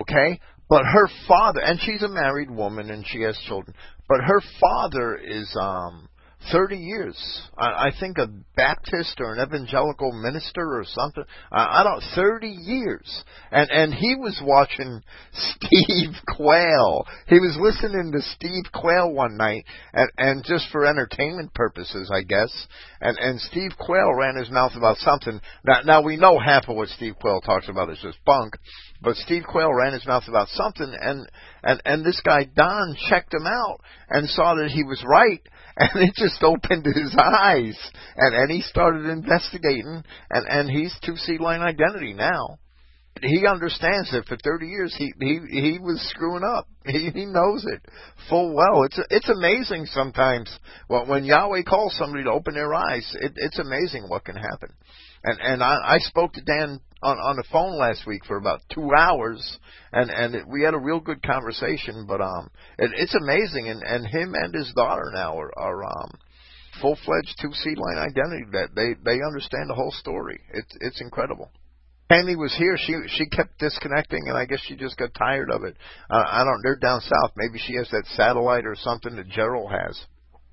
okay? But her father, and she's a married woman and she has children, but her father is, um, 30 years. I, I think a Baptist or an evangelical minister or something. I, I don't, 30 years. And, and he was watching Steve Quayle. He was listening to Steve Quayle one night and, and just for entertainment purposes, I guess. And, and Steve Quayle ran his mouth about something. Now, now we know half of what Steve Quayle talks about is just bunk. But Steve Quayle ran his mouth about something, and and and this guy Don checked him out and saw that he was right, and it just opened his eyes, and and he started investigating, and and he's two seed line identity now. He understands that for 30 years he he he was screwing up. He he knows it full well. It's it's amazing sometimes when when Yahweh calls somebody to open their eyes. It, it's amazing what can happen. And and I, I spoke to Dan on on the phone last week for about two hours, and and it, we had a real good conversation. But um, it, it's amazing, and and him and his daughter now are are um full fledged two seed line identity. That they they understand the whole story. It's it's incredible. Tammy was here. She she kept disconnecting, and I guess she just got tired of it. Uh, I don't. They're down south. Maybe she has that satellite or something that Gerald has.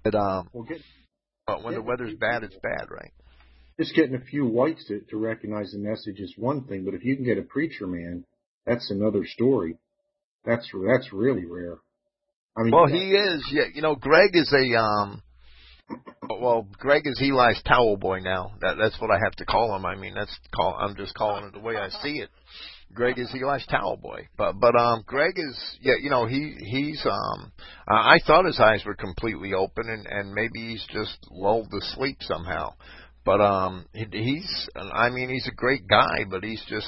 But um, Well, get but when the weather's bad, it's bad, right? Just getting a few whites to, to recognize the message is one thing, but if you can get a preacher man, that's another story. That's that's really rare. I mean, Well, he is. Yeah, you know, Greg is a um. Well, Greg is Eli's towel boy now. That that's what I have to call him. I mean, that's call. I'm just calling it the way I see it. Greg is Eli's towel boy. But but um, Greg is yeah. You know, he he's um. I thought his eyes were completely open, and and maybe he's just lulled to sleep somehow. But um, he, he's. I mean, he's a great guy, but he's just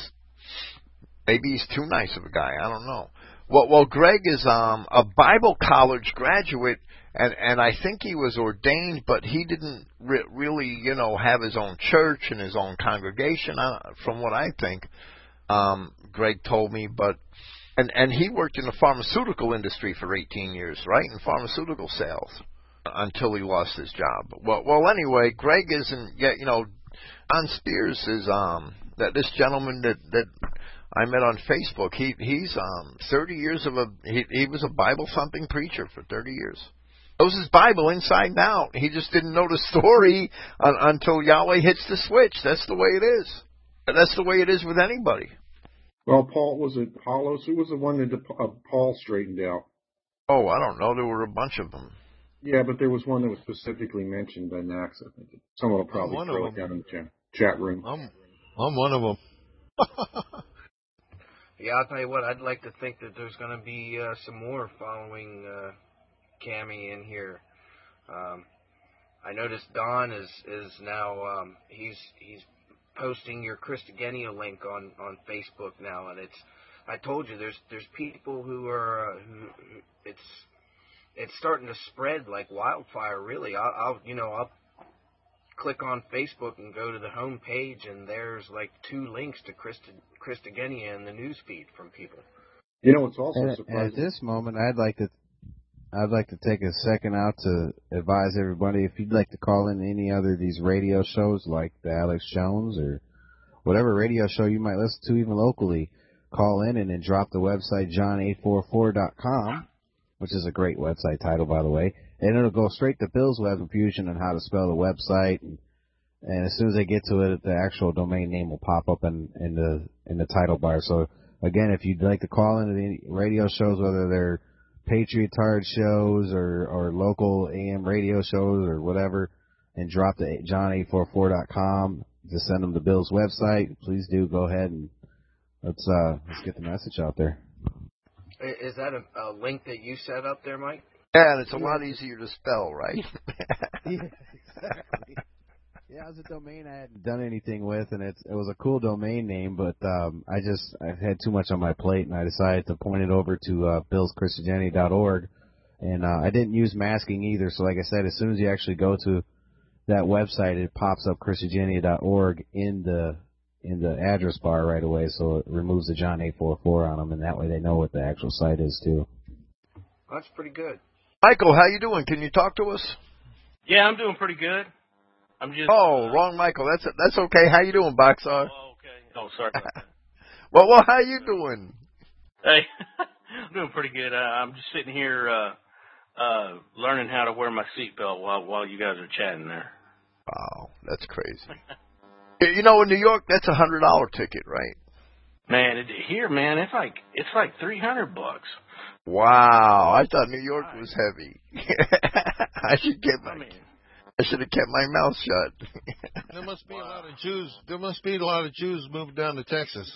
maybe he's too nice of a guy. I don't know. Well, well, Greg is um a Bible college graduate, and and I think he was ordained, but he didn't re- really, you know, have his own church and his own congregation. Uh, from what I think, um, Greg told me, but and and he worked in the pharmaceutical industry for 18 years, right, in pharmaceutical sales until he lost his job. Well, well, anyway, Greg isn't yet, you know, Don Spears is um that this gentleman that that I met on Facebook. He he's um 30 years of a he he was a Bible thumping preacher for 30 years. Knows his Bible inside and out. He just didn't know the story un, until Yahweh hits the switch. That's the way it is. That's the way it is with anybody. well, Paul was it Apollos? Who was the one that uh, Paul straightened out? Oh, I don't know. There were a bunch of them. Yeah, but there was one that was specifically mentioned by Max. I think someone will probably One of throw it them. down in the chat, chat room. I'm I'm one of them. Yeah, I'll tell you what. I'd like to think that there's going to be uh, some more following uh, Cammy in here. Um, I noticed Don is is now um, he's he's posting your Christogenea link on on Facebook now, and it's I told you there's there's people who are uh, who, who it's it's starting to spread like wildfire. Really, I'll, I'll you know I'll click on Facebook and go to the home page, and there's like two links to Christ- Christogenea in the news feed from people. You know, it's also At, at this moment, I'd like to I'd like to take a second out to advise everybody if you'd like to call in any other of these radio shows like the Alex Jones or whatever radio show you might listen to even locally, call in and then drop the website john844.com, which is a great website title by the way, and it'll go straight to Bill's Web Confusion on how to spell the website and and as soon as they get to it, the actual domain name will pop up in, in the in the title bar. So again, if you'd like to call into the radio shows, whether they're Patriot Tard shows or or local AM radio shows or whatever, and drop the john844.com to send them to Bill's website, please do go ahead and let's uh let's get the message out there. I- Is that a, a link that you set up there, Mike? Yeah, and it's a lot easier to spell, right? yeah, exactly. Yeah, it was a domain I hadn't done anything with, and it's it was a cool domain name, but um, I just I had too much on my plate, and I decided to point it over to uh, billschristianity.org, and uh, I didn't use masking either. So, like I said, as soon as you actually go to that website, it pops up christianity.org in the in the address bar right away, so it removes the John eight four four on them, and that way they know what the actual site is too. That's pretty good. Michael, how you doing? Can you talk to us? Yeah, I'm doing pretty good. I'm just. Oh, wrong, Michael. That's that's okay. How you doing, Boxar? Oh, okay. Oh, sorry. Well, well, how you doing? hey, I'm doing pretty good. Uh, I'm just sitting here uh, uh, learning how to wear my seatbelt while while you guys are chatting there. Wow, that's crazy. you know, in New York, that's a hundred dollar ticket, right? Man, it, here, man, it's like it's like three hundred bucks. Wow, I thought New York was heavy. I should get my. I mean, I should have kept my mouth shut. There must be a lot of Jews. There must be a lot of Jews moving down to Texas.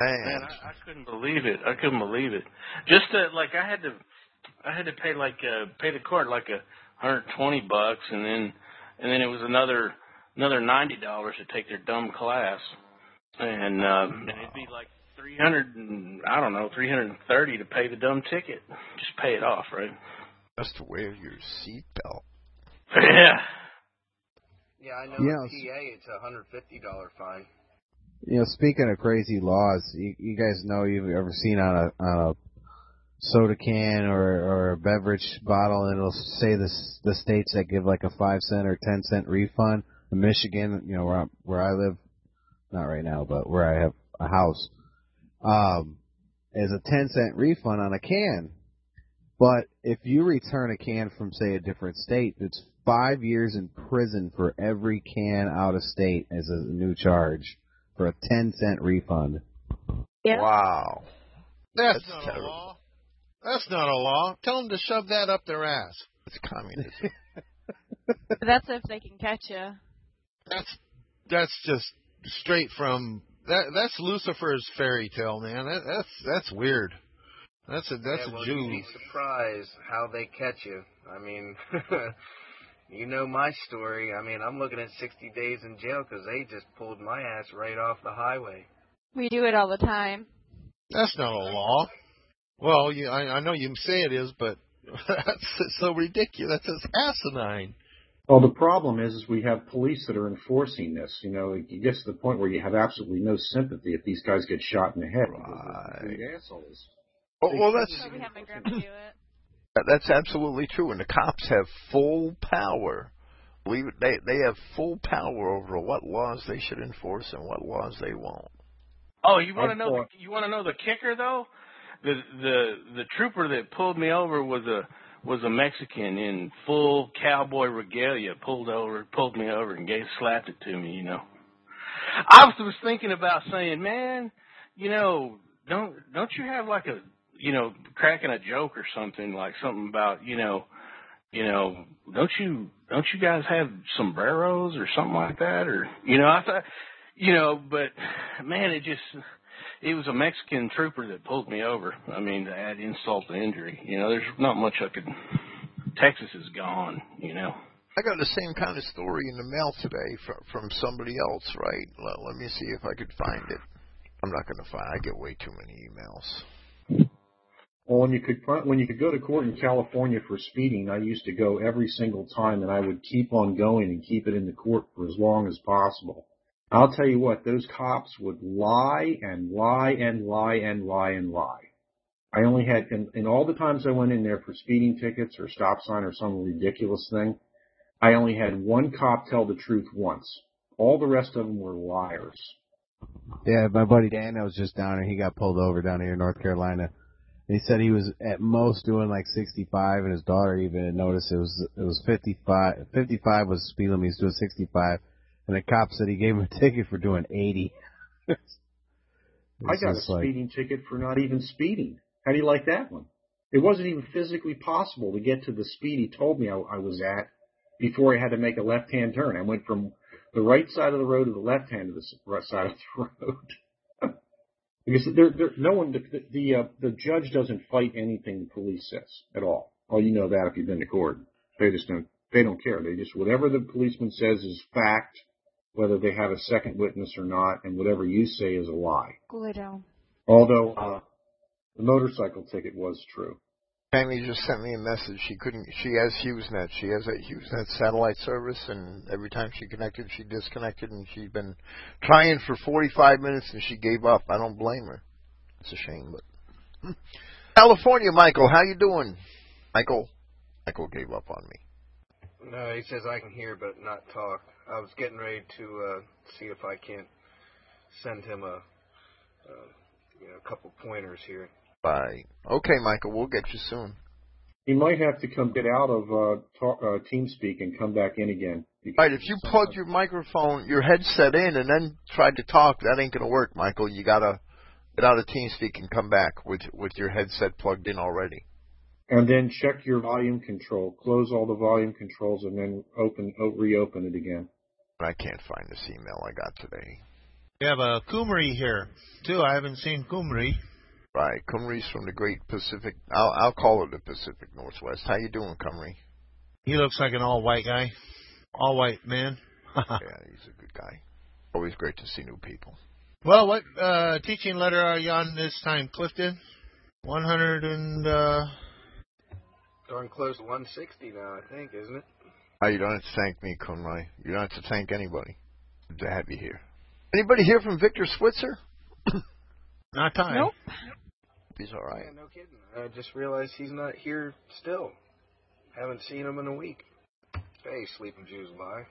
man, Man, I, I couldn't believe it. I couldn't believe it. Just to, like I had to, I had to pay like uh, pay the court like a hundred twenty bucks, and then and then it was another another ninety dollars to take their dumb class, and um, and it'd be like three hundred and I don't know three hundred and thirty to pay the dumb ticket. Just pay it off, right? just wear your seatbelt. yeah. Yeah, I know. Yeah, in PA, it's a hundred fifty dollar fine. You know, speaking of crazy laws, you, you guys know you've ever seen on a on a soda can or or a beverage bottle, and it'll say the the states that give like a five cent or ten cent refund. In Michigan, you know where I, where I live, not right now, but where I have a house, um, is a ten cent refund on a can. But if you return a can from say a different state, it's five years in prison for every can out of state as a new charge for a ten cent refund. Yeah. Wow. That's, That's not terrible. a law. That's not a law. Tell them to shove that up their ass. It's communism. That's if they can catch you. That's that's just straight from that. That's Lucifer's fairy tale, man. That, that's that's weird. That's a that's yeah, well, a you'd be surprised how they catch you. I mean, you know my story. I mean, I'm looking at 60 days in jail because they just pulled my ass right off the highway. We do it all the time. That's not a law. Well, you, I, I know you say it is, but that's so ridiculous. That's asinine. Well, the problem is, is we have police that are enforcing this. You know, it gets to the point where you have absolutely no sympathy if these guys get shot in the head. Right. they're assholes. well, well, that's So we have my grandpa do it. that's absolutely true, and the cops have full power. Believe it, they they have full power over what laws they should enforce and what laws they won't. Oh, you want to know? The, you want to know the kicker though? The the the trooper that pulled me over was a was a Mexican in full cowboy regalia. Pulled over, pulled me over, and gave slapped it to me. You know, I was thinking about saying, man, you know, don't don't you have like a you know cracking a joke or something like something about you know you know don't you don't you guys have sombreros or something like that or you know I thought you know but man it just it was a Mexican trooper that pulled me over. I mean to add insult to injury. You know there's not much I could. Texas is gone. You know. I got the same kind of story in the mail today from from somebody else, right? Let, let me see if I could find it. I'm not going to find. I get way too many emails. Well, when you could when you could go to court in California for speeding, I used to go every single time, and I would keep on going and keep it in the court for as long as possible. I'll tell you what, those cops would lie and lie and lie and lie and lie. I only had, in, in all the times I went in there for speeding tickets or stop sign or some ridiculous thing, I only had one cop tell the truth once. All the rest of them were liars. Yeah, my buddy Dan that was just down there. He got pulled over down here in North Carolina. He said he was at most doing like 65, and his daughter even noticed it was it was 55. 55 was speed limit. He was doing 65, and the cop said he gave him a ticket for doing 80. I got a just like- speeding ticket for not even speeding. How do you like that one? It wasn't even physically possible to get to the speed he told me I, I was at before I had to make a left-hand turn. I went from the right side of the road to the left-hand of the right side of the road. because there, there, no one, the the, uh, the judge doesn't fight anything the police says at all. Oh, you know that if you've been to court. They just don't. They don't care. They just whatever the policeman says is fact, whether they have a second witness or not, and whatever you say is a lie. Cool. Although uh, the motorcycle ticket was true. Tammy just sent me a message. She couldn't. She has HughesNet. She has a HughesNet satellite service, and every time she connected, she disconnected, and she's been trying for 45 minutes, and she gave up. I don't blame her. It's a shame, but California, Michael, how you doing? Michael, Michael gave up on me. No, he says I can hear but not talk. I was getting ready to uh, see if I can't send him a, uh, you know, a couple pointers here. Bye. Okay, Michael, we'll get you soon. He might have to come get out of uh, talk, uh, TeamSpeak and come back in again. because Right, if you plug your microphone, your headset in, and then try to talk, that ain't gonna work, Michael. You gotta get out of TeamSpeak and come back with with your headset plugged in already. And then check your volume control. Close all the volume controls and then open, oh, reopen it again. I can't find this email I got today. We have a Kumri here too. I haven't seen Kumri. Right, Cumry's from the Great Pacific. I'll I'll call it the Pacific Northwest. How you doing, Cumry? He looks like an all white guy, all white man. yeah, he's a good guy. Always great to see new people. Well, what uh, teaching letter are you on this time, Clifton? One hundred and uh, Darn close to 160 now, I think, isn't it? Oh, you don't have to thank me, Kunrai. You don't have to thank anybody. To have you here. Anybody here from Victor Switzer? not time. Nope. He's all right. Yeah, no kidding. I just realized he's not here still. Haven't seen him in a week. Hey, sleeping Jews, bye.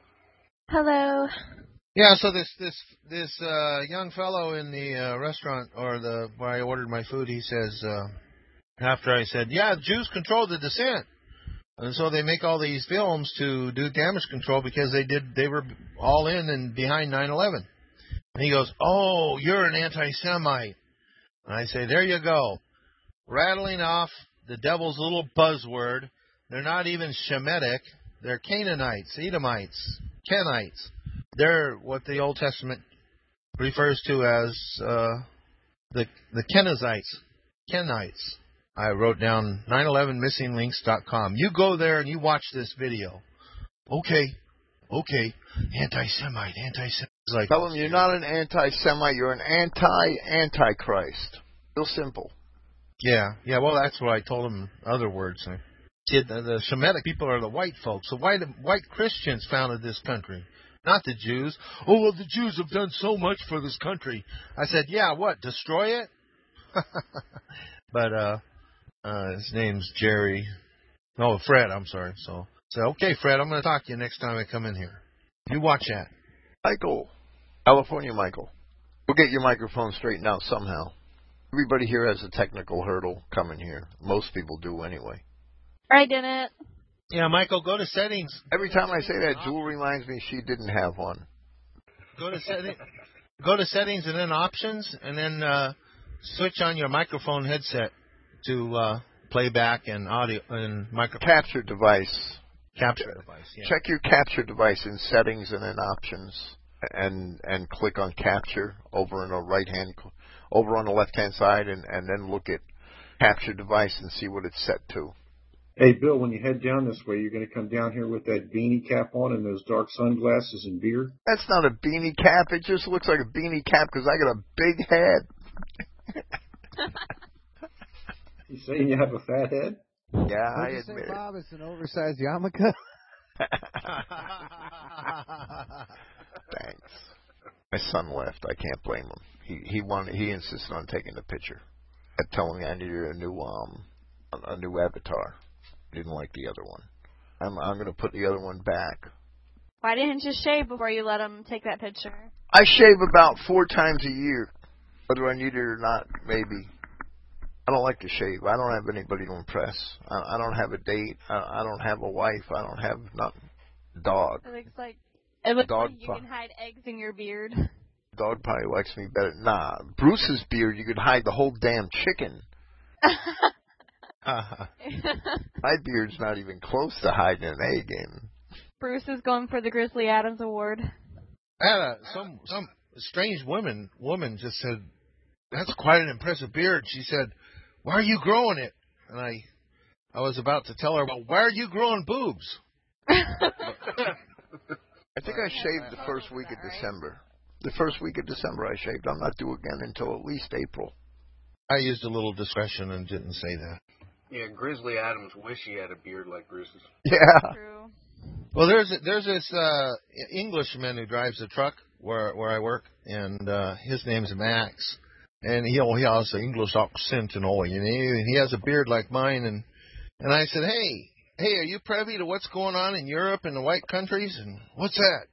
Hello. Yeah, so this this this uh, young fellow in the uh, restaurant or the where I ordered my food, he says uh, after I said, "Yeah, Jews control the dissent," and so they make all these films to do damage control because they did they were all in and behind 9/11. And he goes, "Oh, you're an anti-Semite," and I say, "There you go, rattling off the devil's little buzzword. They're not even Shemitic; they're Canaanites, Edomites, Kenites." They're what the Old Testament refers to as uh, the the Kenizzites. Kenites. I wrote down 911missinglinks.com. You go there and you watch this video. Okay, okay, anti-Semite, anti-Semite. Like Tell him you're not an anti-Semite. You're an anti-Antichrist. Real simple. Yeah, yeah. Well, that's what I told him. in Other words, the, the Semitic people are the white folks. The white white Christians founded this country, not the Jews. Oh well, the Jews have done so much for this country. I said, yeah, what? Destroy it? but uh, uh, his name's Jerry. No, Fred. I'm sorry. So, so okay, Fred. I'm going to talk to you next time I come in here. You watch that. Michael. California Michael. We'll get your microphone straightened out somehow. Everybody here has a technical hurdle coming here. Most people do anyway. I didn't. Yeah, Michael, go to settings. Every time I say that, Jewel reminds me she didn't have one. Go to settings. go to settings and then options, and then uh, switch on your microphone headset to uh, playback and audio and micro Capture device. capture device. Yeah. Check your capture device in settings and in options, and and click on capture over in the right hand, over on the left hand side, and and then look at capture device and see what it's set to. Hey, Bill, when you head down this way, you're going to come down here with that beanie cap on and those dark sunglasses and beard. That's not a beanie cap. It just looks like a beanie cap because I got a big head. You saying you have a fat head? Yeah, What'd I you say, admit it. Bob? It's an oversized yarmulke. Thanks. My son left. I can't blame him. He he wanted he insisted on taking the picture. kept telling me I needed a new um a, a new avatar. Didn't like the other one. I'm I'm gonna put the other one back. Why didn't you shave before you let him take that picture? I shave about four times a year, whether I need it or not. Maybe. I don't like to shave. I don't have anybody to impress. I, I don't have a date. I, I don't have a wife. I don't have nothing. Dog. It looks like it looks Dog like you fuck. can hide eggs in your beard. Dog probably likes me better. Nah, Bruce's beard, you could hide the whole damn chicken. My beard's not even close to hiding an egg in. Bruce is going for the Grizzly Adams Award. I had a, some some strange woman woman just said, "That's quite an impressive beard." She said, "Why are you growing it?" And I I was about to tell her, "Well, why are you growing boobs?" I think I shaved the first week of December. The first week of December I shaved. I'm not due again until at least April. I used a little discretion and didn't say that. Yeah, Grizzly Adams wish he had a beard like Bruce's. Yeah. True. Well, there's there's this uh Englishman who drives a truck where where I work, and uh his name's Max, and he he has an English accent and all, you know, and he has a beard like mine, and and I said, hey, hey, are you privy to what's going on in Europe and the white countries, and what's that?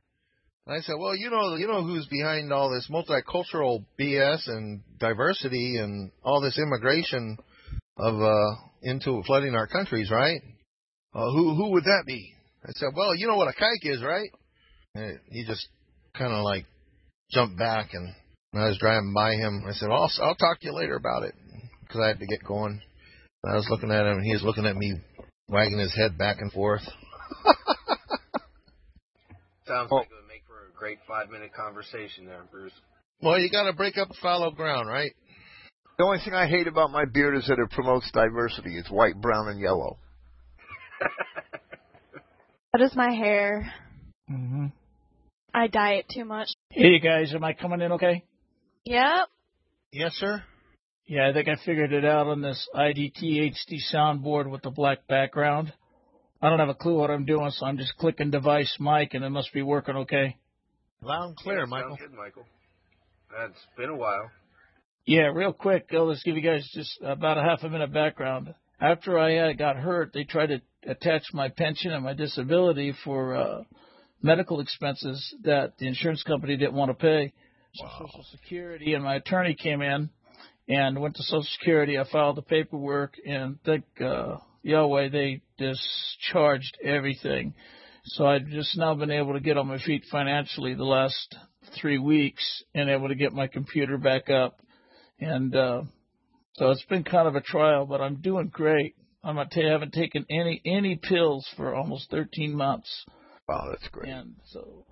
And I said, well, you know, you know who's behind all this multicultural BS and diversity and all this immigration of uh into flooding our countries, right? Uh, who who would that be? I said, well, you know what a kike is, right? And he just kind of like jumped back, and when I was driving by him, I said, well, I'll, I'll talk to you later about it, because I had to get going. And I was looking at him, and he was looking at me, wagging his head back and forth. Sounds Oh. like it would make for a great five minute conversation there, Bruce. Well, you got to break up the fallow ground, right? The only thing I hate about my beard is that it promotes diversity. It's white, brown, and yellow. That is my hair. hmm I dye it too much. Hey, you guys, am I coming in okay? Yep. Yes, sir. Yeah, I think I figured it out on this IDT HD soundboard with the black background. I don't have a clue what I'm doing, so I'm just clicking device mic, and it must be working okay. Loud and clear, Yeah, Michael. Sounds good, Michael. It's been a while. Yeah, real quick, I'll just give you guys just about a half a minute background. After I uh, got hurt, they tried to attach my pension and my disability for uh, medical expenses that the insurance company didn't want to pay. So Social Security and my attorney came in and went to Social Security. I filed the paperwork and thank uh, Yahweh they discharged everything. So I've just now been able to get on my feet financially the last three weeks and able to get my computer back up. And uh, so it's been kind of a trial, but I'm doing great. I'm not I haven't taken any any pills for almost 13 months. Wow, that's great. And so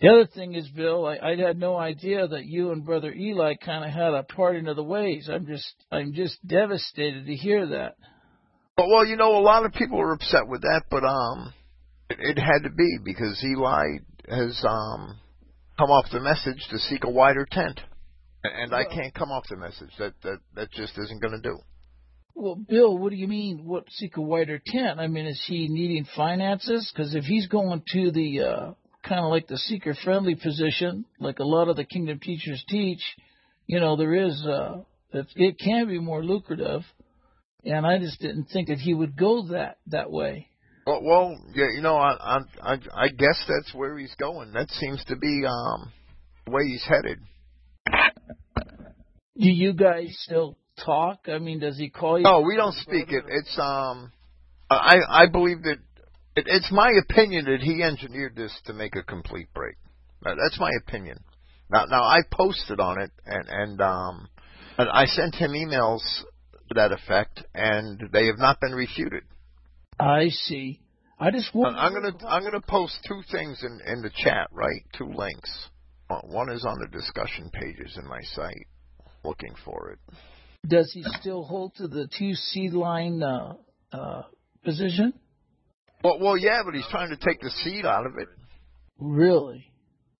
the other thing is, Bill, I, I had no idea that you and Brother Eli kind of had a parting of the ways. I'm just I'm just devastated to hear that. But, well, you know, a lot of people are upset with that, but um, it, it had to be because Eli has um come off the message to seek a wider tent, and, and I can't come off the message. That that that just isn't going to do. Well, Bill, what do you mean? What seek a wider tent? I mean, is he needing finances? Because if he's going to the uh, kind of like the seeker-friendly position, like a lot of the kingdom teachers teach, you know, there is uh, it, it can be more lucrative, and I just didn't think that he would go that that way. Well, well, yeah, you know, I I I I guess that's where he's going. That seems to be um the way he's headed. Do you guys still talk? I mean, does he call you? No, we don't speak it. It's um, I I believe that it, it's my opinion that he engineered this to make a complete break. That's my opinion. Now now I posted on it and and um, and I sent him emails to that effect, and they have not been refuted. I see. I just want. I'm gonna I'm gonna post two things in in the chat, right? Two links. Uh, One is on the discussion pages in my site. Looking for it. Does he still hold to the two seed line uh, uh, position? Well, well, yeah, but he's trying to take the seed out of it. Really?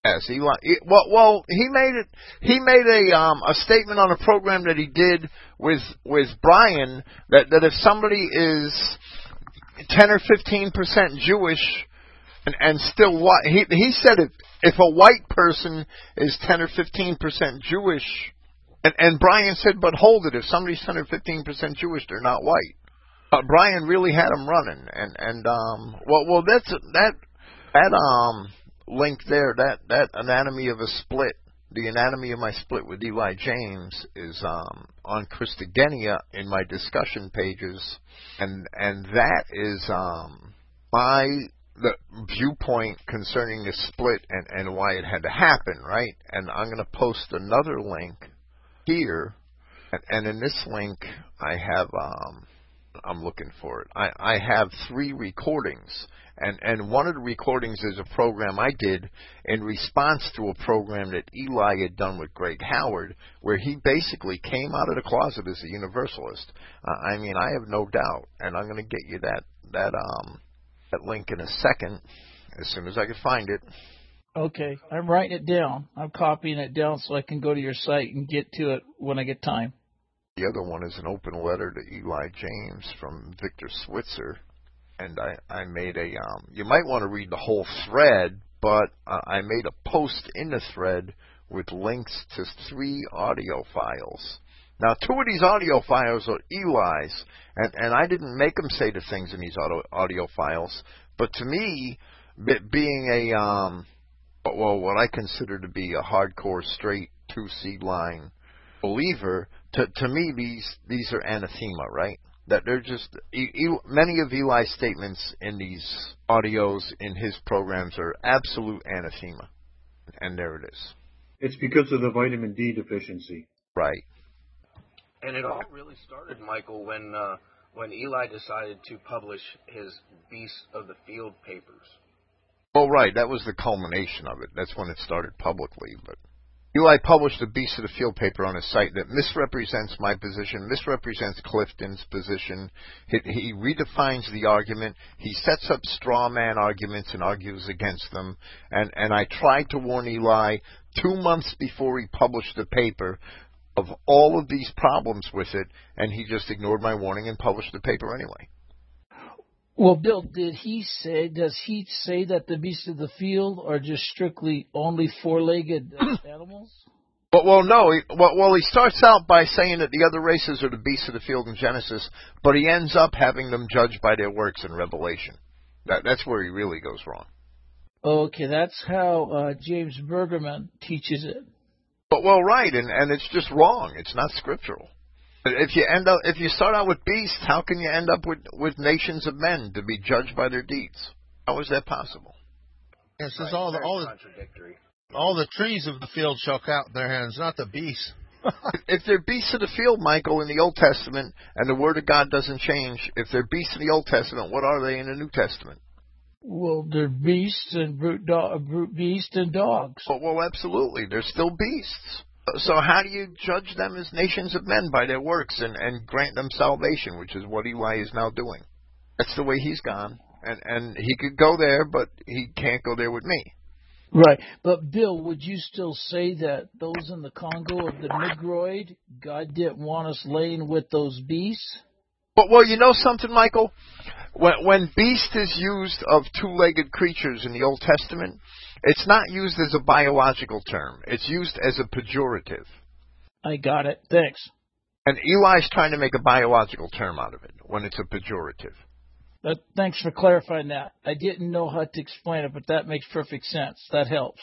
Yes, he well, well, he made it. He made a um a statement on a program that he did with with Brian that that if somebody is ten or fifteen percent Jewish and and still white, he he said if if a white person is ten or fifteen percent Jewish And, and Brian said, but hold it, if somebody's 10 or 15% Jewish, they're not white. Uh, Brian really had him running, and and um, well, well, that's that that um link there, that that anatomy of a split, the anatomy of my split with Eli James is um on Christogenea in my discussion pages, and and that is um my the viewpoint concerning the split and and why it had to happen, right? And I'm going to post another link here, and, and in this link I have um I'm looking for it. I, I have three recordings, and and one of the recordings is a program I did in response to a program that Eli had done with Greg Howard, where he basically came out of the closet as a Universalist. Uh, I mean, I have no doubt, and I'm going to get you that that um that link in a second, as soon as I can find it. Okay, I'm writing it down. I'm copying it down so I can go to your site and get to it when I get time. The other one is an open letter to Eli James from Victor Switzer, and I I made a um. You might want to read the whole thread, but uh, I made a post in the thread with links to three audio files. Now, two of these audio files are Eli's, and and I didn't make him say the things in these audio audio files, but to me, being a um, well, what I consider to be a hardcore straight two seed line believer, to to me these these are anathema, right? That they're just many of Eli's statements in these audios in his programs are absolute anathema, and there it is. It's because of the vitamin D deficiency. Right. And it all really started, Michael, when uh, when Eli decided to publish his Beast of the Field papers. Oh, right. That was the culmination of it. That's when it started publicly, but Eli published a Beast of the Field paper on his site that misrepresents my position, misrepresents Clifton's position. He, he, redefines the argument. He sets up straw man arguments and argues against them. And, and I tried to warn Eli two months before he published the paper of all of these problems with it, and he just ignored my warning and published the paper anyway. Well, Bill, did he say? Does he say that the beasts of the field are just strictly only four-legged animals? Well, well, no. He, well, well, he starts out by saying that the other races are the beasts of the field in Genesis, but he ends up having them judged by their works in Revelation. That, that's where he really goes wrong. Okay, that's how uh, James Bergerman teaches it. But well, right, and and it's just wrong. It's not scriptural. If you end up, if you start out with beasts, how can you end up with with nations of men to be judged by their deeds? How is that possible? It says all the all the all the trees of the field shall count their hands, not the beasts. if they're beasts of the field, Michael, in the Old Testament, and the Word of God doesn't change, if they're beasts in the Old Testament, what are they in the New Testament? Well, they're beasts and brute, do- brute beasts and dogs. Well, well, absolutely, they're still beasts. So how do you judge them as nations of men by their works and, and grant them salvation, which is what Eli is now doing? That's the way he's gone. And and he could go there, but he can't go there with me. Right. But Bill, would you still say that those in the Congo of the Negroid, God didn't want us laying with those beasts? But well, you know something, Michael. When when beast is used of two-legged creatures in the Old Testament, it's not used as a biological term. It's used as a pejorative. I got it. Thanks. And Eli's trying to make a biological term out of it when it's a pejorative. But thanks for clarifying that. I didn't know how to explain it, but that makes perfect sense. That helps.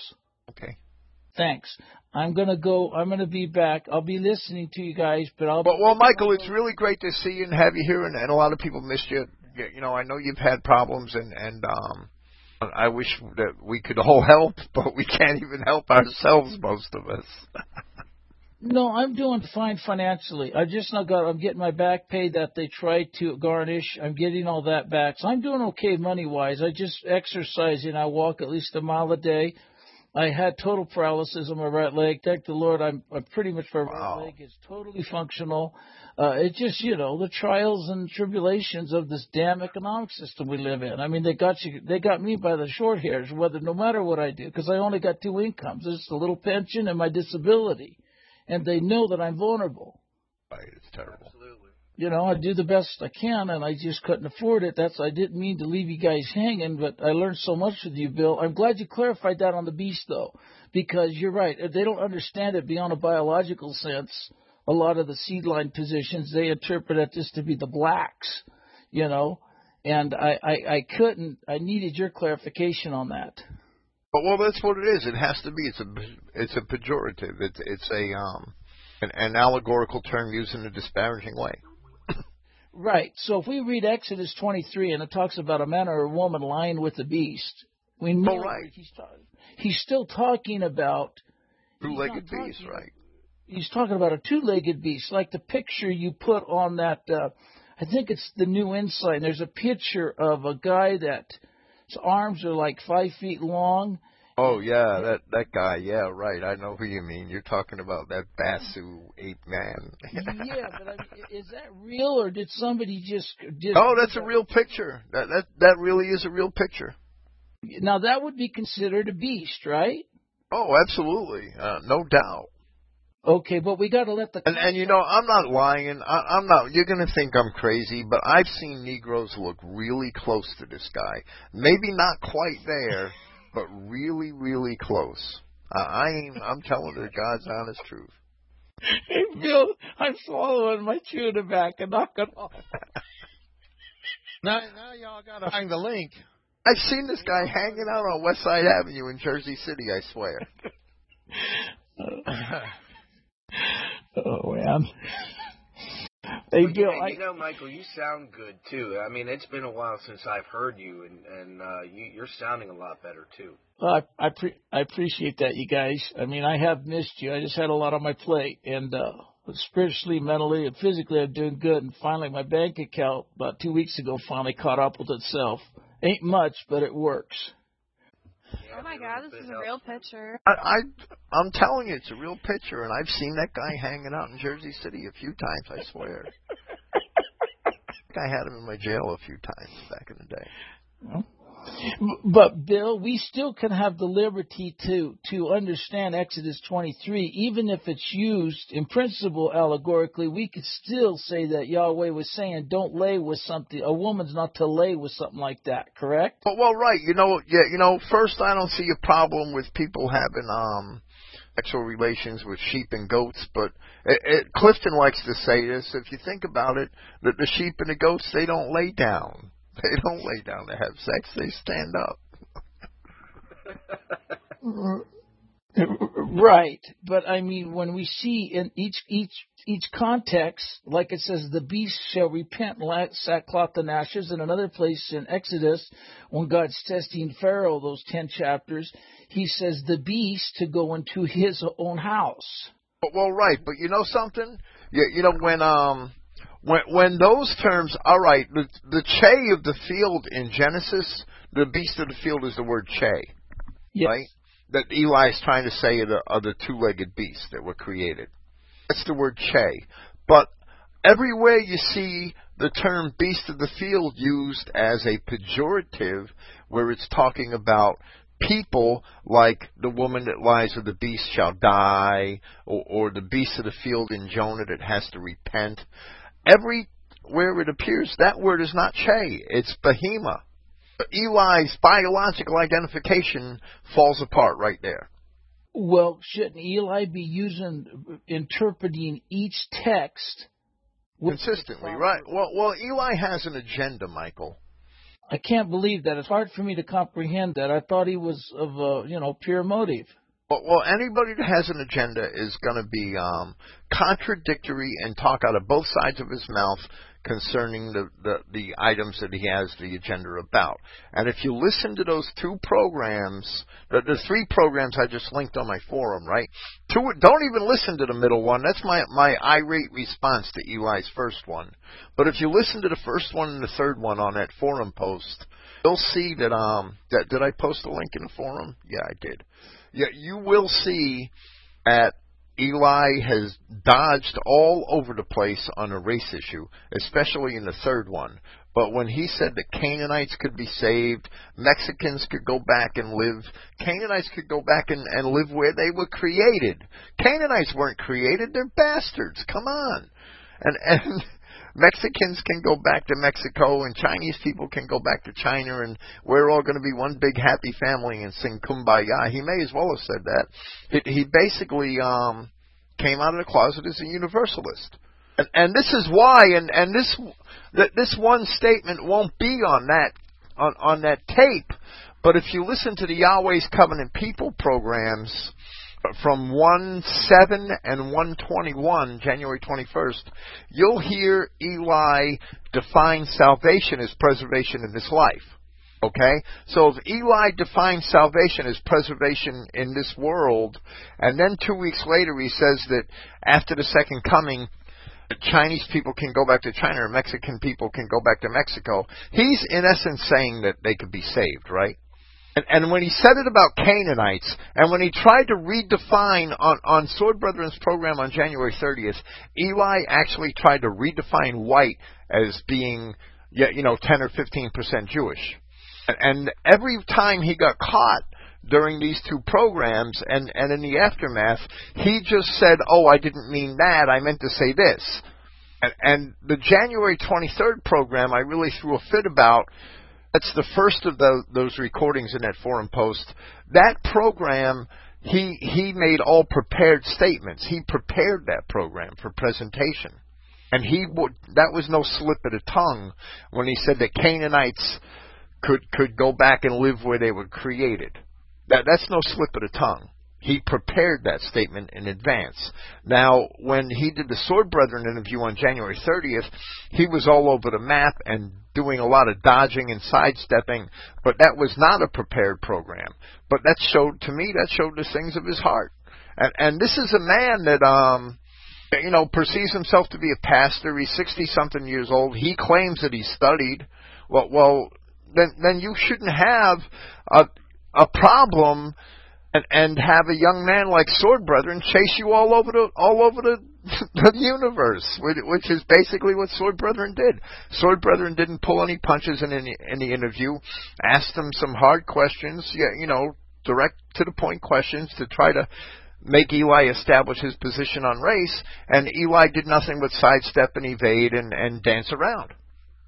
Okay. Thanks. I'm gonna go. I'm gonna be back. I'll be listening to you guys, but I'll. Well, well Michael, it's really great to see you and have you here, and, and a lot of people missed you. You know, I know you've had problems, and and um, I wish that we could all help, but we can't even help ourselves, most of us. no, I'm doing fine financially. I just now got. I'm getting my back pay that they tried to garnish. I'm getting all that back, so I'm doing okay money wise. I just exercise and I walk at least a mile a day. I had total paralysis on my right leg. Thank the Lord, I'm, I'm pretty much my wow. right leg is totally functional. Uh, it's just you know the trials and tribulations of this damn economic system we live in. I mean, they got you, they got me by the short hairs. Whether no matter what I do, because I only got two incomes, just a little pension and my disability, and they know that I'm vulnerable. Right, it's terrible. Absolutely. You know, I do the best I can, and I just couldn't afford it. That's I didn't mean to leave you guys hanging, but I learned so much with you, Bill. I'm glad you clarified that on the beast, though, because you're right. They don't understand it beyond a biological sense, a lot of the seed line positions they interpret it just to be the blacks, you know, and I I, I couldn't. I needed your clarification on that. But well, that's what it is. It has to be. It's a it's a pejorative. It's it's a um an, an allegorical term used in a disparaging way. Right. So if we read Exodus 23 and it talks about a man or a woman lying with the beast, we know Oh, right. he's he's still talking about Two-legged beast, talking- right? he's talking about a two-legged beast, like the picture you put on that. Uh, I think it's the New Ensign. There's a picture of a guy that his arms are like five feet long. Oh yeah, that that guy. Yeah, right. I know who you mean. You're talking about that Basu ape man. yeah, but I mean, is that real or did somebody just? just oh, that's a real picture. That that that really is a real picture. Now that would be considered a beast, right? Oh, absolutely, uh, no doubt. Okay, but we got to let the And and you know, I'm not lying. I, I'm not. You're gonna think I'm crazy, but I've seen Negroes look really close to this guy. Maybe not quite there, but really, really close. Uh, I ain't. I'm telling the God's honest truth. Hey, Bill, I'm swallowing my chew tobacco. Knock it off. Now, now y'all gotta find the link. I've seen this guy hanging out on West Side Avenue in Jersey City. I swear. Oh man. Hey, But, Bill, yeah, I, you know, Michael, you sound good too. I mean, it's been a while since I've heard you, and and uh, you, you're sounding a lot better too. Well, I I, pre- I appreciate that, you guys. I mean, I have missed you. I just had a lot on my plate, and uh, spiritually, mentally, and physically, I'm doing good. And finally, my bank account about two weeks ago finally caught up with itself. Ain't much, but it works. Yeah, Oh my god, this is a real picture. I, I I'm telling you, it's a real picture, and I've seen that guy hanging out in Jersey City a few times. I swear. I had him in my jail a few times back in the day. But Bill, we still can have the liberty to to understand Exodus 23, even if it's used in principle allegorically. We could still say that Yahweh was saying, "Don't lay with something. A woman's not to lay with something like that." Correct? But well, right, you know, yeah, you know. First, I don't see a problem with people having um sexual relations with sheep and goats, but it, it, Clifton likes to say this. If you think about it, that the sheep and the goats they don't lay down. They don't lay down to have sex. They stand up. Right, but I mean, when we see in each each each context, like it says, the beast shall repent like sackcloth and ashes. In another place in Exodus, when God's testing Pharaoh, those ten chapters, He says the beast to go into his own house. Well, right, but you know something? You, you know when um when when those terms, all right, the the che of the field in Genesis, the beast of the field is the word che, Yes. right? That Eli is trying to say are the, are the two-legged beasts that were created. That's the word che. But everywhere you see the term beast of the field used as a pejorative, where it's talking about people like the woman that lies with the beast shall die, or, or the beast of the field in Jonah that has to repent. Everywhere it appears, that word is not che, it's behema. Eli's biological identification falls apart right there. Well, shouldn't Eli be using interpreting each text Consistently, right? Well, well, Eli has an agenda, Michael. I can't believe that. It's hard for me to comprehend that. I thought he was of a you know pure motive. Well, anybody that has an agenda is going to be um, contradictory and talk out of both sides of his mouth concerning the, the the items that he has the agenda about. And if you listen to those two programs, the, the three programs I just linked on my forum, right? Two, don't even listen to the middle one. That's my my irate response to Eli's first one. But if you listen to the first one and the third one on that forum post, you'll see that um that did I post a link in the forum? Yeah, I did. Yeah, you will see at Eli has dodged all over the place on a race issue, especially in the third one. But when he said that Canaanites could be saved, Mexicans could go back and live, Canaanites could go back and, and live where they were created. Canaanites weren't created, they're bastards. Come on. And and Mexicans can go back to Mexico and Chinese people can go back to China and we're all going to be one big happy family and sing kumbaya. He may as well have said that. He, he basically um came out of the closet as a universalist. And, and this is why and and this this one statement won't be on that on on that tape. But if you listen to the Yahweh's Covenant People programs, from 1 7 and 121, January 21st, you'll hear Eli define salvation as preservation in this life. Okay? So if Eli defines salvation as preservation in this world, and then two weeks later he says that after the second coming, Chinese people can go back to China or Mexican people can go back to Mexico, he's in essence saying that they could be saved, right? And, and when he said it about Canaanites, and when he tried to redefine on, on Sword Brethren's program on January 30th, Eli actually tried to redefine white as being, you know, 10 or 15 percent Jewish. And, and every time he got caught during these two programs and, and in the aftermath, he just said, oh, I didn't mean that, I meant to say this. And, and the January 23rd program, I really threw a fit about that's the first of the, those recordings in that forum post. That program, he he made all prepared statements. He prepared that program for presentation, and he would that was no slip of the tongue when he said that Canaanites could could go back and live where they were created. That that's no slip of the tongue. He prepared that statement in advance. Now, when he did the Sword Brethren interview on January 30th, he was all over the map and doing a lot of dodging and sidestepping, but that was not a prepared program. But that showed, to me, that showed the things of his heart. And, and this is a man that, um, you know, perceives himself to be a pastor. He's 60 something years old. He claims that he studied. Well, well, then, then you shouldn't have a, a problem and, and have a young man like Sword Brethren chase you all over the all over the, the universe, which is basically what Sword Brethren did. Sword Brethren didn't pull any punches in any, in the interview, asked them some hard questions, you know, direct to the point questions to try to make Eli establish his position on race, and Eli did nothing but sidestep and evade and, and dance around.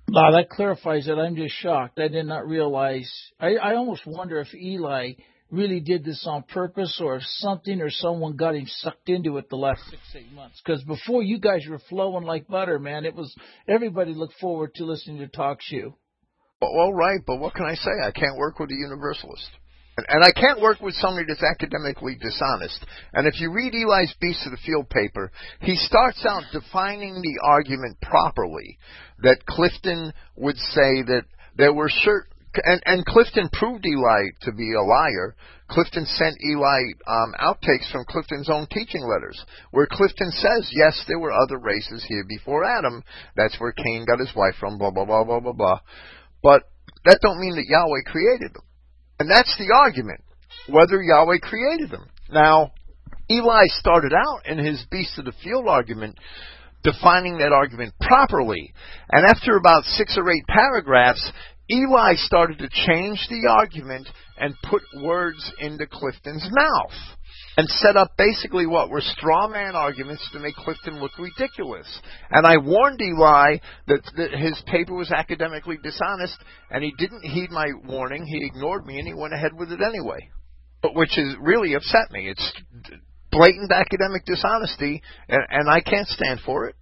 Wow, that clarifies it. I'm just shocked. I did not realize. I, I almost wonder if Eli really did this on purpose or if something or someone got him sucked into it the last six, eight months. Because before you guys were flowing like butter, man, it was everybody looked forward to listening to TalkShoe. Well, right, but what can I say? I can't work with a universalist. And I can't work with somebody that's academically dishonest. And if you read Eli's Beast of the Field paper, he starts out defining the argument properly. That Clifton would say that there were certain and, and Clifton proved Eli to be a liar. Clifton sent Eli um, outtakes from Clifton's own teaching letters, where Clifton says, yes, there were other races here before Adam. That's where Cain got his wife from, blah, blah, blah, blah, blah, blah. But that don't mean that Yahweh created them. And that's the argument, whether Yahweh created them. Now, Eli started out in his beast of the field argument defining that argument properly. And after about six or eight paragraphs, Eli started to change the argument and put words into Clifton's mouth and set up basically what were straw man arguments to make Clifton look ridiculous. And I warned Eli that, that his paper was academically dishonest, and he didn't heed my warning. He ignored me, and he went ahead with it anyway. But which is really upset me. It's blatant academic dishonesty, and, and I can't stand for it.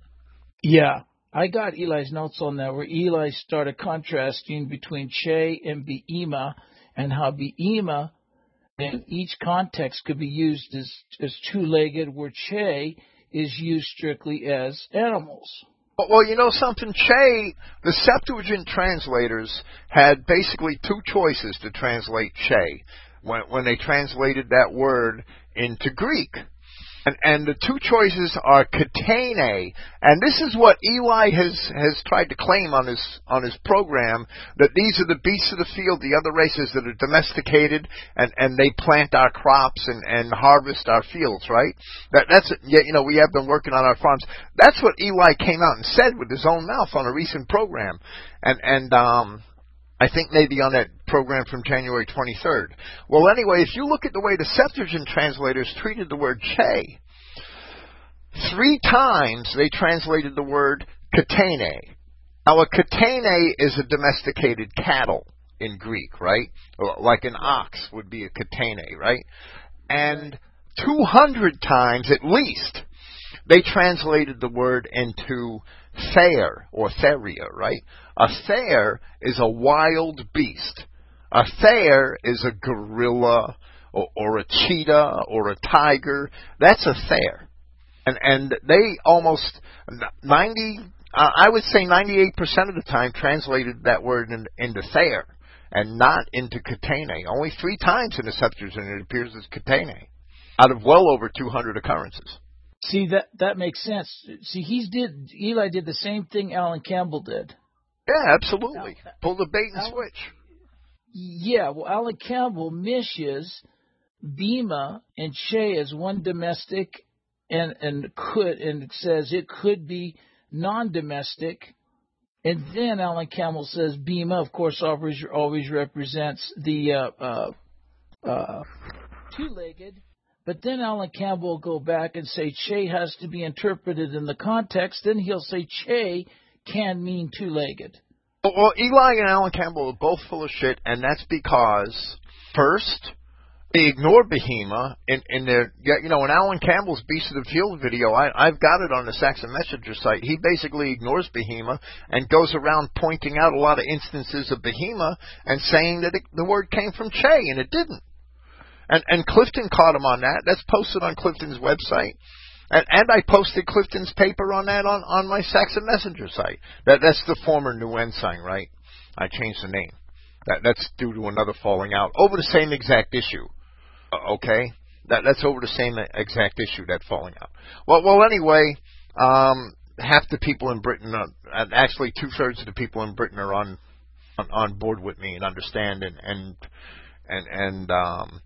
Yeah, I got Eli's notes on that where Eli started contrasting between Che and Behema and how Behema in each context could be used as, as two-legged where Che is used strictly as animals. Well, you know something, Che, the Septuagint translators had basically two choices to translate Che when, when they translated that word into Greek. And, and the two choices are katene, and this is what Eli has has tried to claim on his on his program that these are the beasts of the field, the other races that are domesticated and and they plant our crops and and harvest our fields, right? That that's yeah, you know we have been working on our farms. That's what Eli came out and said with his own mouth on a recent program, and and um I think maybe on that program from January 23rd. Well, anyway, if you look at the way the Septuagint translators treated the word che, three times they translated the word Katene. Now, a katene is a domesticated cattle in Greek, right? Like an ox would be a katene, right? And 200 times at least they translated the word into thayer or theria, right? A thayer is a wild beast. A thayer is a gorilla or, or a cheetah or a tiger. That's a thayer. And and they almost 90 uh, I would say 98% of the time translated that word in, into thayer and not into katene. Only three times in the Septuagint it appears as katene out of well over 200 occurrences. See that that makes sense. See, he's did Eli did the same thing Alan Campbell did. Yeah, absolutely. Pull the bait and Alan, switch. Yeah, well, Alan Campbell misses Behema and Che as one domestic, and and could and says it could be non-domestic. And then Alan Campbell says Behema, of course, always always represents the uh, uh, uh, two-legged but then Alan Campbell will go back and say Che has to be interpreted in the context. Then he'll say Che can mean two legged. Well, Eli and Alan Campbell are both full of shit, and that's because, first, they ignore Behema in, in their, you know, in Alan Campbell's Beast of the Field video, I, I've got it on the Saxon Messenger site. He basically ignores Behema and goes around pointing out a lot of instances of Behema and saying that it, the word came from Che, and it didn't. And, and Clifton caught him on that. That's posted on Clifton's website. And, and I posted Clifton's paper on that on, on my Saxon Messenger site. That, that's the former New Ensign, right? I changed the name. That, that's due to another falling out over the same exact issue. Uh, okay? That, that's over the same exact issue, that falling out. Well, well, anyway, um, half the people in Britain, are, actually two thirds of the people in Britain are on, on, on board with me and understand and, and, and, and, um,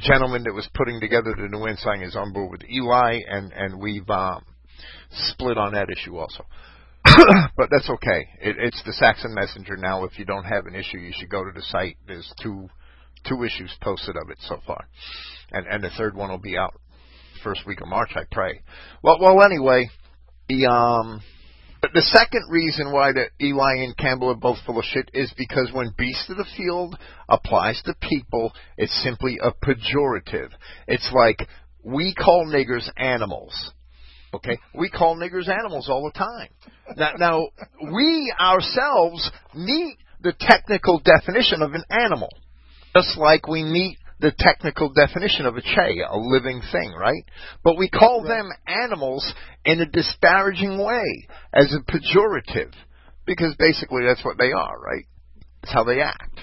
gentleman that was putting together the New Ensign is on board with Eli, and and we've um, split on that issue also. but that's okay. It, it's the Saxon Messenger now. If you don't have an issue, you should go to the site. There's two two issues posted of it so far, and and the third one will be out first week of March, I pray. Well, well, anyway, the um the second reason why the Eli and Campbell are both full of shit is because when beast of the field applies to people, it's simply a pejorative. It's like we call niggers animals. Okay? We call niggers animals all the time. Now, now we ourselves meet the technical definition of an animal. Just like we meet the technical definition of a che, a living thing, right? But we call right. them animals in a disparaging way, as a pejorative, because basically that's what they are, right? It's how they act.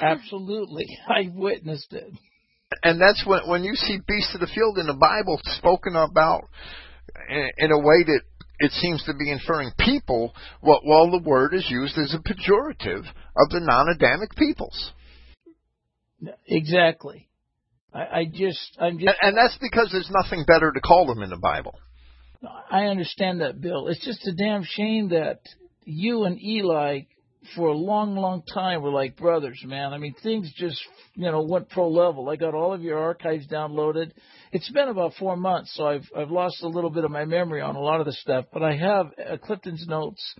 Absolutely, I witnessed it. And that's when when you see beasts of the field in the Bible spoken about in, in a way that it seems to be inferring people, well, well, the word is used as a pejorative of the non-Adamic peoples. Exactly. I, I just, I'm just, and, and that's because there's nothing better to call them in the Bible. I understand that, Bill. It's just a damn shame that you and Eli, for a long, long time, were like brothers, man. I mean, things just, you know, went pro level. I got all of your archives downloaded. It's been about four months, so I've I've lost a little bit of my memory on a lot of the stuff, but I have uh, Clifton's notes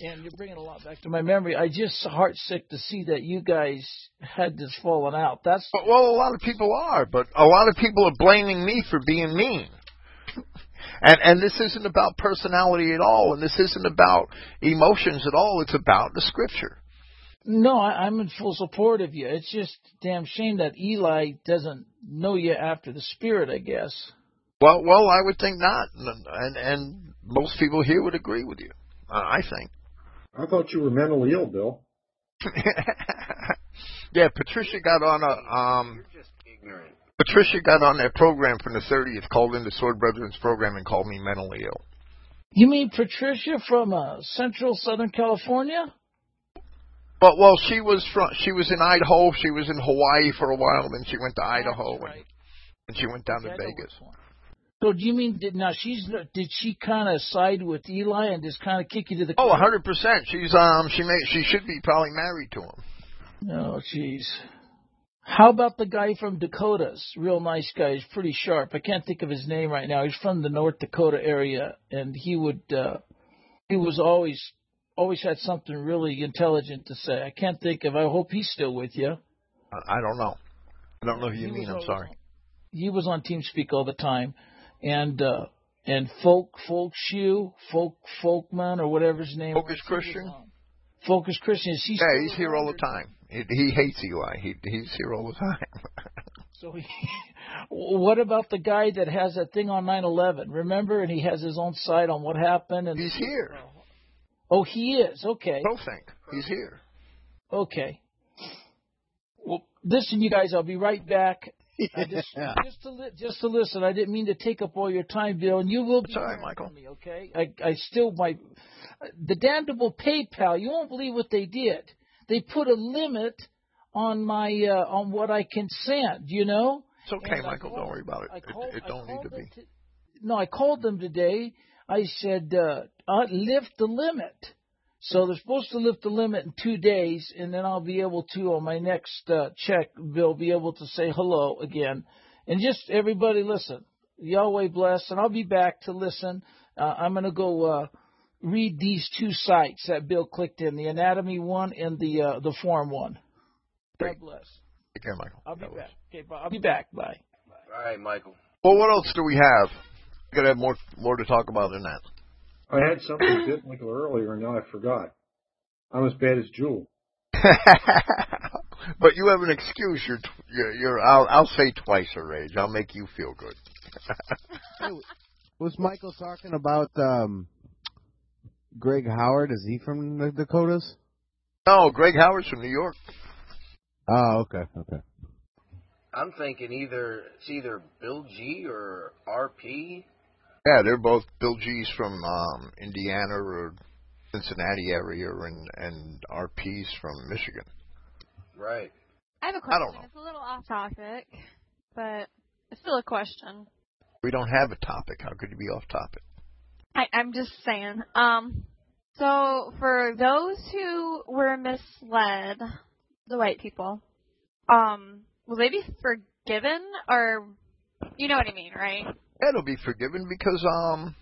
and you're bringing a lot back to my memory. I just heart sick to see that you guys had this fallen out. That's well, a lot of people are, but a lot of people are blaming me for being mean. and and this isn't about personality at all, and this isn't about emotions at all. It's about the scripture. No, I, I'm in full support of you. It's just damn shame that Eli doesn't know you after the Spirit. I guess. Well, well, I would think not, and and most people here would agree with you. I think. I thought you were mentally ill, Bill. yeah, Patricia got on a um. Just ignorant. Patricia got on that program from the 30th, called in the Sword Brethren's program and called me mentally ill. You mean Patricia from uh, Central Southern California? But well, she was from she was in Idaho. She was in Hawaii for a while. Then she went to Idaho right. and, and she went down to Vegas. So do you mean did now she's did she kind of side with Eli and just kind of kick you to the? Oh, a hundred percent. She's um she may she should be probably married to him. Oh, jeez. How about the guy from Dakotas? Real nice guy. He's pretty sharp. I can't think of his name right now. He's from the North Dakota area, and he would uh, he was always always had something really intelligent to say. I can't think of. I hope he's still with you. I don't know. I don't know who you He mean. I'm sorry. He was on TeamSpeak all the time, and uh and folk folk shoe folk folkman or whatever his name. Focus Christian? Focus Christian. Is he Yeah, he's here all the time. He, he hates Eli. He he's here all the time. So he, what about the guy that has that thing on 9/11? Remember, and he has his own site on what happened. And he's here. Oh, he is. Okay. Don't think he's here. Okay. Well, listen, you guys. I'll be right back. I just, just to li- just to listen. I didn't mean to take up all your time, Bill, and you will be It's all right, hearing Michael. me. Okay. I I still my the damnable PayPal. You won't believe what they did. They put a limit on my uh, on what I can send. You know. It's okay, And Michael. called- Don't worry about it. I It, it don't need to be. no, I called them today. I said, uh, uh, lift the limit. So they're supposed to lift the limit in two days, and then I'll be able to, on my next uh, check bill, be able to say hello again. And just everybody listen. Yahweh bless, and I'll be back to listen. Uh, I'm going to go uh, read these two sites that Bill clicked in, the anatomy one and the uh, the form one. Great. God bless. Take care, Michael. I'll be God bless. back. Okay, bye. I'll be back. Bye. All right, Michael. Well, what else do we have? We gotta have more more to talk about than that. I had something biblical earlier, and now I forgot. I'm as bad as Jewel. but you have an excuse. You're you're, you're I'll, I'll say twice her age. I'll make you feel good. Was Michael talking about um, Greg Howard? Is he from the Dakotas? no, Greg Howard's from New York. Oh, okay, okay. I'm thinking either it's either Bill G or RP. Yeah, they're both Bill G's from um, Indiana or Cincinnati area, and and RP's from Michigan. Right. I have a question. I don't know. It's a little off topic, but it's still a question. We don't have a topic. How could you be off topic? I, I'm just saying. Um, so for those who were misled, the white people, um, will they be forgiven or, you know what I mean, right? It'll be forgiven because um,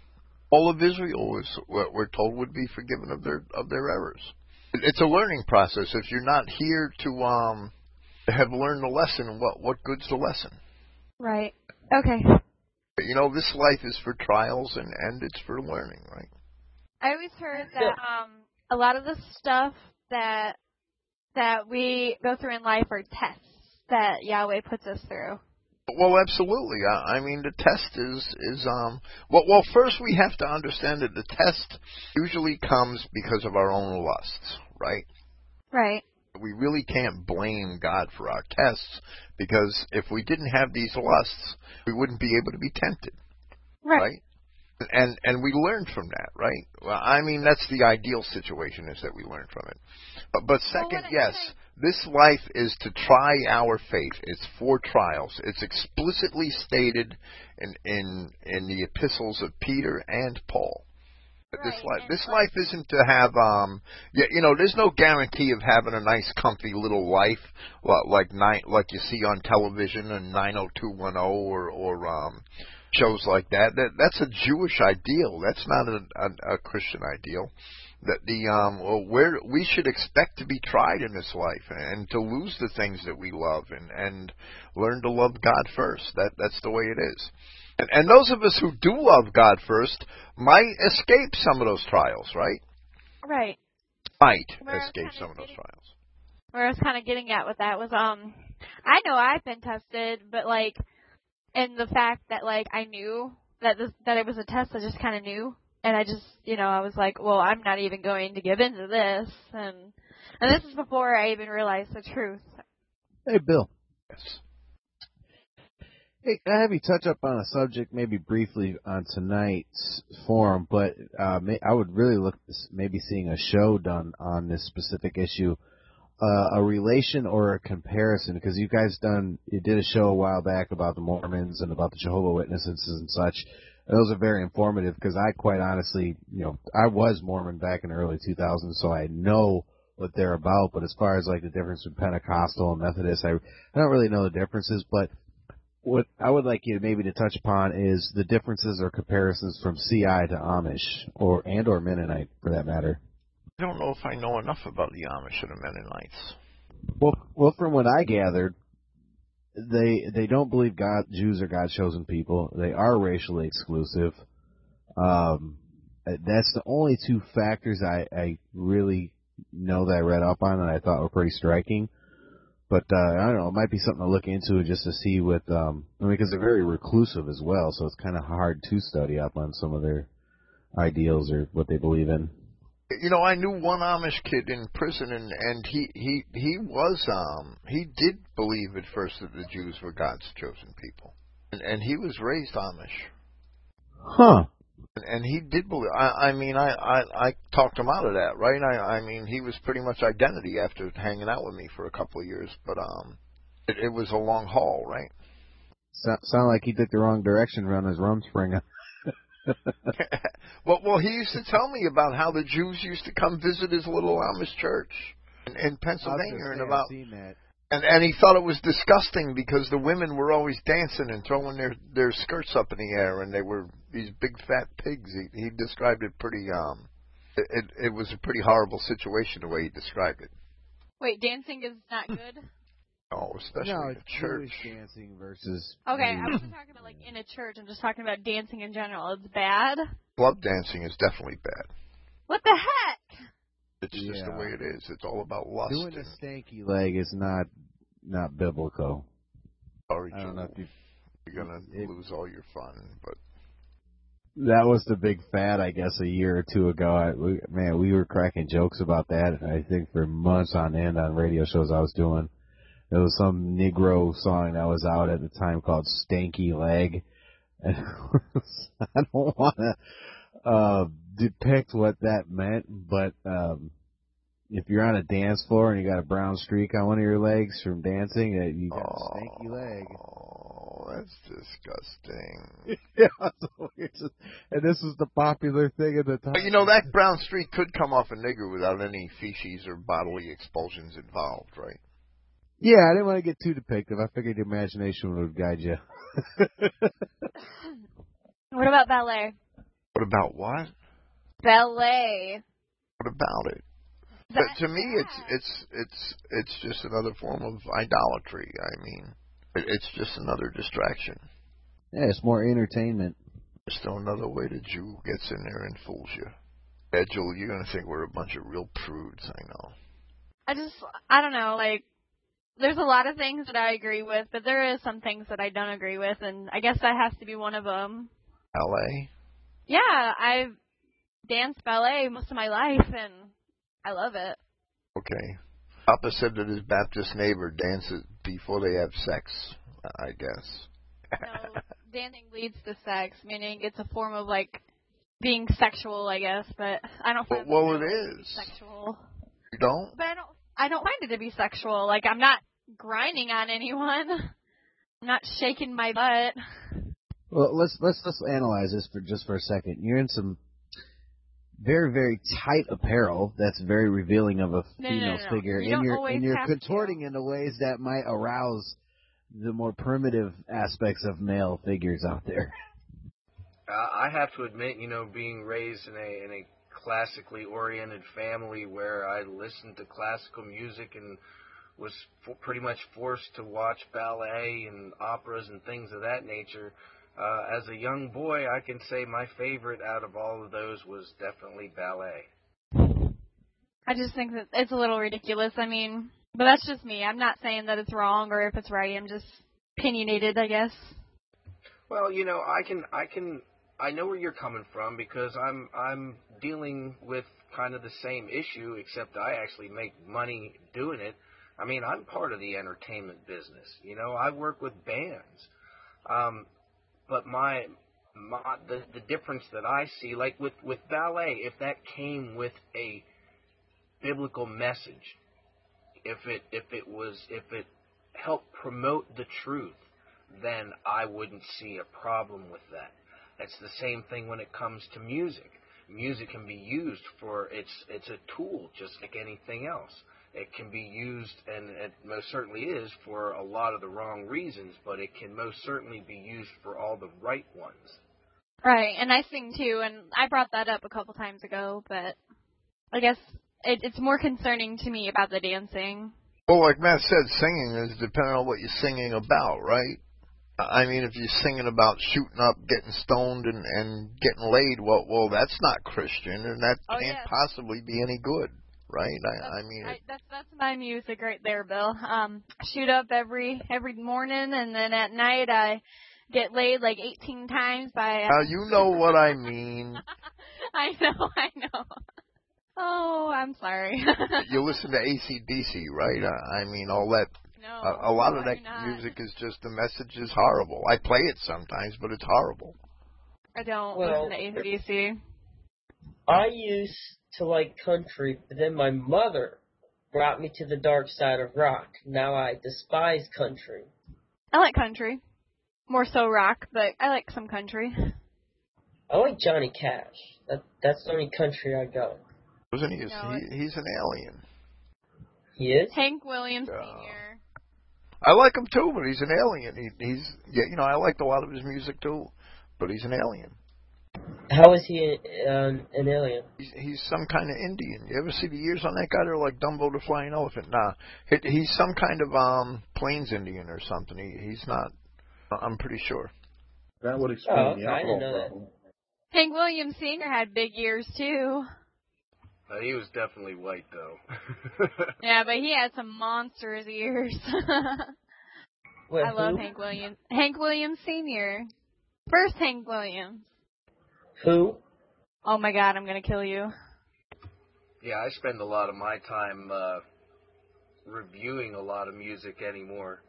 all of Israel was what we're told would be forgiven of their of their errors. It's a learning process. If you're not here to um have learned the lesson, what what good's the lesson? Right. Okay. You know, this life is for trials and and it's for learning, right? I always heard that um a lot of the stuff that that we go through in life are tests that Yahweh puts us through. Well, absolutely. I, I mean, the test is is um. Well, well, first we have to understand that the test usually comes because of our own lusts, right? Right. We really can't blame God for our tests because if we didn't have these lusts, we wouldn't be able to be tempted, Right. right? And and we learn from that, right? Well, I mean, that's the ideal situation is that we learn from it. But but second, I- yes, this life is to try our faith. It's for trials. It's explicitly stated in in in the epistles of Peter and Paul. That This Right, life, this life isn't to have, um, yeah, you know, there's no guarantee of having a nice, comfy little life li- like nine, like you see on television and 90210 or or um, shows like that. That that's a Jewish ideal. That's not a, a, a Christian ideal. That the um, well, where we should expect to be tried in this life and to lose the things that we love and and learn to love God first. That that's the way it is. And, and those of us who do love God first might escape some of those trials, right? Right. Might Where escape some of those getting- trials. where I was kind of getting at with that was um I know I've been tested, but like in the fact that like I knew that this, that it was a test, I just kind of knew, and I just you know I was like, well, I'm not even going to give into this, and and this is before I even realized the truth. Hey, Bill. Yes. Hey, I have you touch up on a subject maybe briefly on tonight's forum, but uh, may, I would really look maybe seeing a show done on this specific issue, uh, a relation or a comparison, because you guys done you did a show a while back about the Mormons and about the Jehovah Witnesses and such. Those are very informative because I quite honestly, you know, I was Mormon back in the early 2000s, so I know what they're about. But as far as like the difference between Pentecostal and Methodist, I I don't really know the differences, but what I would like you maybe to touch upon is the differences or comparisons from CI to Amish, or and or Mennonite for that matter. I don't know if I know enough about the Amish and the Mennonites. Well, well, from what I gathered, they they don't believe God Jews are God chosen people. They are racially exclusive. Um, that's the only two factors I, I really know that I read up on and I thought were pretty striking. But uh, I don't know, it might be something to look into just to see what um, I mean because they're very reclusive as well, so it's kind of hard to study up on some of their ideals or what they believe in. You know, I knew one Amish kid in prison, and and he he he was um he did believe at first that the Jews were God's chosen people, and and he was raised Amish. Huh. And he did believe. I, I mean, I, I I talked him out of that, right? I I mean, he was pretty much identity after hanging out with me for a couple of years, but um, it, it was a long haul, right? So, sound like he took the wrong direction around his Rumspringa. well, well, he used to tell me about how the Jews used to come visit his little Amish church in, in Pennsylvania, and about and and he thought it was disgusting because the women were always dancing and throwing their their skirts up in the air, and they were these big fat pigs. He he described it pretty um, it it, it was a pretty horrible situation the way he described it. Wait, dancing is not good. Oh, especially no, in a church. Jewish dancing versus. Okay, I wasn't talking about like in a church. I'm just talking about dancing in general. It's bad. Club dancing is definitely bad. What the heck? It's just the way it is. It's all about lust. Doing a stanky leg is not not biblical. Oh, sorry, I don't know if you. you're gonna it- lose all your fun, but That was the big fad, I guess, a year or two ago. I, we, man, we were cracking jokes about that. I think for months on end on radio shows I was doing. There was some Negro song that was out at the time called "Stanky Leg," and I don't want to uh, depict what that meant, but um, if you're on a dance floor and you got a brown streak on one of your legs from dancing, uh, you got a stanky leg. Oh, that's disgusting. yeah, so just, and this was the popular thing at the time. But you know that brown streak could come off a nigger without any feces or bodily expulsions involved, right? Yeah, I didn't want to get too depictive. I figured the imagination would guide you. What about ballet? What about what? Ballet. What about it? That, But to me, it's it's it's it's just another form of idolatry. I mean, it, it's just another distraction. Yeah, it's more entertainment. It's still another way the Jew gets in there and fools you. Yeah, Joel, you're gonna think we're a bunch of real prudes. I know. I just, I don't know, like, there's a lot of things that I agree with, but there is some things that I don't agree with, and I guess that has to be one of them. Ballet. Yeah, I've danced ballet most of my life, and I love it. Okay. Opposite that his Baptist neighbor dances before they have sex. I guess. No, dancing leads to sex, meaning it's a form of, like, being sexual, I guess, but I don't find Well, well, it is. sexual. You don't? But I don't, I don't find it to be sexual. Like, I'm not grinding on anyone. I'm not shaking my butt. Well, let's let's let's analyze this for just for a second. You're in some very very tight apparel that's very revealing of a No, no, female no, no. figure, You and you're and you're have to. contorting in the ways that might arouse the more primitive aspects of male figures out there. Uh, I have to admit, you know, being raised in a in a classically oriented family where I listened to classical music and was pretty much forced to watch ballet and operas and things of that nature. Uh, as a young boy, I can say my favorite out of all of those was definitely ballet. I just think that it's a little ridiculous. I mean, but that's just me. I'm not saying that it's wrong or if it's right. I'm just opinionated, I guess. Well, you know, I can I can I know where you're coming from because I'm I'm dealing with kind of the same issue except I actually make money doing it. I mean, I'm part of the entertainment business. You know, I work with bands. Um but my my the the difference that I see like with with ballet if that came with a biblical message if it if it was if it helped promote the truth then I wouldn't see a problem with that. It's the same thing when it comes to music. Music can be used for it's it's a tool just like anything else. It can be used, and it most certainly is, for a lot of the wrong reasons, but it can most certainly be used for all the right ones. Right, and I sing too, and I brought that up a couple times ago, but I guess it, it's more concerning to me about the dancing. Well, like Matt said, singing is depending on what you're singing about, right? I mean, if you're singing about shooting up, getting stoned, and and getting laid, well, well, that's not Christian, and that Oh, can't yes. possibly be any good, right? I, I mean, I, that's that's my music right there, Bill. Um, shoot up every every morning, and then at night I get laid like 18 times by. now you know what I mean. I know, I know. Oh, I'm sorry. you listen to ACDC, right? I, I mean, all that. no, A, a lot no, of that music is just the message is horrible. I play it sometimes, but it's horrible. I don't Well, listen to ACDC. I used to like country, but then my mother brought me to the dark side of rock. Now I despise country. I like country, more so rock, but I like some country. I like Johnny Cash. That that's the only country I go. Wasn't he? No, he he's an alien. He is. Hank Williams Yeah. Sr. I like him too, but he's an alien. He, he's yeah, you know, I liked a lot of his music too, but he's an alien. How is he um, an alien? He's, he's some kind of Indian. You ever see the ears on that guy? They're like Dumbo the Flying Elephant. Nah, he, he's some kind of um Plains Indian or something. He, he's not. I'm pretty sure. That would explain Oh, the okay, I didn't alcohol know that. Hank Williams Sr. had big ears too. Uh, he was definitely white, though. Yeah, but he had some monstrous ears. Wait, I love who? Hank Williams. Hank Williams Sr. First Hank Williams. Who? Oh my god, I'm gonna kill you. yeah, I spend a lot of my time uh, reviewing a lot of music anymore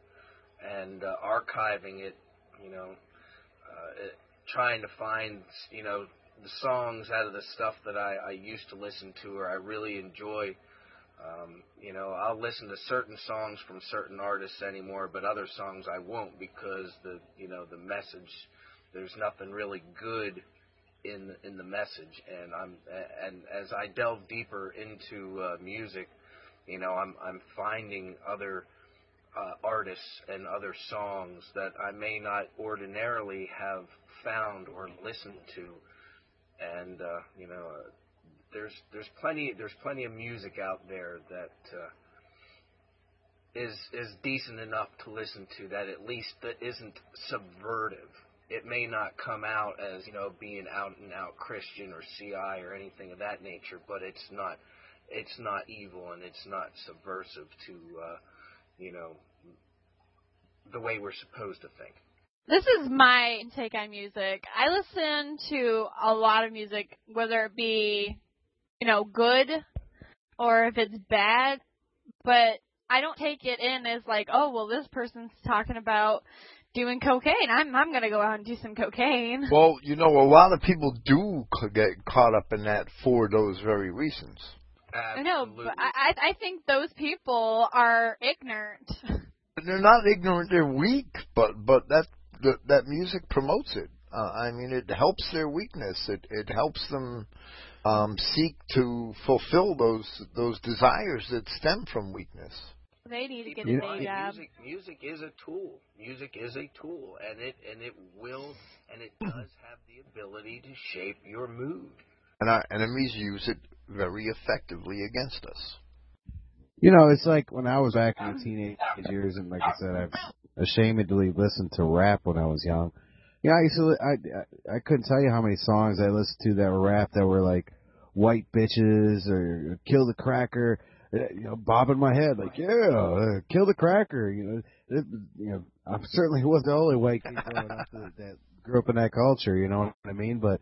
and uh, archiving it. You know, uh, it, trying to find you know the songs out of the stuff that I, I used to listen to or I really enjoy. Um, you know, I'll listen to certain songs from certain artists anymore, but other songs I won't because the you know the message. There's nothing really good in in the message, and I'm and as I delve deeper into uh, music, you know, I'm I'm finding other uh, artists and other songs that I may not ordinarily have found or listened to, and uh, you know, uh, there's there's plenty there's plenty of music out there that uh, is is decent enough to listen to that at least that isn't subvertive. It may not come out as you know being out and out Christian or CI or anything of that nature, but it's not it's not evil and it's not subversive to uh, you know the way we're supposed to think. This is my take on music. I listen to a lot of music, whether it be, you know, good or if it's bad, but I don't take it in as like, oh, well, this person's talking about doing cocaine. I'm I'm gonna go out and do some cocaine. Well, you know, a lot of people do get caught up in that for those very reasons. I know, but I I I think those people are ignorant. They're not ignorant; they're weak. But but that that, that music promotes it. Uh, I mean, it helps their weakness. It it helps them um, seek to fulfill those those desires that stem from weakness. They need to get You a know, day job. Music, music is a tool. Music is a tool, and it and it will and it does have the ability to shape your mood. And our enemies use it very effectively against us. You know, it's like when I was back in the teenage years, and like I said, I've ashamedly listened to rap when I was young. Yeah, I used to. li- I I- I couldn't tell you how many songs I listened to that were rap that were like white bitches or kill the cracker. You know, bobbing my head like, yeah, uh, kill the cracker. You know, it, you know, I certainly wasn't the only white kid growing up that, that grew up in that culture. You know what I mean? But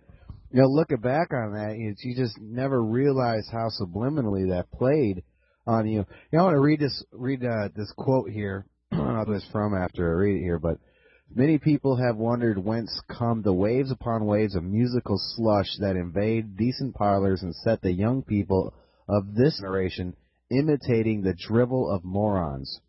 you know, looking back on that, you, you just never realized how subliminally that played on you. You know, I want to read this read uh, this quote here. I don't know who it's from after I read it here, but many people have wondered whence come the waves upon waves of musical slush that invade decent parlors and set the young people of this generation imitating the drivel of morons.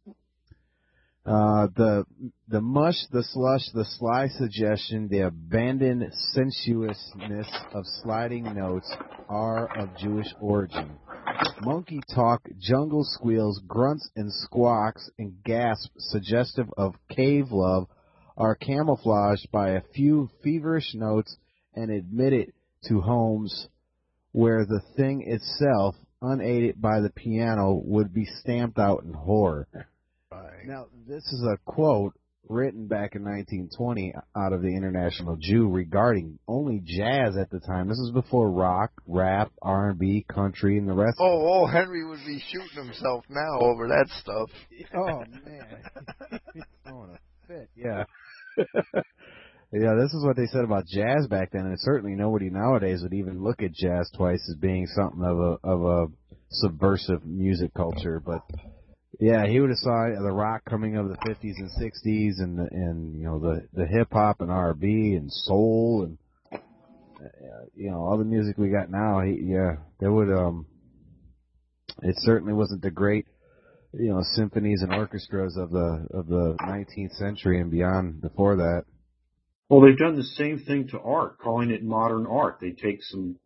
Uh, the the mush, the slush, the sly suggestion, the abandoned sensuousness of sliding notes are of Jewish origin. Monkey talk, jungle squeals, grunts and squawks, and gasps suggestive of cave love are camouflaged by a few feverish notes and admitted to homes where the thing itself, unaided by the piano, would be stamped out in horror. Now, this is a quote written back in 1920 out of the International Jew regarding only jazz at the time. This is before rock, rap, R&B, country, and the rest. Oh, oh, Henry would be shooting himself now over that stuff. Oh man, He's throwing a fit. Yeah. yeah, this is what they said about jazz back then, and certainly nobody nowadays would even look at jazz twice as being something of a of a subversive music culture. But yeah, he would have saw the rock coming of the fifties and sixties, and the, and you know the the hip hop and R and soul and uh, you know all the music we got now. He, yeah, there would um, it certainly wasn't the great you know symphonies and orchestras of the of the 19th century and beyond before that. Well, they've done the same thing to art, calling it modern art. They take some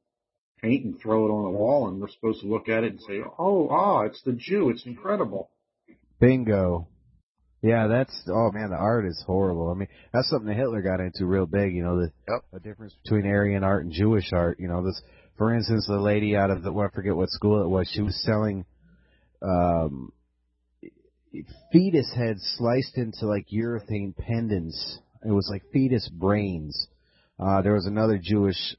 paint and throw it on a wall, and we're supposed to look at it and say, "Oh, ah, it's the Jew. It's incredible." Bingo. Yeah, that's oh man, the art is horrible. I mean, that's something that Hitler got into real big. You know, the Yep. the difference between Aryan art and Jewish art. You know, this, for instance, the lady out of the well, I forget what school it was. She was selling um, fetus heads sliced into like urethane pendants. It was like fetus brains. Uh, there was another Jewish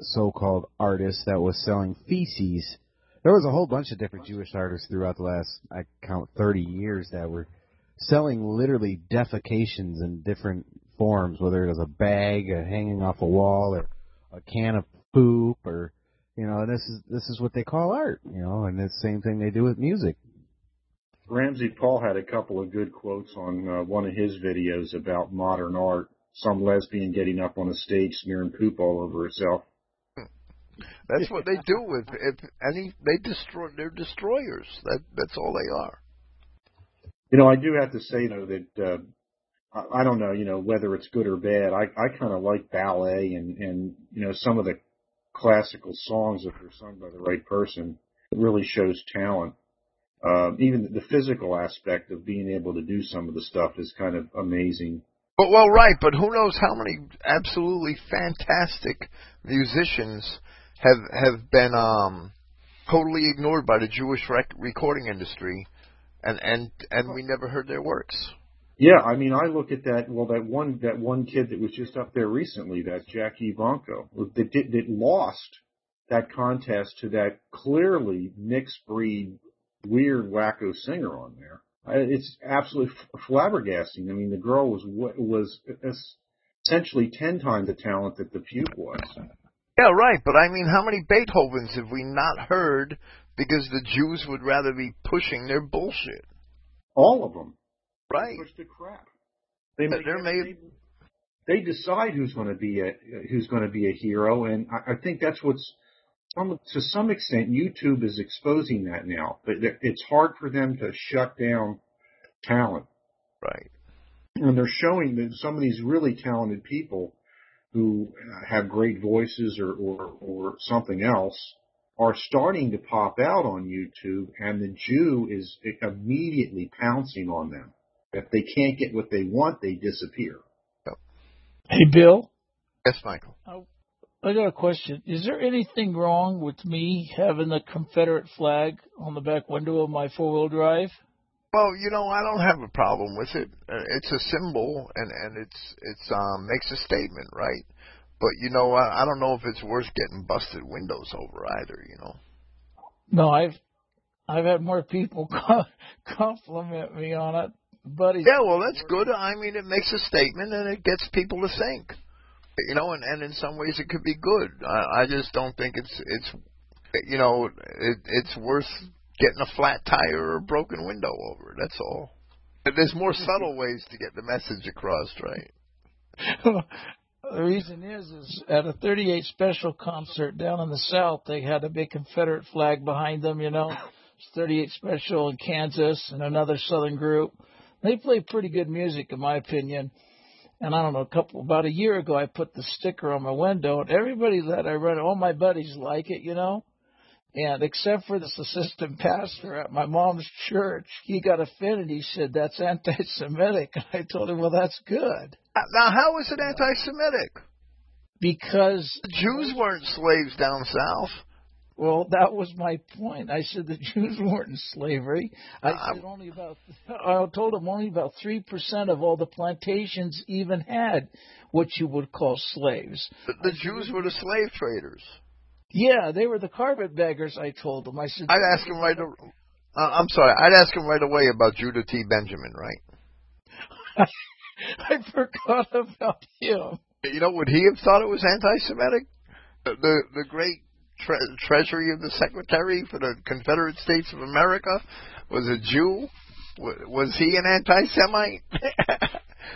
so-called artist that was selling feces. There was a whole bunch of different Jewish artists throughout the last, I count, 30 years that were selling literally defecations in different forms, whether it was a bag uh, hanging off a wall or a can of poop or, you know, this is, this is what they call art, you know, and it's the same thing they do with music. Ramsey Paul had a couple of good quotes on uh, one of his videos about modern art. Some lesbian getting up on a stage smearing poop all over herself. That's what they do with if any. They destroy. They're destroyers. That that's all they are. You know, I do have to say though that uh, I, I don't know, you know, whether it's good or bad. I I kind of like ballet and and you know some of the classical songs if they're sung by the right person. It really shows talent. Um, even the physical aspect of being able to do some of the stuff is kind of amazing. But well, right. But who knows how many absolutely fantastic musicians have have been um totally ignored by the Jewish rec- recording industry, and and and we never heard their works. Yeah, I mean, I look at that. Well, that one that one kid that was just up there recently, that Jackie Evancho, that did, that lost that contest to that clearly mixed breed, weird wacko singer on there. It's absolutely flabbergasting. I mean, the girl was was essentially ten times the talent that the puke was. Yeah, right. But I mean, how many Beethovens have we not heard because the Jews would rather be pushing their bullshit? All of them. Right. Push the crap. They make, they're made- they decide who's going to be a who's going to be a hero, and I, I think that's what's some, to some extent YouTube is exposing that now. But it's hard for them to shut down talent, Right. and they're showing that some of these really talented people who uh, have great voices or, or or something else are starting to pop out on YouTube, and the Jew is immediately pouncing on them. If they can't get what they want, they disappear. Hey, Bill, Yes, Michael. I got a question. Is there anything wrong with me having the Confederate flag on the back window of my four wheel drive? Well, you know, I don't have a problem with it. Uh, It's a symbol, and and it's it's um makes a statement, right? But you know, I, I don't know if it's worth getting busted windows over either. You know. No, I've I've had more people compliment me on it, buddy. Yeah, well, that's good. I mean, it makes a statement, and it gets people to think. You know, and and in some ways it could be good. I, I just don't think it's it's you know it, it's worth getting a flat tire or a broken window over. That's all. There's more subtle ways to get the message across, right? the reason is, is at a 38 special concert down in the South, they had a big Confederate flag behind them. You know, it's 38 special in Kansas and another Southern group. They play pretty good music, in my opinion. And I don't know, a couple about a year ago, I put the sticker on my window, and everybody that I run, all my buddies like it, you know. And except for this assistant pastor at my mom's church, he got offended. He said, that's anti-Semitic. And I told him, well, that's good. Uh, now, how is it anti-Semitic? Because The Jews weren't slaves down south. Well, that was my point. I said the Jews weren't in slavery. I said only about. I told him only about three percent of all the plantations even had what you would call slaves. The, the Jews were the slave traders. Yeah, they were the carpetbaggers. I told him. I said. I'd ask him right. Uh, I'm sorry. I'd ask him right away about Judah P. Benjamin, right? I forgot about him. You know, would he have thought it was anti-Semitic? The the, the great tre- treasury of the secretary for the Confederate States of America was a Jew. W- was he an anti-Semite?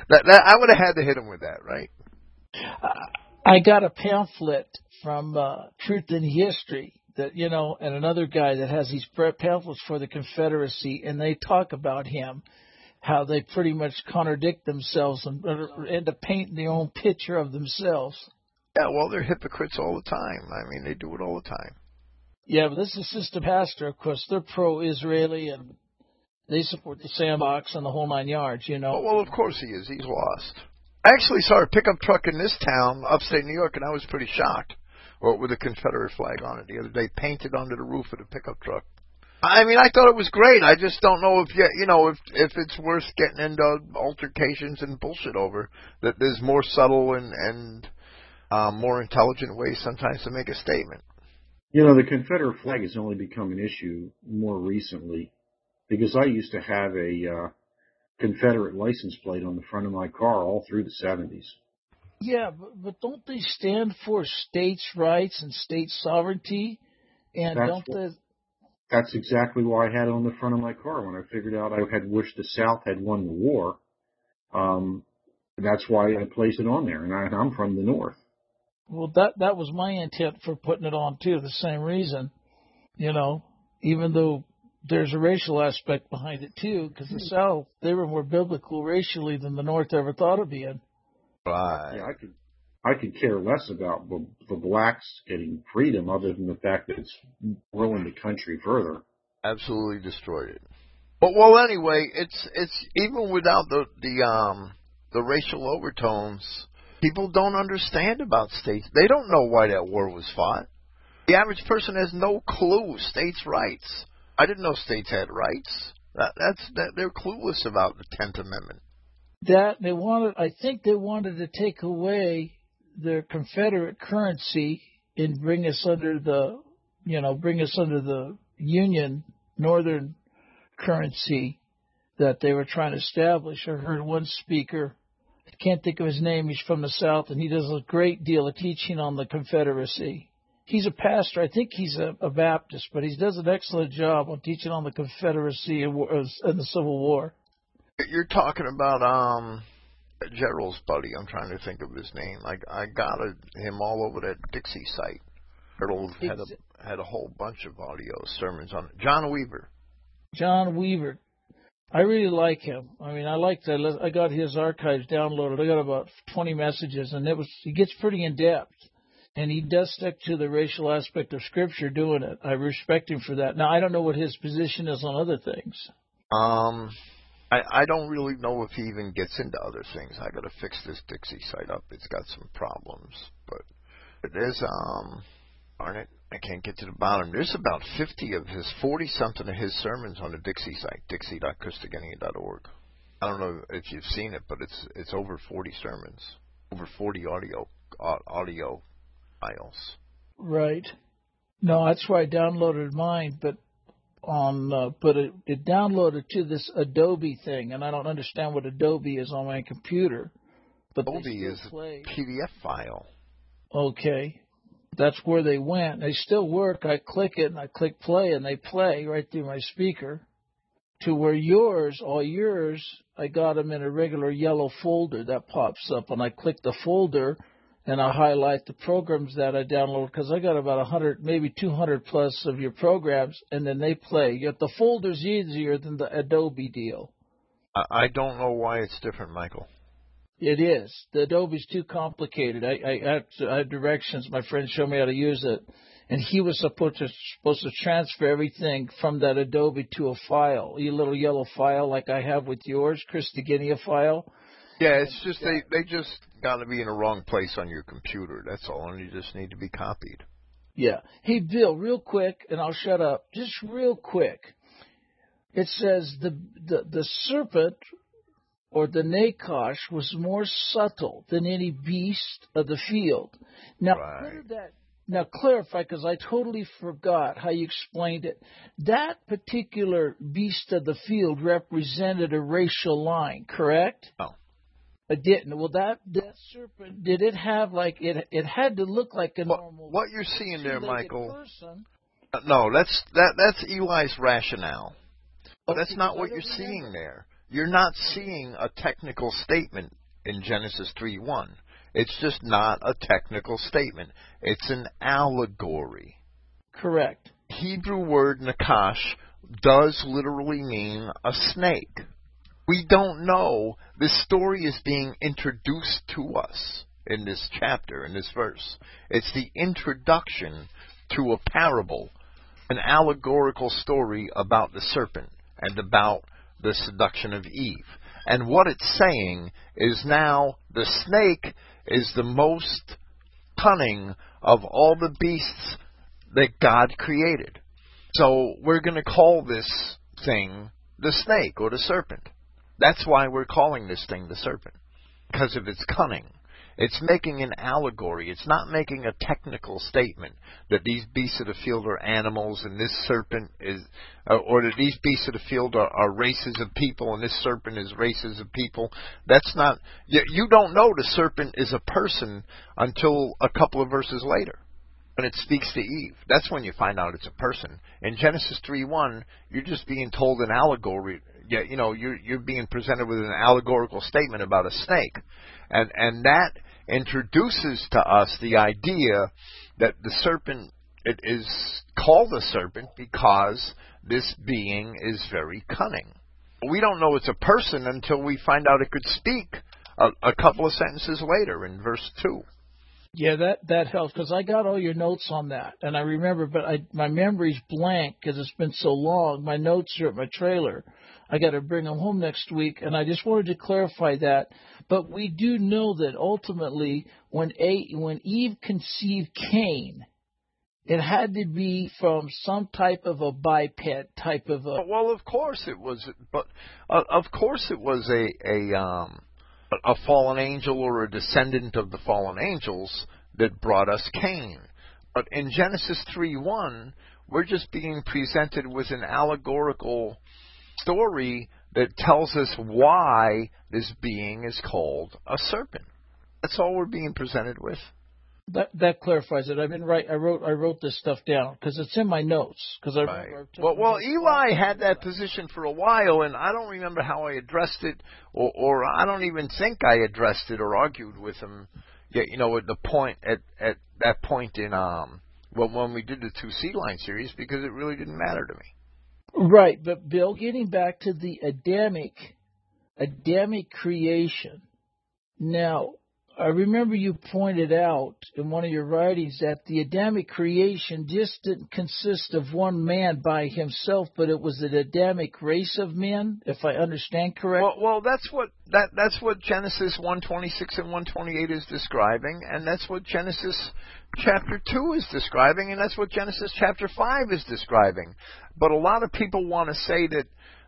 that, that I would have had to hit him with that, right? I got a pamphlet from uh, Truth in History that you know, and another guy that has these pamphlets for the Confederacy, and they talk about him, how they pretty much contradict themselves and end up painting their own picture of themselves. Yeah, well, they're hypocrites all the time. I mean, they do it all the time. Yeah, but this assistant pastor, of course, they're pro-Israeli and they support the sandbox and the whole nine yards. You know. Oh, well, of course he is. He's lost. I actually saw a pickup truck in this town, upstate New York, and I was pretty shocked. Well, with a Confederate flag on it the other day, painted onto the roof of the pickup truck. I mean, I thought it was great. I just don't know if you, you know if if it's worth getting into altercations and bullshit over. That there's more subtle and and um, more intelligent ways sometimes to make a statement. You know, the Confederate flag has only become an issue more recently because I used to have a uh, Confederate license plate on the front of my car all through the 70s. Yeah, but, but don't they stand for states' rights and state sovereignty? And That's don't what- the That's exactly why I had it on the front of my car when I figured out I had wished the South had won the war. Um, that's why I placed it on there, and I, I'm from the North. Well, that that was my intent for putting it on too. The same reason, you know, even though there's a racial aspect behind it too, because the South they were more biblical racially than the North ever thought of being. Right. Yeah, I could I could care less about the, the blacks getting freedom, other than the fact that it's ruined the country further. Absolutely destroyed it. But well, anyway, it's it's even without the the um the racial overtones, people don't understand about states. They don't know why that war was fought. The average person has no clue states' rights. I didn't know states had rights. That, that's that they're clueless about the Tenth Amendment. That they wanted, I think they wanted to take away their Confederate currency and bring us under the, you know, bring us under the Union Northern currency that they were trying to establish. I heard one speaker, can't think of his name, he's from the South, and he does a great deal of teaching on the Confederacy. He's a pastor, I think he's a, a Baptist, but he does an excellent job on teaching on the Confederacy and, and the Civil War. You're talking about um Gerald's buddy. I'm trying to think of his name. I I got him all over that Dixie site. Gerald had a had a whole bunch of audio sermons on it. John Weaver. John Weaver. I really like him. I mean, I like that. I got his archives downloaded. I got about 20 messages, and it was he gets pretty in depth, and he does stick to the racial aspect of Scripture doing it. I respect him for that. Now, I don't know what his position is on other things. Um, I I don't really know if he even gets into other things. I got to fix this Dixie site up. It's got some problems, but it is um, darn it, I can't get to the bottom. There's about 50 of his 40 something of his sermons on the Dixie site, dixie.christogenea.org. I don't know if you've seen it, but it's it's over 40 sermons, over 40 audio au- audio files. Right. No, that's why I downloaded mine, but on uh, but it, it downloaded to this Adobe thing, and I don't understand what Adobe is on my computer. But Adobe is play. a PDF file. Okay. That's where they went. They still work. I click it and I click play and they play right through my speaker. To where yours, all yours, I got them in a regular yellow folder that pops up and I click the folder and I highlight the programs that I download because I got about 100, maybe 200 plus of your programs and then they play. Yet the folder's easier than the Adobe deal. I, I don't know why it's different, Michael. It is. The Adobe's too complicated. I, I, I, have I directions. My friend showed me how to use it, and he was supposed to supposed to transfer everything from that Adobe to a file, a little yellow file like I have with yours, Christogenea file. Yeah, it's just they they just got to be in the wrong place on your computer. That's all, and you just need to be copied. Yeah. Hey, Bill, real quick, and I'll shut up. Just real quick. It says the the, the serpent or the Nachash was more subtle than any beast of the field. Now, Right. that? Now clarify, because I totally forgot how you explained it. That particular beast of the field represented a racial line, correct? No. It didn't. Well, that that serpent did it have like it? It had to look like a normal. What you're seeing there, Michael? Person. Uh, No, that's that that's Eli's rationale. But that's not what you're seeing there. You're not seeing a technical statement in Genesis 3:1. It's just not a technical statement. It's an allegory. Correct. Hebrew word nachash does literally mean a snake. We don't know. This story is being introduced to us in this chapter, in this verse. It's the introduction to a parable, an allegorical story about the serpent and about the seduction of Eve. And what it's saying is now the snake is the most cunning of all the beasts that God created. So we're going to call this thing the snake or the serpent. That's why we're calling this thing the serpent, because of its cunning. It's making an allegory. It's not making a technical statement that these beasts of the field are animals and this serpent is, uh, or that these beasts of the field are, are races of people and this serpent is races of people. That's not, you, don't know the serpent is a person until a couple of verses later when it speaks to Eve. That's when you find out it's a person. In Genesis 3:1, you're just being told an allegory. You know, you're you're being presented with an allegorical statement about a snake, and and that introduces to us the idea that the serpent it is called a serpent because this being is very cunning. We don't know it's a person until we find out it could speak a, a couple of sentences later in verse 2. Yeah, that that helps because I got all your notes on that, and I remember, but I my memory's blank because it's been so long. My notes are at my trailer. I got to bring them home next week, and I just wanted to clarify that. But we do know that ultimately, when a when Eve conceived Cain, it had to be from some type of a biped type of a. Well, of course it was, but uh, of course it was a a um a fallen angel or a descendant of the fallen angels that brought us Cain. But in Genesis 3:1, we're just being presented with an allegorical story that tells us why this being is called a serpent. That's all we're being presented with. That that clarifies it. I've been right. I wrote I wrote this stuff down because it's in my notes. Because I Right. Well, well, Eli had that position for a while, and I don't remember how I addressed it, or, or I don't even think I addressed it or argued with him. Yet, you know, at the point at at that point in um, well, when we did the two Seedline series, because it really didn't matter to me. Right, but Bill, getting back to the Adamic, Adamic creation. Now, I remember you pointed out in one of your writings that the Adamic creation just didn't consist of one man by himself, but it was an Adamic race of men, if I understand correct. Well, well, that's what that that's what Genesis 126 and 128 is describing, and that's what Genesis chapter 2 is describing, and that's what Genesis chapter 5 is describing. But a lot of people want to say that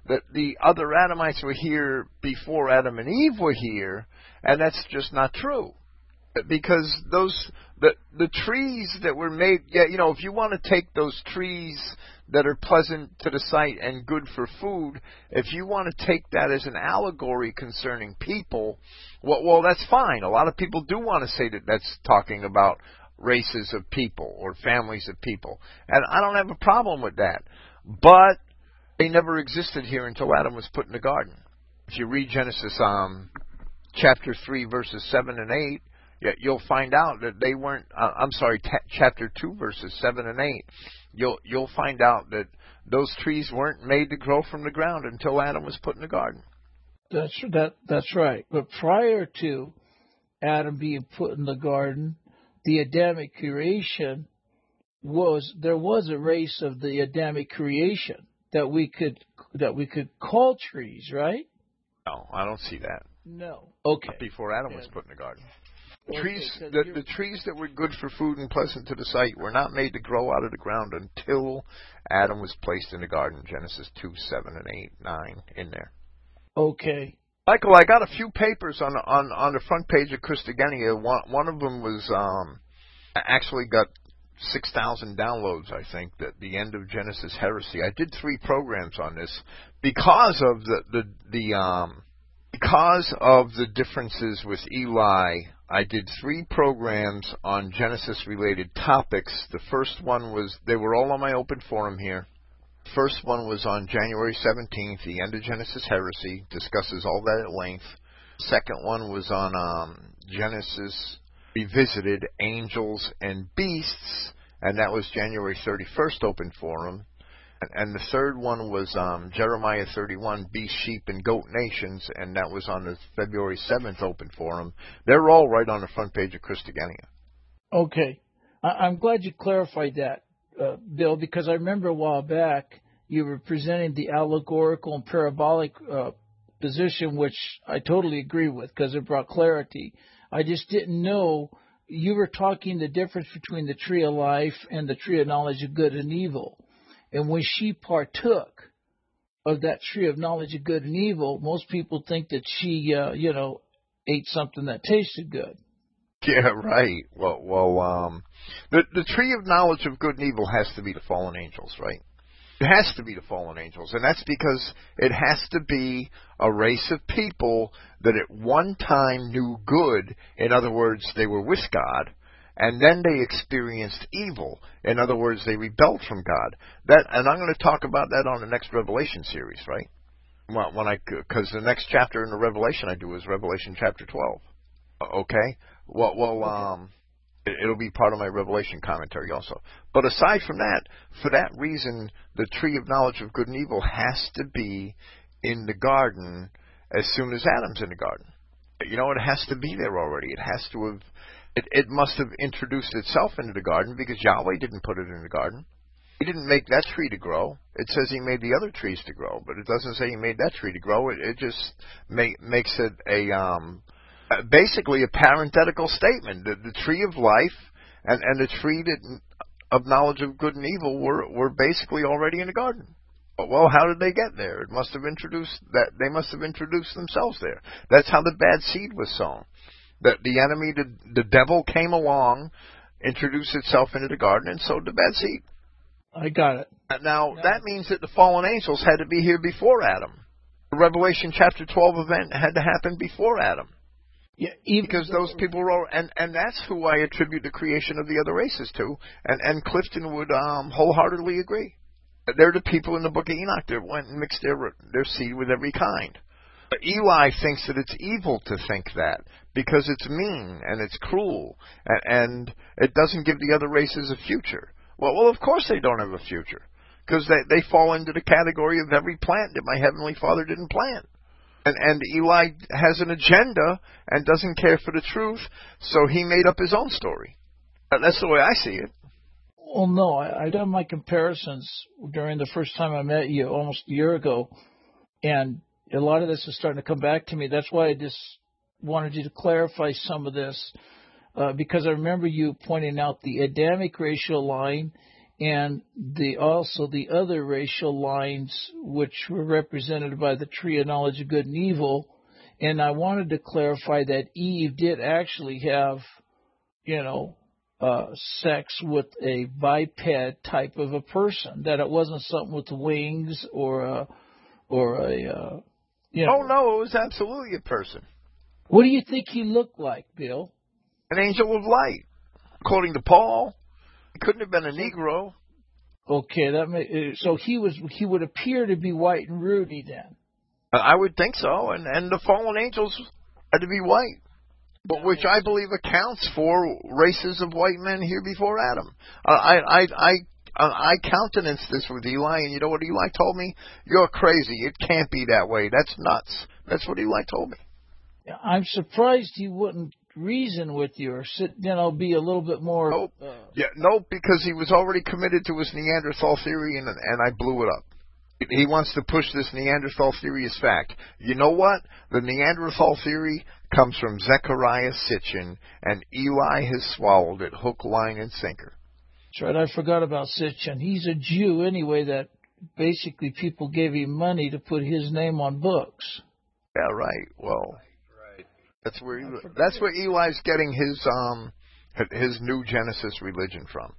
that the other Adamites were here before Adam and Eve were here, and that's just not true. Because those the the trees that were made, yeah, you know, if you want to take those trees that are pleasant to the sight and good for food, if you want to take that as an allegory concerning people, well, well, that's fine. A lot of people do want to say that that's talking about races of people or families of people, and I don't have a problem with that. But they never existed here until Adam was put in the garden. If you read Genesis um, chapter 3, verses 7 and 8, yeah, you'll find out that they weren't. Uh, I'm sorry, ta chapter 2, verses 7 and 8. You'll you'll find out that those trees weren't made to grow from the ground until Adam was put in the garden. That's that. That's right. But prior to Adam being put in the garden, the Adamic creation was there was a race of the Adamic creation that we could that we could call trees, right? No, I don't see that. No. Okay. Before Adam was put in the garden. Okay, trees, 'cause the, the trees that were good for food and pleasant to the sight were not made to grow out of the ground until Adam was placed in the garden. Genesis two, seven, and eight, nine, in there. Okay. Michael, I got a few papers on on on the front page of Christogenea. One one of them was um actually got six thousand downloads. I think that the end of Genesis heresy. I did three programs on this because of the the the um because of the differences with Eli. I did three programs on Genesis related topics. The first one was they were all on my open forum here. First one was on January 17th, the end of Genesis heresy, discusses all that at length. Second one was on um, Genesis revisited, angels and beasts, and that was January 31st open forum. And, the third one was um, Jeremiah 31, beast, sheep, and goat nations, and that was on the February 7th open forum. They're all right on the front page of Christogenea. Okay. I, I'm glad you clarified that, uh, Bill, because I remember a while back you were presenting the allegorical and parabolic uh, position, which I totally agree with because it brought clarity. I just didn't know you were talking the difference between the tree of life and the tree of knowledge of good and evil. And when she partook of that tree of knowledge of good and evil, most people think that she, uh, you know, ate something that tasted good. Yeah, right. Well, well, um, the the tree of knowledge of good and evil has to be the fallen angels, right? It has to be the fallen angels, and that's because it has to be a race of people that at one time knew good. In other words, they were with God, and then they experienced evil. In other words, they rebelled from God. That, and I'm going to talk about that on the next Revelation series, right? When when I, because the next chapter in the Revelation I do is Revelation chapter 12. Okay. Well, well, um, it- it'll be part of my Revelation commentary also. But aside from that, for that reason, the tree of knowledge of good and evil has to be in the garden as soon as Adam's in the garden. You know, it has to be there already. It has to have. It, it must have introduced itself into the garden because Yahweh didn't put it in the garden. He didn't make that tree to grow. It says he made the other trees to grow, but it doesn't say he made that tree to grow. It, it just make, makes it a um, basically a parenthetical statement. The, the tree of life and, and the tree that, of knowledge of good and evil were, were basically already in the garden. Well, how did they get there? It must have introduced that they must have introduced themselves there. That's how the bad seed was sown. That the enemy, the, the devil, came along, introduced itself into the garden, and sowed the bad seed. I got it. Now that means that the fallen angels had to be here before Adam. The Revelation chapter 12 event had to happen before Adam. Yeah, even because those people were, and and that's who I attribute the creation of the other races to, and and Clifton would um, wholeheartedly agree. They're the people in the Book of Enoch that went and mixed their their seed with every kind. Eli thinks that it's evil to think that because it's mean and it's cruel and, and it doesn't give the other races a future. Well, well, of course they don't have a future because they they fall into the category of every plant that my heavenly Father didn't plant. And, and Eli has an agenda and doesn't care for the truth, so he made up his own story. That's the way I see it. Well, no, I, I done my comparisons during the first time I met you almost a year ago, and a lot of this is starting to come back to me. That's why I just wanted you to clarify some of this, uh, because I remember you pointing out the Adamic racial line and the also the other racial lines which were represented by the tree of knowledge of good and evil. And I wanted to clarify that Eve did actually have, you know, uh, sex with a biped type of a person. That it wasn't something with wings or a, or a, uh, you know. Oh no, it was absolutely a person, What do you think he looked like, Bill? an angel of light, according to Paul. He couldn't have been a Negro. Okay, that may, uh, so he was he would appear to be white and Rudy then. Uh, I would think so, and and the fallen angels had to be white, but which I believe accounts for races of white men here before Adam. Uh, I I I I countenanced this with Eli, and you know what Eli told me? You're crazy. It can't be that way. That's nuts. That's what Eli told me. I'm surprised he wouldn't reason with you or sit, you know, be a little bit more. Nope. Uh, Yeah, no, because he was already committed to his Neanderthal theory, and and I blew it up. He wants to push this Neanderthal theory as fact. You know what? The Neanderthal theory comes from Zecharia Sitchin, and Eli has swallowed it hook, line, and sinker. That's right. I forgot about Sitchin. He's a Jew anyway. That basically people gave him money to put his name on books. Yeah, right. Well, Right. that's where he, that's where Eli's getting his um his new Genesis religion from.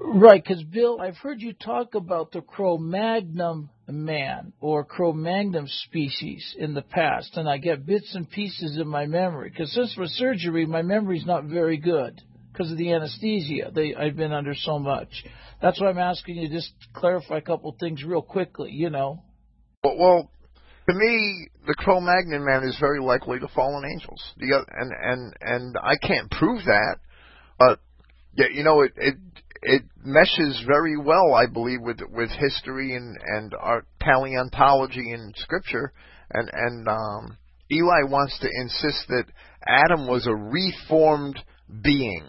Right, because Bill, I've heard you talk about the Cro-Magnon man or Cro-Magnon species in the past, and I get bits and pieces in my memory. Because since for surgery, my memory's not very good because of the anesthesia they I've been under so much. That's why I'm asking you just to clarify a couple things real quickly. You know. Well, well to me, the Cro-Magnon man is very likely the fallen angels. The oth- and and and I can't prove that, but yeah, you know it it it meshes very well, I believe, with with history and and our paleontology and scripture. And and um, Eli wants to insist that Adam was a reformed being.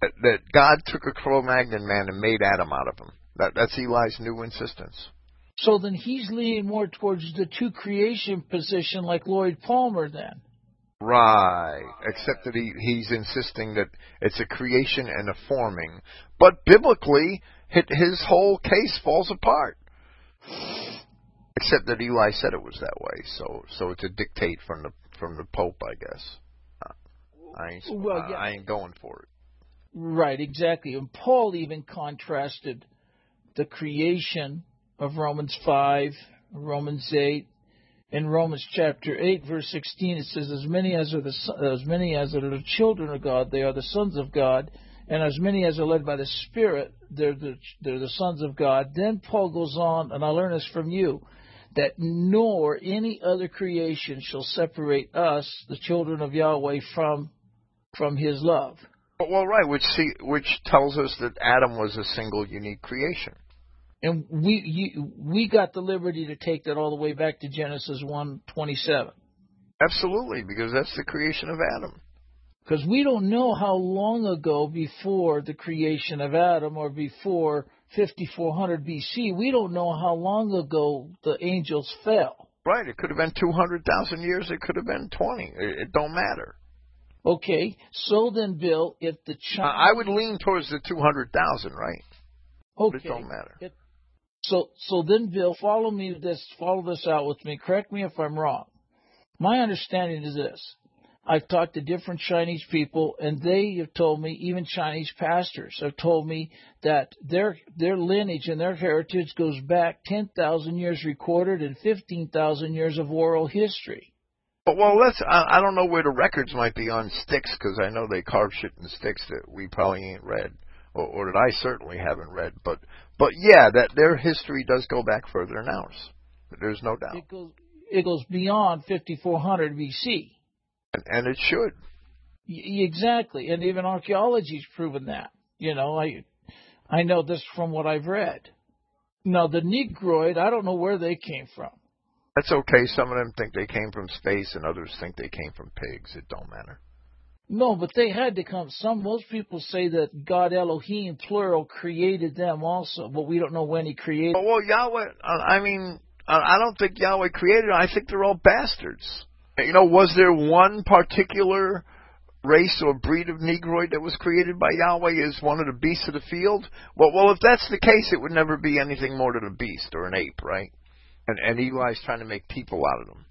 That, God took a Cro-Magnon man and made Adam out of him. That that's Eli's new insistence. So then he's leaning more towards the two creation position, like Lloyd Palmer. Then. Right. Except that he, he's insisting that it's a creation and a forming. But biblically, his whole case falls apart. Except that Eli said it was that way, so so it's a dictate from the from the Pope, I guess. I ain't Well, yeah. I ain't going for it. Right, exactly. And Paul even contrasted the creation of Romans 5, Romans 8, in Romans chapter 8 verse 16 it says as many as are the as many as are the children of God they are the sons of God. And as many as are led by the spirit they're the they're the sons of God. Then Paul goes on and I learn this from you that nor any other creation shall separate us the children of Yahweh from from his love well, right, which see, which tells us that Adam was a single, unique creation. And we you, we got the liberty to take that all the way back to Genesis one twenty seven. Absolutely, because that's the creation of Adam. Because we don't know how long ago before the creation of Adam or before 5400 BC, we don't know how long ago the angels fell. Right, it could have been 200,000 years, it could have been 20. It, it don't matter. Okay, so then, Bill, if the I child. I would lean towards the 200,000, right? But Okay. it don't matter. It- So, so then, Bill, follow me this, follow this out with me. Correct me if I'm wrong. My understanding is this: I've talked to different Chinese people, and they have told me, even Chinese pastors have told me that their their lineage and their heritage goes back ten thousand years recorded and fifteen thousand years of oral history. But, well, let's. I, I don't know where the records might be on sticks because I know they carve shit in sticks that we probably ain't read, or, or that I certainly haven't read. But, but yeah, that their history does go back further than ours. There's no doubt, It goes it goes beyond 5400 BC. and, and it should. Y- Exactly, and even archaeology's proven that. You know, I I know this from what I've read. Now the Negroid, I don't know where they came from. That's okay. Some of them think they came from space, and others think they came from pigs. It don't matter. No, but they had to come. Some most people say that God Elohim plural created them also, but we don't know when He created. Well, Yahweh. uh, I mean, I I don't think Yahweh created. I think they're all bastards. You know, was there one particular race or breed of Negroid that was created by Yahweh as one of the beasts of the field? Well, well, if that's the case, it would never be anything more than a beast or an ape, right? And and Eli's trying to make people out of them.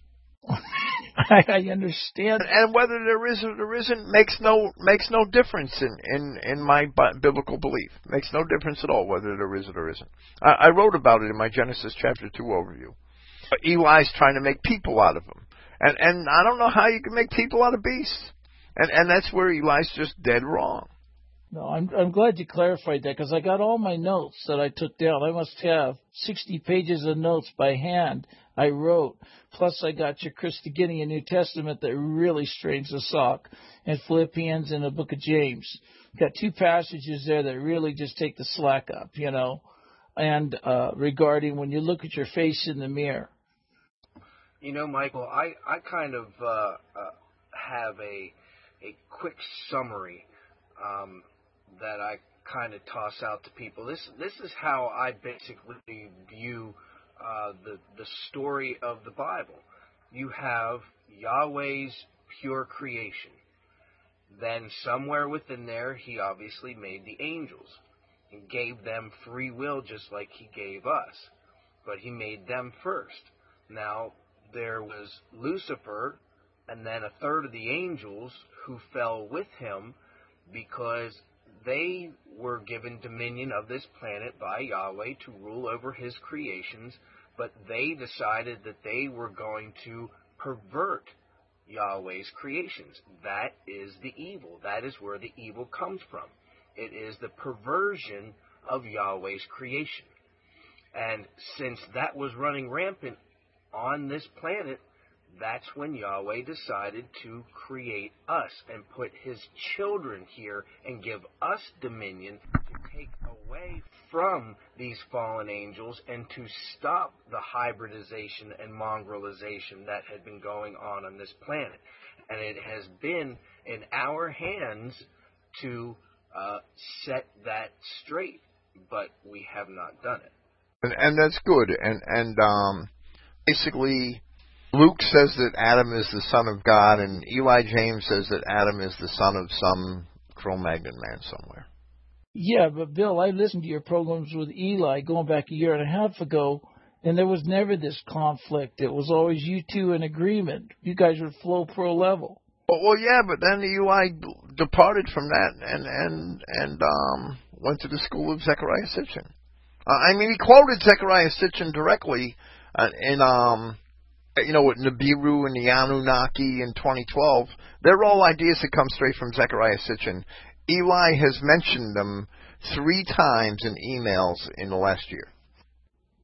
I, I understand. And whether there is or there isn't makes no makes no difference in in in my bi- biblical belief. Makes no difference at all whether there is or there isn't. I, I wrote about it in my Genesis chapter two overview. Eli's trying to make people out of them, and and I don't know how you can make people out of beasts. And and that's where Eli's just dead wrong. No, I'm I'm glad you clarified that because I got all my notes that I took down. I must have 60 pages of notes by hand I wrote. Plus, I got your Christogenea New Testament that really strains the sock, and Philippians and the Book of James. got two passages there that really just take the slack up, you know, and uh, regarding when you look at your face in the mirror. You know, Michael, I I kind of uh, uh, have a a quick summary um, that I kind of toss out to people. This this is how I basically view uh, the the story of the Bible. You have Yahweh's pure creation. Then somewhere within there, he obviously made the angels and gave them free will just like he gave us. But he made them first. Now, there was Lucifer and then a third of the angels who fell with him because they were given dominion of this planet by Yahweh to rule over his creations, but they decided that they were going to pervert Yahweh's creations. That is the evil. That is where the evil comes from. It is the perversion of Yahweh's creation. And since that was running rampant on this planet, that's when Yahweh decided to create us and put his children here and give us dominion to take away from these fallen angels and to stop the hybridization and mongrelization that had been going on on this planet. And it has been in our hands to uh, set that straight, but we have not done it. And, and that's good. And and um, basically, Luke says that Adam is the son of God, and Eli James says that Adam is the son of some Cro-Magnon man somewhere. Yeah, but Bill, I listened to your programs with Eli going back a year and a half ago, and there was never this conflict. It was always you two in agreement. You guys would flow pro level. Well, well, yeah, but then Eli departed from that and and and um went to the school of Zecharia Sitchin. Uh, I mean, he quoted Zecharia Sitchin directly uh, in um you know, with Nibiru and the Anunnaki in 2012, they're all ideas that come straight from Zecharia Sitchin. Eli has mentioned them three times in emails in the last year,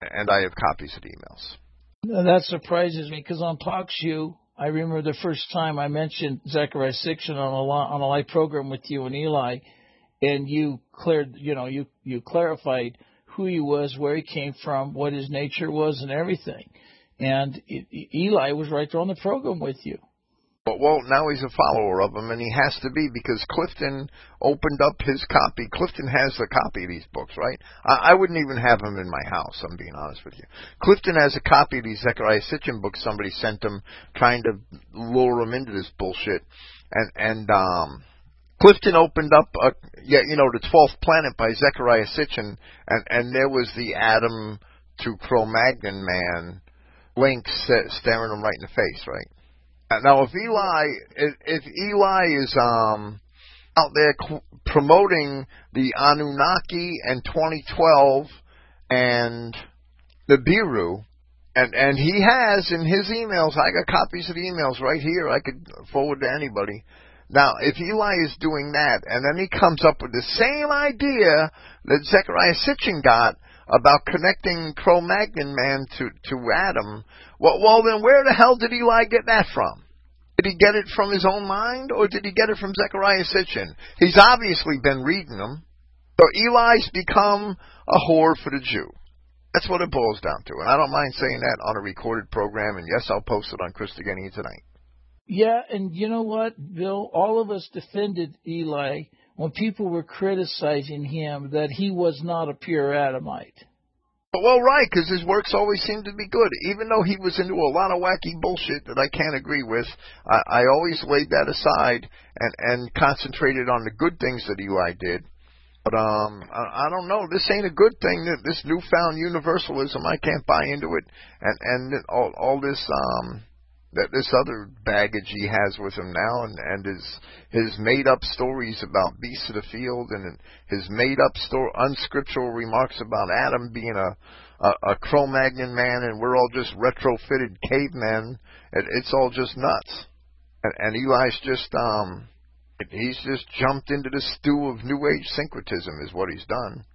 and I have copies of the emails. Now, that surprises me because on TalkShoe, I remember the first time I mentioned Zecharia Sitchin on a on a live program with you and Eli, and you cleared, you know, you you clarified who he was, where he came from, what his nature was, and everything. And Eli was right there on the program with you. But well, now he's a follower of him, and he has to be because Clifton opened up his copy. Clifton has a copy of these books, right? I, I wouldn't even have them in my house. I'm being honest with you. Clifton has a copy of these Zecharia Sitchin books. Somebody sent him, trying to lure him into this bullshit, and and um, Clifton opened up a yeah, you know, the Twelfth Planet by Zecharia Sitchin, and and there was the Adam to Cro-Magnon man link staring him right in the face, right? Now, if Eli, if, if Eli is um out there promoting the Anunnaki and 2012 and Nibiru, and and he has in his emails, I got copies of the emails right here. I could forward to anybody. Now, if Eli is doing that, and then he comes up with the same idea that Zecharia Sitchin got about connecting Cro-Magnon man to to Adam, well, well, then where the hell did Eli get that from? Did he get it from his own mind, or did he get it from Zecharia Sitchin? He's obviously been reading them. So Eli's become a whore for the Jew. That's what it boils down to. And I don't mind saying that on a recorded program, and yes, I'll post it on Christogenea tonight. Yeah, and you know what, Bill? All of us defended Eli when people were criticizing him that he was not a pure Adamite. Well, right, because his works always seemed to be good. Even though he was into a lot of wacky bullshit that I can't agree with, I, I always laid that aside and, and concentrated on the good things that Eli did. But um, I, I don't know. This ain't a good thing. That this newfound universalism, I can't buy into it. And and all all this um that this other baggage he has with him now, and and his his made up stories about beasts of the field, and his made up story, unscriptural remarks about Adam being a a, a Cro-Magnon man, and we're all just retrofitted cavemen. It, it's all just nuts. And, and Eli's just um, he's just jumped into the stew of New Age syncretism, is what he's done,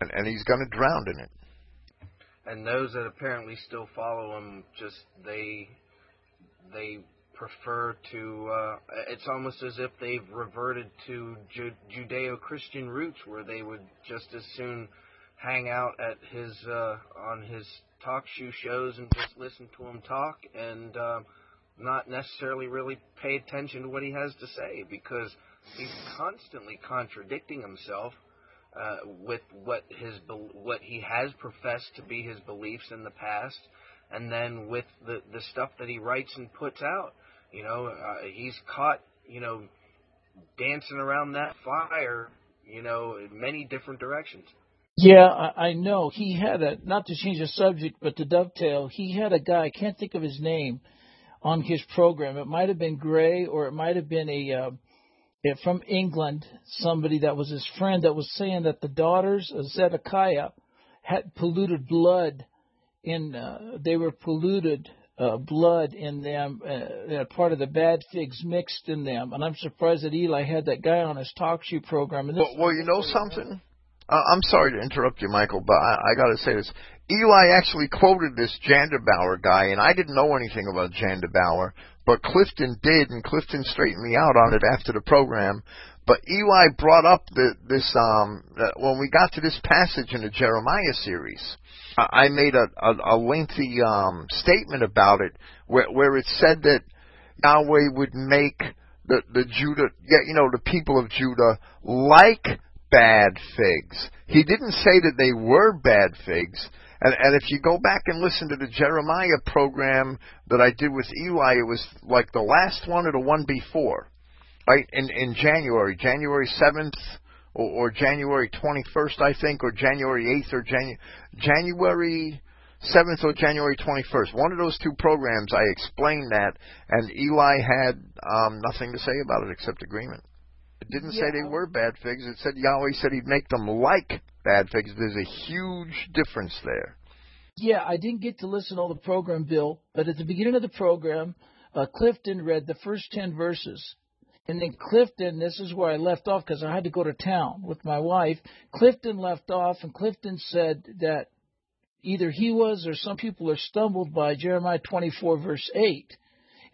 and and he's going to drown in it. And those that apparently still follow him, just they they prefer to. Uh, it's almost as if they've reverted to Ju- Judeo-Christian roots, where they would just as soon hang out at his uh, on his talk show shows and just listen to him talk and uh, not necessarily really pay attention to what he has to say because he's constantly contradicting himself uh, with what his what he has professed to be his beliefs in the past, and then with the the stuff that he writes and puts out. You know, uh, he's caught you know dancing around that fire. You know, in many different directions. Yeah, I, I know. He had a not to change the subject, but to dovetail, he had a guy. I can't think of his name on his program. It might have been Gray, or it might have been a uh, from England, somebody that was his friend that was saying that the daughters of Zedekiah had polluted blood in. Uh, they were polluted. Uh, blood in them, uh, part of the bad figs mixed in them, and I'm surprised that Eli had that guy on his talk show program. And Well, well you know something? Uh, I'm sorry to interrupt you, Michael, but I, I got to say this. Eli actually quoted this Jandabauer guy, and I didn't know anything about Jandabauer, but Clifton did, and Clifton straightened me out on it after the program. But Eli brought up the, this um, uh, when we got to this passage in the Jeremiah series. I I made a, a, a lengthy um, statement about it, where, where it said that Yahweh would make the the Judah, you know, the people of Judah like bad figs. He didn't say that they were bad figs. And, and if you go back and listen to the Jeremiah program that I did with Eli, it was like the last one or the one before, right? In in January, January seventh or, or January twenty first, I think, or January eighth or Janu- January seventh or January twenty first. One of those two programs, I explained that, and Eli had um, nothing to say about it except agreement. It didn't say they were bad figs. It said Yahweh said He'd make them like bad figs. There's a huge difference there. Yeah, I didn't get to listen to all the program, Bill, but at the beginning of the program, uh, Clifton read the first 10 verses. And then Clifton, this is where I left off because I had to go to town with my wife. Clifton left off, and Clifton said that either he was or some people are stumbled by Jeremiah 24, verse 8.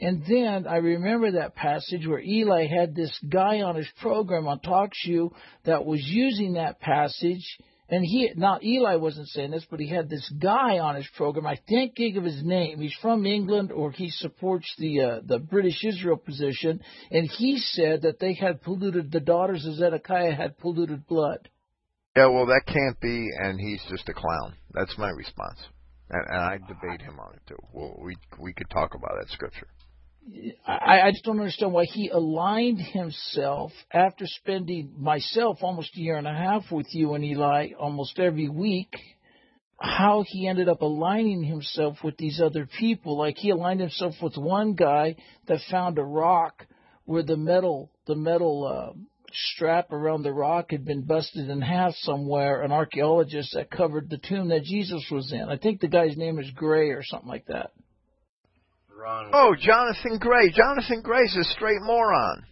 And then I remember that passage where Eli had this guy on his program on TalkShoe that was using that passage. And he, not Eli wasn't saying this, but he had this guy on his program. I can't think of his name. He's from England, or he supports the uh, the British Israel position. And he said that they had polluted the daughters of Zedekiah had polluted blood. Yeah, well, that can't be, and he's just a clown. That's my response, and, and I debate him on it too. Well, we we could talk about that scripture. I, I just don't understand why he aligned himself after spending myself almost a year and a half with you and Eli almost every week. How he ended up aligning himself with these other people. Like he aligned himself with one guy that found a rock where the metal, the metal, uh, strap around the rock had been busted in half somewhere, an archaeologist that covered the tomb that Jesus was in. I think the guy's name is Gray or something like that. Ron. Oh, Jonathan Gray. Jonathan Gray's a straight moron.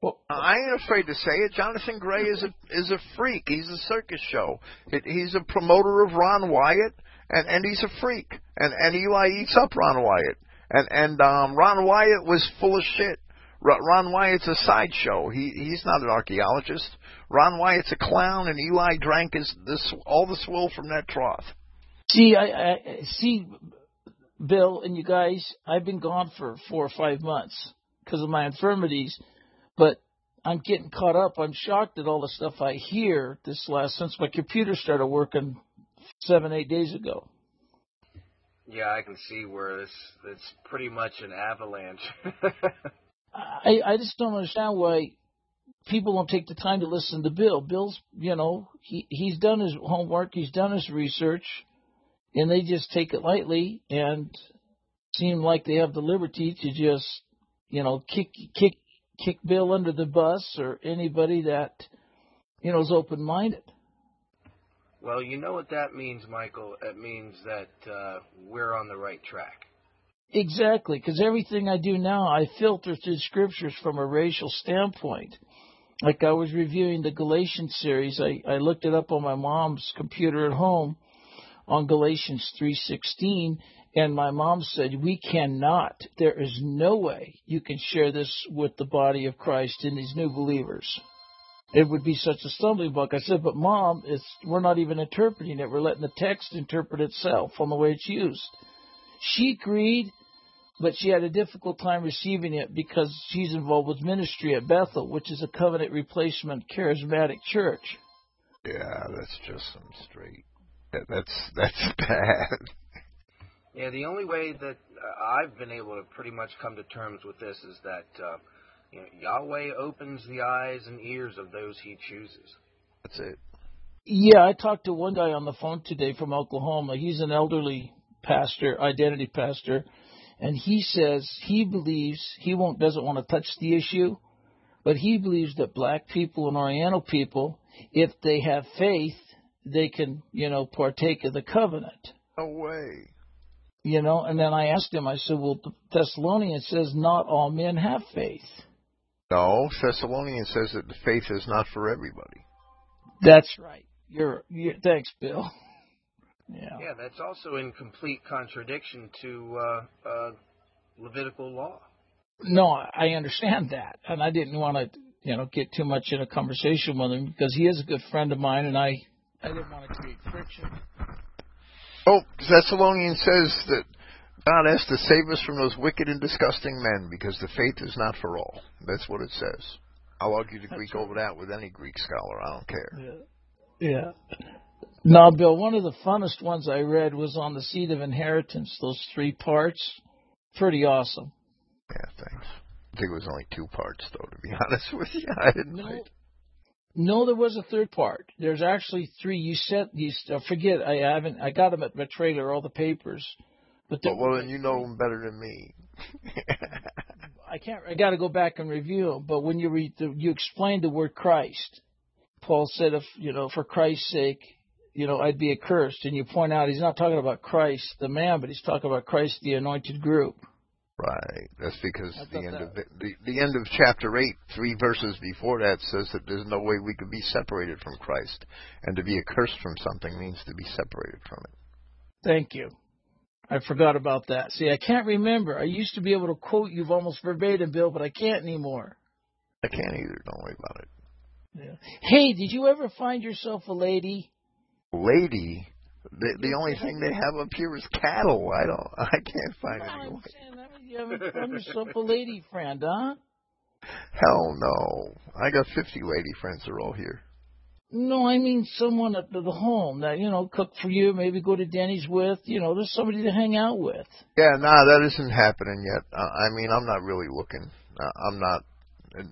Well, I ain't afraid to say it. Jonathan Gray is a is a freak. He's a circus show. It, he's a promoter of Ron Wyatt, and and he's a freak. And and Eli eats up Ron Wyatt. And and um, Ron Wyatt was full of shit. Ron Ron Wyatt's a sideshow. He he's not an archaeologist. Ron Wyatt's a clown, and Eli drank his this all the swill from that trough. See, I, I see, Bill and you guys. I've been gone for four or five months because of my infirmities, but I'm getting caught up. I'm shocked at all the stuff I hear this last since my computer started working seven eight days ago. Yeah, I can see where this it's pretty much an avalanche. I I just don't understand why people don't take the time to listen to Bill. Bill's, you know, he he's done his homework, he's done his research, and they just take it lightly and seem like they have the liberty to just, you know, kick kick kick Bill under the bus or anybody that, you know, is open minded. well, you know what that means, Michael. It means that uh, we're on the right track. Exactly, because everything I do now, I filter through scriptures from a racial standpoint. Like I was reviewing the Galatians series, I, I looked it up on my mom's computer at home on Galatians 3:16, And my mom said, We cannot. There is no way you can share this with the body of Christ and these new believers. It would be such a stumbling block. I said, But mom, it's, we're not even interpreting it. We're letting the text interpret itself on the way it's used. She agreed, but she had a difficult time receiving it because she's involved with ministry at Bethel, which is a covenant replacement charismatic church. Yeah, that's just some straight. That, that's that's bad. Yeah, the only way that uh, I've been able to pretty much come to terms with this is that uh, you know, Yahweh opens the eyes and ears of those He chooses. That's it. Yeah, I talked to one guy on the phone today from Oklahoma. He's an elderly pastor, identity pastor, and he says he believes he won't doesn't want to touch the issue, but he believes that black people and Oriental people, if they have faith, they can, you know, partake of the covenant. No way. You know, and then I asked him, I said, Well Thessalonians says not all men have faith. No, Thessalonians says that the faith is not for everybody. That's right. You're, you're thanks, Bill. Yeah. Yeah, that's also in complete contradiction to uh, uh, Levitical law. No, I understand that, and I didn't want to, you know, get too much in a conversation with him because he is a good friend of mine, and I, I didn't want to create friction. Oh, Thessalonians says that God has to save us from those wicked and disgusting men because the faith is not for all. That's what it says. I'll argue the Greek over that with any Greek scholar. I don't care. Yeah. Yeah. Now, Bill, one of the funnest ones I read was on the seed of inheritance, those three parts. Pretty awesome. Yeah, thanks. I think it was only two parts, though, to be honest with you. I didn't No. No, there was a third part. There's actually three. You said you uh, forget. I haven't. I got them at my trailer, all the papers. But Well, well, then you know them better than me. I can't. I got to go back and review them. But when you read, the, you explained the word Christ. Paul said, "If you know, for Christ's sake, you know, I'd be accursed." And you point out he's not talking about Christ the man, but he's talking about Christ the anointed group. Right. That's because the end that- of it, the the end of chapter eight, three verses before that says that there's no way we could be separated from Christ, and to be accursed from something means to be separated from it. Thank you. I forgot about that. See, I can't remember. I used to be able to quote you almost verbatim, Bill, but I can't anymore. I can't either. Don't worry about it. Yeah. Hey, did you ever find yourself a lady? Lady, the the only thing they have up here is cattle. I don't. I can't find No, any. I'm saying that you haven't found yourself a lady friend, huh? Hell no. I got 50 lady friends. They're all here. No, I mean someone at the the home that you know cook for you, maybe go to Denny's with. You know, there's somebody to hang out with. Yeah, nah, that isn't happening yet. Uh, I mean, I'm not really looking. Uh, I'm not.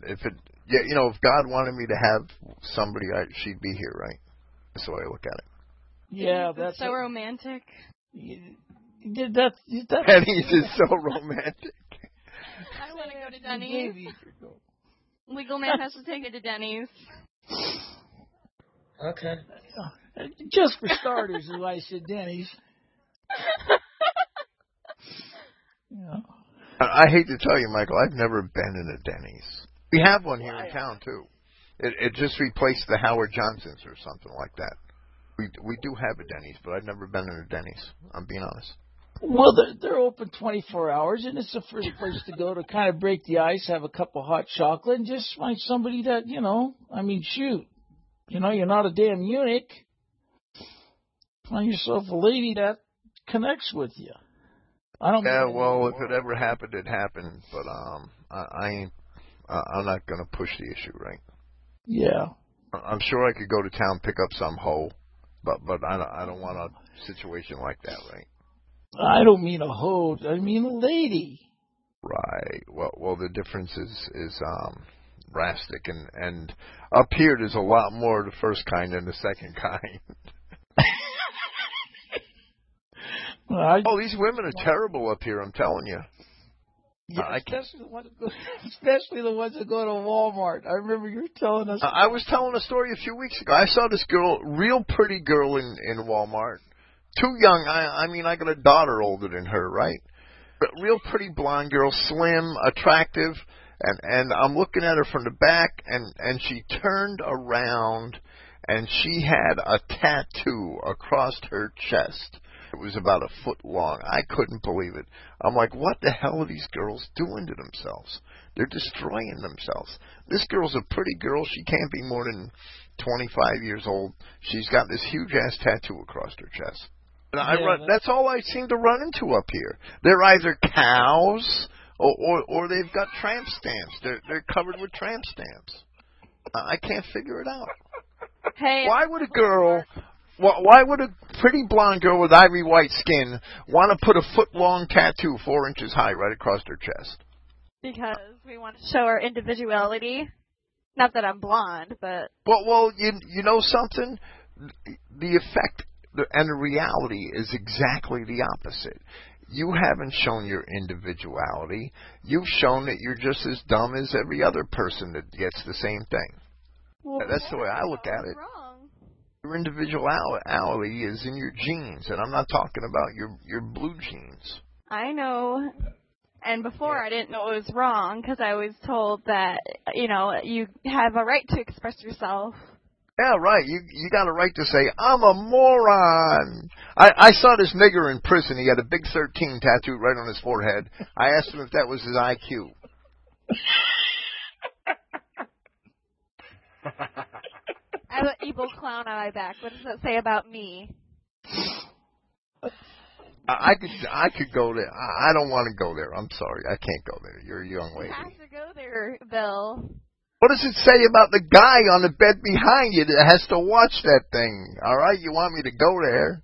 If it, yeah, you know, if God wanted me to have somebody, I, she'd be here, right? That's the way I look at it. Yeah, That's that's so romantic. Did that? that Denny's is so romantic. I want to go to Denny's. Legal man has to take me to Denny's. Okay. Uh, just for starters, is why I said Denny's. Yeah. I I hate to tell you, Michael, I've never been in a Denny's. We have one here in town too. It, it just replaced the Howard Johnsons or something like that. We we do have a Denny's, but I've never been in a Denny's. I'm being honest. Well, they're, they're open 24 hours, and it's a first place to go to kind of break the ice, have a cup of hot chocolate, and just find somebody that, you know, I mean, shoot. You know, you're not a damn eunuch. Find yourself a lady that connects with you. I don't Yeah, well, if it ever happened, it happened. But um, I, I ain't. Uh, I'm not gonna push the issue, right? Yeah. I'm sure I could go to town pick up some hoe, but but I don't, I don't want a situation like that, right? I don't mean a hoe. I mean a lady. Right. Well, well, the difference is is um drastic, and and up here there's a lot more of the first kind than the second kind. I, oh, these women are terrible up here. I'm telling you. Yeah, I can't- especially, the ones that go, especially the ones that go to Walmart. I remember you were telling us. I I was telling a story a few weeks ago. I saw this girl, real pretty girl in in Walmart. Too young. I I mean, I got a daughter older than her, right? But real pretty blonde girl, slim, attractive, and and I'm looking at her from the back, and and she turned around, and she had a tattoo across her chest It was about a foot long. I couldn't believe it. I'm like, what the hell are these girls doing to themselves? They're destroying themselves. This girl's a pretty girl. She can't be more than 25 years old. She's got this huge ass tattoo across her chest. And I Yeah, run, that- that's all I seem to run into up here. They're either cows or or, or they've got tramp stamps. They're they're covered with tramp stamps. I I can't figure it out. Hey, Why would a girl, wh- why would a pretty blonde girl with ivory white skin want to put a foot long tattoo four inches high right across her chest? because we want to show our individuality. Not that I'm blonde, but Well, well, you you know something, the effect and the reality is exactly the opposite. You haven't shown your individuality. You've shown that you're just as dumb as every other person that gets the same thing. well, That's the way I look at it. wrong. Your individuality is in your genes, and I'm not talking about your your blue jeans. I know. And before I didn't know it was wrong because I was told that you know you have a right to express yourself. Yeah, right. You you got a right to say I'm a moron. I I saw this nigger in prison. He had a big 13 tattooed right on his forehead. I asked him if that was his IQ. I have an evil clown on my back. What does that say about me? I, I could I could go there. I, I don't want to go there. I'm sorry. I can't go there. You're a young You lady. have to go there, Bill. What does it say about the guy on the bed behind you that has to watch that thing? All right, you want me to go there?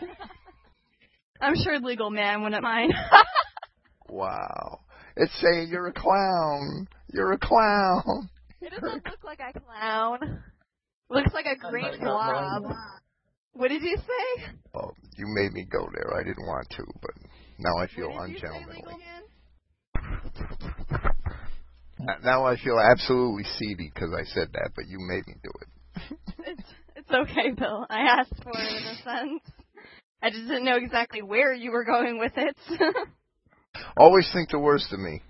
I'm sure legal man wouldn't mind. Wow. It's saying you're a clown. You're a clown. It doesn't look like a clown. Looks like a green blob. What did you say? Oh, you made me go there. I didn't want to, but now I feel What did you say, ungentlemanly. legal man? N- Now I feel absolutely seedy because I said that, but you made me do it. it's it's okay, Bill. I asked for it in a sense. I just didn't know exactly where you were going with it. Always think the worst of me.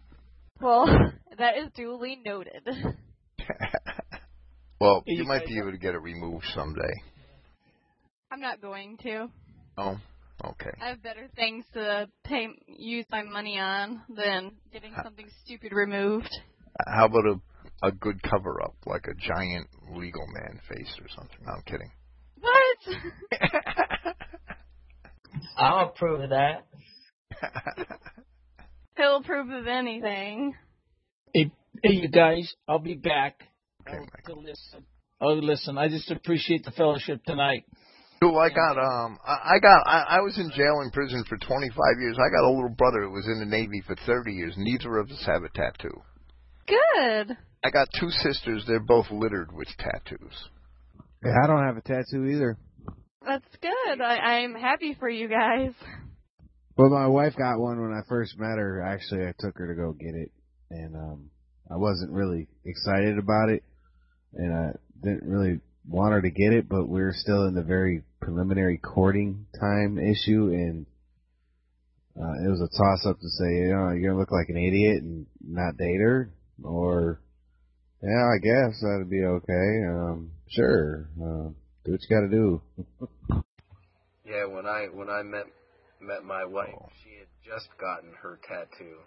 Well, that is duly noted. Well, You you might be able to get it removed someday. I'm not going to. Oh, okay. I have better things to pay use my money on than getting something stupid removed. How about a a good cover up, like a giant legal man face or something? No, I'm kidding. What? I'll approve of that. He'll approve of anything. Hey, hey, you guys, I'll be back. Okay, I'll Michael. to listen. Oh, listen, I just appreciate the fellowship tonight. So I got um I, I got I, I was in jail in prison for 25 years. I got a little brother who was in the Navy for 30 years. Neither of us have a tattoo. Good. I got two sisters. They're both littered with tattoos. Yeah, I don't have a tattoo either. That's good. I, I'm happy for you guys. Well, my wife got one when I first met her. Actually, I took her to go get it, and um, I wasn't really excited about it, and I didn't really want her to get it. But we are still in the very preliminary courting time issue, and uh, it was a toss up to say, you know, you're gonna look like an idiot and not date her, or yeah, I guess that'd be okay. Um, sure, uh, do what you got to do. Yeah, when I when I met met my wife, she had just gotten her tattoo.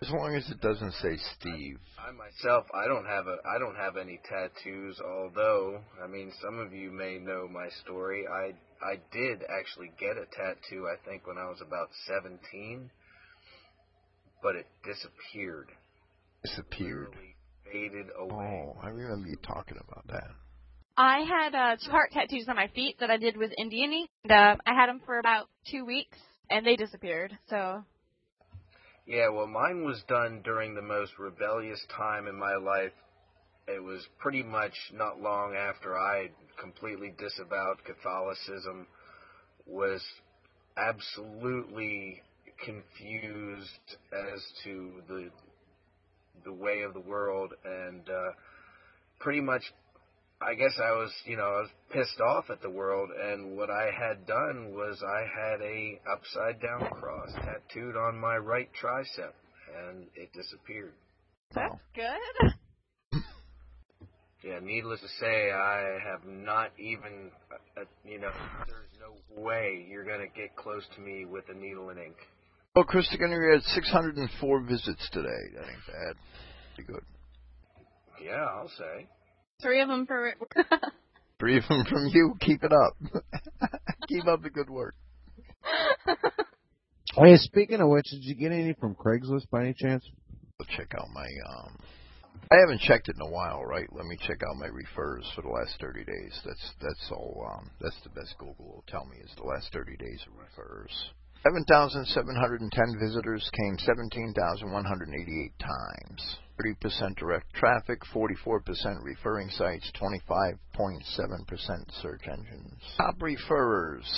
As long as it doesn't say Steve. I myself, I don't have a I don't have any tattoos. Although, I mean, some of you may know my story. I I did actually get a tattoo. I think when I was about 17, but it disappeared. Disappeared. Literally faded away. Oh, I remember you talking about that. I had uh, two heart tattoos on my feet that I did with Indian ink. And, uh, I had them for about two weeks, and they disappeared. So Yeah, well, mine was done during the most rebellious time in my life. It was pretty much not long after I completely disavowed Catholicism, was absolutely confused as to the the way of the world, and uh, pretty much, I guess I was, you know, I was pissed off at the world, and what I had done was I had a upside down cross tattooed on my right tricep, and it disappeared. that's good. yeah, needless to say, I have not even, uh, uh, you know, there's no way you're going to get close to me with a needle and ink. Well, Chris we had 604 visits today. That ain't bad. Pretty good. Yeah, I'll say. Three of them for. Three of them from you. Keep it up. Keep up the good work. Hey, speaking of which, did you get any from Craigslist by any chance? I'll check out my um I haven't checked it in a while, right? Let me check out my refers for the last 30 days. That's that's all. Um, that's the best Google will tell me is the last 30 days of refers. 7,710 visitors came 17,188 times. 30% direct traffic, 44% referring sites, 25.7% search engines. Top referrers.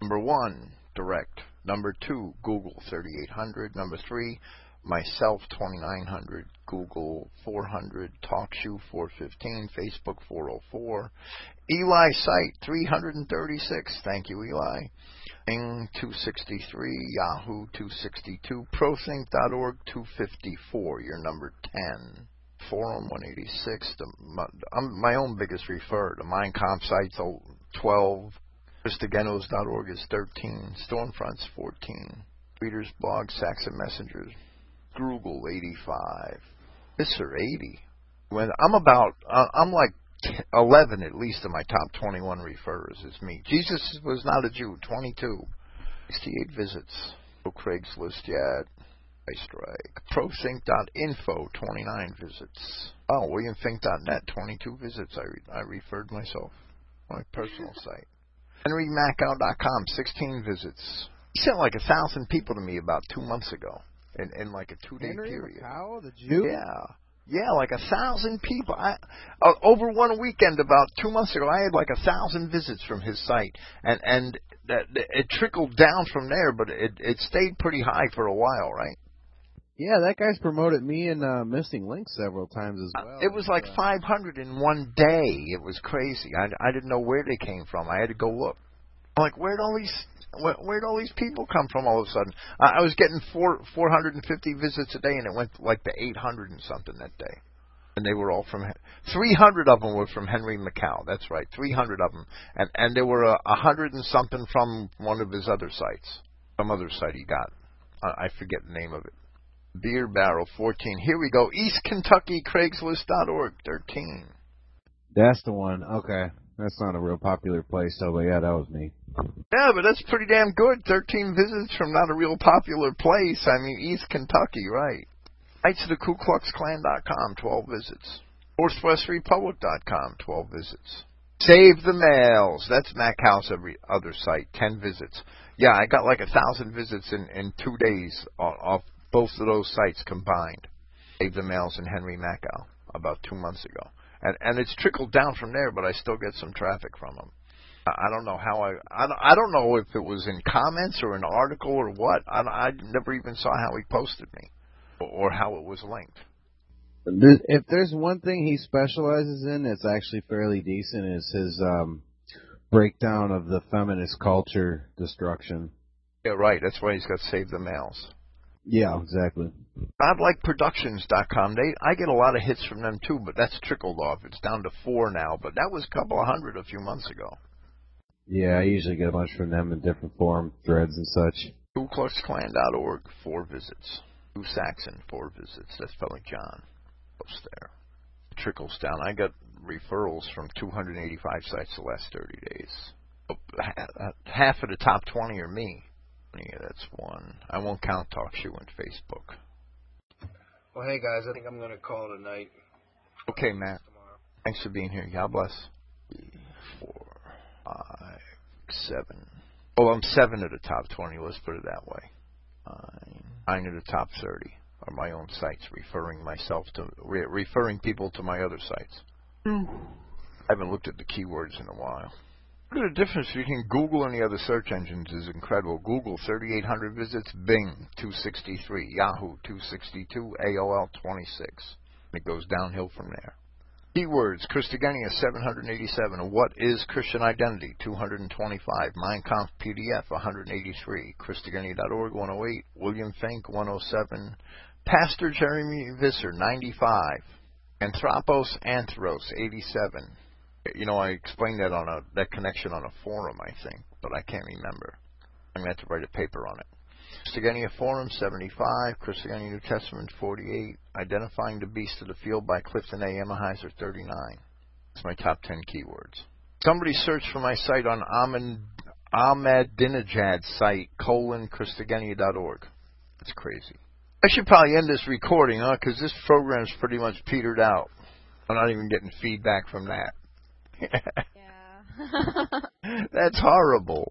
Number one, direct. Number two, Google 3800. Number three, myself 2900, Google 400, TalkShoe 415, Facebook 404, Eli Site 336. Thank you, Eli. Bing 263, Yahoo 262, ProThink.org 254. You're number 10. Forum 186. The, my, my own biggest refer. The Mein Kampf site's 12. Christogenea.org is 13. Stormfront's 14. Readers Blog, Saxon Messengers, Google 85. Mr. 80. When I'm about, uh, I'm like 11 at least of my top 21 referrers is me. Jesus was not a Jew, 22. 68 visits. No Craigslist yet. I strike. ProSync.info, 29 visits. Oh, WilliamFinck.net, 22 visits. I, re- I referred myself. My personal site. HenryMakow.com, 16 visits. He sent like a thousand people to me about two months ago in, in like a two day Henry period. Makow, the Jew? Yeah. Yeah, like a thousand people. I, uh, over one weekend, about two months ago, I had like a thousand visits from his site, and and that it trickled down from there, but it it stayed pretty high for a while, right? Yeah, that guy's promoted me and uh, Missing Link several times as well. It was like 500 in one day. It was crazy. I I didn't know where they came from. I had to go look. I'm like, where'd all these where, where'd all these people come from all of a sudden? I, I was getting four 450 visits a day, and it went like to 800 and something that day. And they were all from 300 of them were from Henry Makow. That's right, 300 of them, and and there were a, a hundred and something from one of his other sites, some other site he got. I, I forget the name of it. Beer Barrel 14. Here we go. East Kentucky Craigslist.org 13. That's the one. Okay. That's not a real popular place, so but yeah, that was me. Yeah, but that's pretty damn good. 13 visits from not a real popular place. I mean, East Kentucky, right. Knights of the Ku Klux Klan dot com, 12 visits. NorthwestRepublic dot com, 12 visits. Save the Males. That's Makow's, every other site, 10 visits. Yeah, I got like a thousand visits in, in two days off both of those sites combined. Save the Males and Henry Makow about two months ago and and it's trickled down from there, but I still get some traffic from them. I don't know how I I don't, I don't know if it was in comments or an article or what. I I never even saw how he posted me or how it was linked. If there's one thing he specializes in that's actually fairly decent is his um breakdown of the feminist culture destruction. Yeah, right. That's why he's got Save the Males. Yeah, exactly. GodlikeProductions.com. They, I get a lot of hits from them too, but that's trickled off. It's down to four now, but that was a couple of hundred a few months ago. Yeah, I usually get a bunch from them in different form, threads and such. KuKluxKlan.org, four visits. Lou Saxon, four visits. That's probably John. Post there. It trickles down. I got referrals from 285 sites the last 30 days. Oh, half of the top 20 are me. Yeah, that's one. I won't count TalkShoe and Facebook. Well, hey guys, I think I'm gonna call it a night. Okay, Matt. Thanks for being here. God bless. Three, four, five, seven. Well, I'm seven of the top 20. Let's put it that way. Nine, nine of the top 30 are my own sites, referring myself to re- referring people to my other sites. Mm. I haven't looked at the keywords in a while. Look at the difference between Google and the other search engines is incredible. Google 3,800 visits, Bing 263, Yahoo 262, AOL 26. It goes downhill from there. Keywords: Christogenea 787. What is Christian identity? 225. Mein Kampf PDF 183. Christogenea.org 108. William Finck, 107. Pastor Jeremy Visser 95. Anthropos Anthros 87. You know, I explained that on a that connection on a forum, I think, but I can't remember. I'm to have to write a paper on it. Christogenea Forum 75, Christogenea New Testament 48, Identifying the Beast of the Field by Clifton A. Emahiser 39. That's my top 10 keywords. Somebody searched for my site on Ahmed, Ahmadinejad's site, colon, Christogenea.org. That's crazy. I should probably end this recording, huh? Because this program's pretty much petered out. I'm not even getting feedback from that yeah. That's horrible.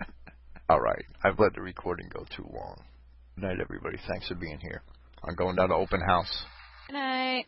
All right. I've let the recording go too long. Good night, everybody. Thanks for being here. I'm going down to open house. Good night.